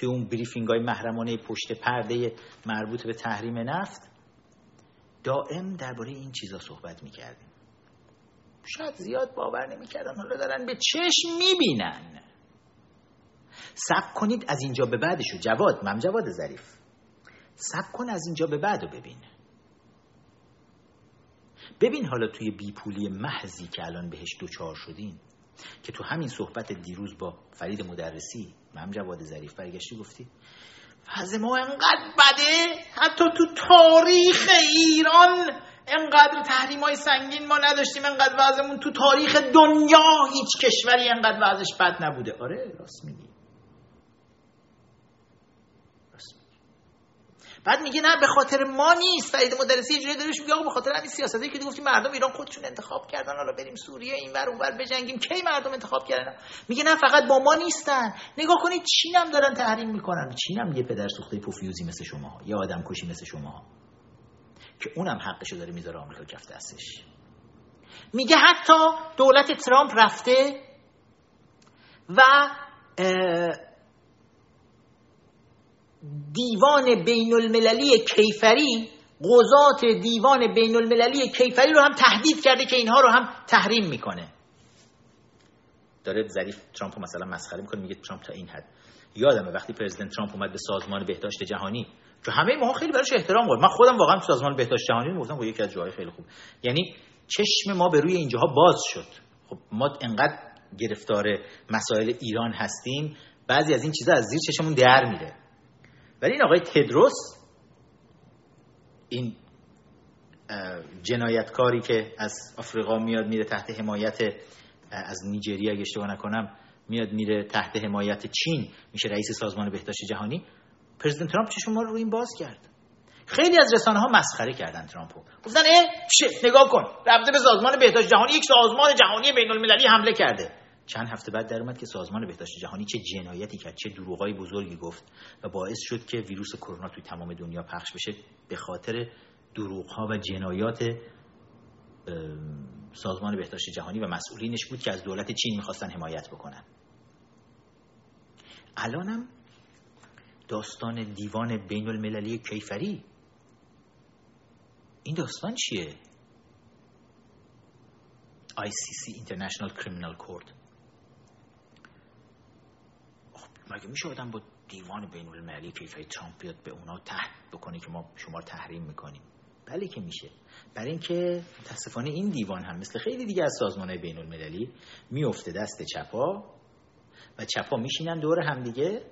توی اون بریفینگ های محرمانه پشت پرده مربوط به تحریم نفت دائم درباره این چیزا صحبت می‌کردیم. شاید زیاد باور نمی‌کردن حالا دارن به چشم می‌بینن. سب کنید از اینجا به بعدشو. جواد مم جواد ظریف. سب کن از اینجا به بعد رو ببین. ببین حالا توی بیپولی محضی که الان بهش دوچار شدین که تو همین صحبت دیروز با فرید مدرسی مم جواد ظریف برگشتی گفتی وضع ما انقدر بده حتی تو تاریخ ایران انقدر تحریم های سنگین ما نداشتیم انقدر وضعمون تو تاریخ دنیا هیچ کشوری انقدر وضعش بد نبوده. آره راست میگی. بعد میگه نه به خاطر ما نیست. فرید مدرسی یه جوری داروش میگه آقا به خاطر همین سیاستی که گفتیم مردم ایران خودشون انتخاب کردن. حالا بریم سوریه این ور اونور بجنگیم. کی مردم انتخاب کردن؟ میگه نه فقط با ما نیستن. نگاه کنید چین هم دارن تحریم می‌کنن. چین هم یه پدر سوخته پوفیوزی مثل شما یه آدم کشی مثل شما که اونم حقشو داره می‌ذاره آمریکا کف دستش میگه حتی دولت ترامپ رفته و دیوان بین المللی کیفری قضات دیوان بین المللی کیفری رو هم تهدید کرده که اینها رو هم تحریم می‌کنه. داره ظریف ترامپ مثلا مسخره می‌کنه میگه ترامپ تا این حد. یادمه وقتی پرزیدنت ترامپ اومد به سازمان بهداشت جهانی که همه ما خیلی براش احترام قائل من خودم واقعا تو سازمان بهداشت جهانی گفتم با یکی از جاهای خیلی خوب. یعنی چشم ما به روی اینجاها باز شد. خب ما انقدر گرفتار مسائل ایران هستیم بعضی از این چیزا از زیر چشمون در میره. ولی این آقای تدروس این جنایتکاری که از آفریقا میاد میره تحت حمایت از نیجریه اگه اشتباه نکنم میاد میره تحت حمایت چین میشه رئیس سازمان بهداشت جهانی. پرزیدنت ترامپ چشم ما رو این باز کرد. خیلی از رسانه ها مسخره کردن ترامپو. گفتن اه نگاه کن. رفته به سازمان بهداشت جهانی یک سازمان جهانی بین المللی حمله کرده. چند هفته بعد در اومد که سازمان بهداشت جهانی چه جنایتی کرد چه دروغای بزرگی گفت و باعث شد که ویروس کرونا توی تمام دنیا پخش بشه به خاطر دروغها و جنایات سازمان بهداشت جهانی و مسئولینش بود که از دولت چین می‌خواستن حمایت بکنن. الانم داستان دیوان بین المللی کیفری. این داستان چیه؟ ICC International Criminal Court. مگه میشه آدم با دیوان بین المللی کیفری ترامپ بیاد به اونا تحت بکنه که ما شما رو تحریم می‌کنیم؟ بله که میشه. برای اینکه متاسفانه این دیوان هم مثل خیلی دیگه از سازمان بین المللی میفته دست چپا و چپا میشینن دور همدیگه.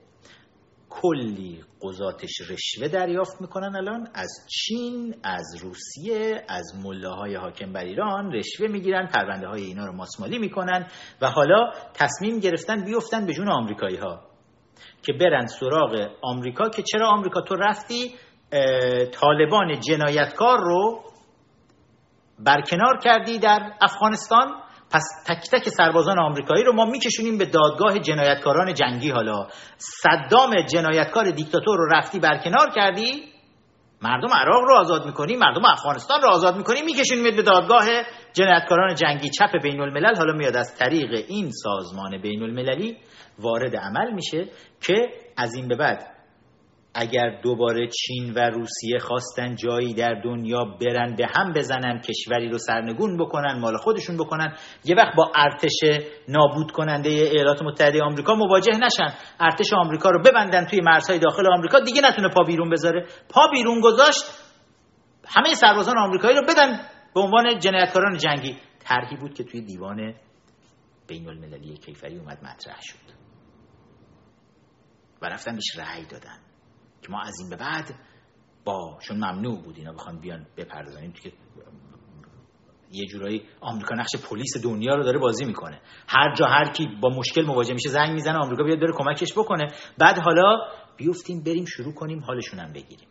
کلی قضاتش رشوه دریافت می‌کنن الان. از چین از روسیه از ملاهای حاکم بر ایران رشوه می‌گیرن پرونده های اینا رو ماسمالی می‌کنن و حالا تصمیم گرفتن بیفتن به جون آمریکایی ها که برن سراغ آمریکا که چرا آمریکا؟ تو رفتی طالبان جنایتکار رو برکنار کردی در افغانستان. پس تک تک سربازان آمریکایی رو ما میکشونیم به دادگاه جنایتکاران جنگی. حالا صدام جنایتکار دیکتاتور رو رفتی برکنار کردی. مردم عراق رو آزاد می‌کنی مردم افغانستان رو آزاد می‌کنی میکشونیم به دادگاه جنایتکاران جنگی چپ بین الملل حالا میاد از طریق این سازمان بین المللی وارد عمل میشه که از این به بعد اگر دوباره چین و روسیه خواستن جایی در دنیا برن به هم بزنن کشوری رو سرنگون بکنن مال خودشون بکنن یه وقت با ارتش نابود کننده ایالات متحده آمریکا مواجه نشن. ارتش آمریکا رو ببندن توی مرزهای داخل آمریکا دیگه نتونه پا بیرون بذاره. پا بیرون گذاشت همه سربازان آمریکایی رو بدن به عنوان جنایتکاران جنگی. طرحی بود که توی دیوان بین المللی کیفری اومد مطرح شد و رفتن بهش رأی دادن. که ما از این به بعد با چون ممنوع بود اینا بخوان بیان بپردازن که یه جورایی آمریکا نقش پلیس دنیا رو داره بازی می‌کنه. هر جا هر کی با مشکل مواجه میشه زنگ می‌زنه آمریکا بیاد داره کمکش بکنه. بعد حالا بیفتیم بریم شروع کنیم حالشون هم بگیریم.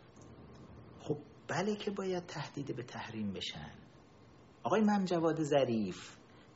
خب بله که باید تهدید به تحریم بشن. آقای ممجواد ظریف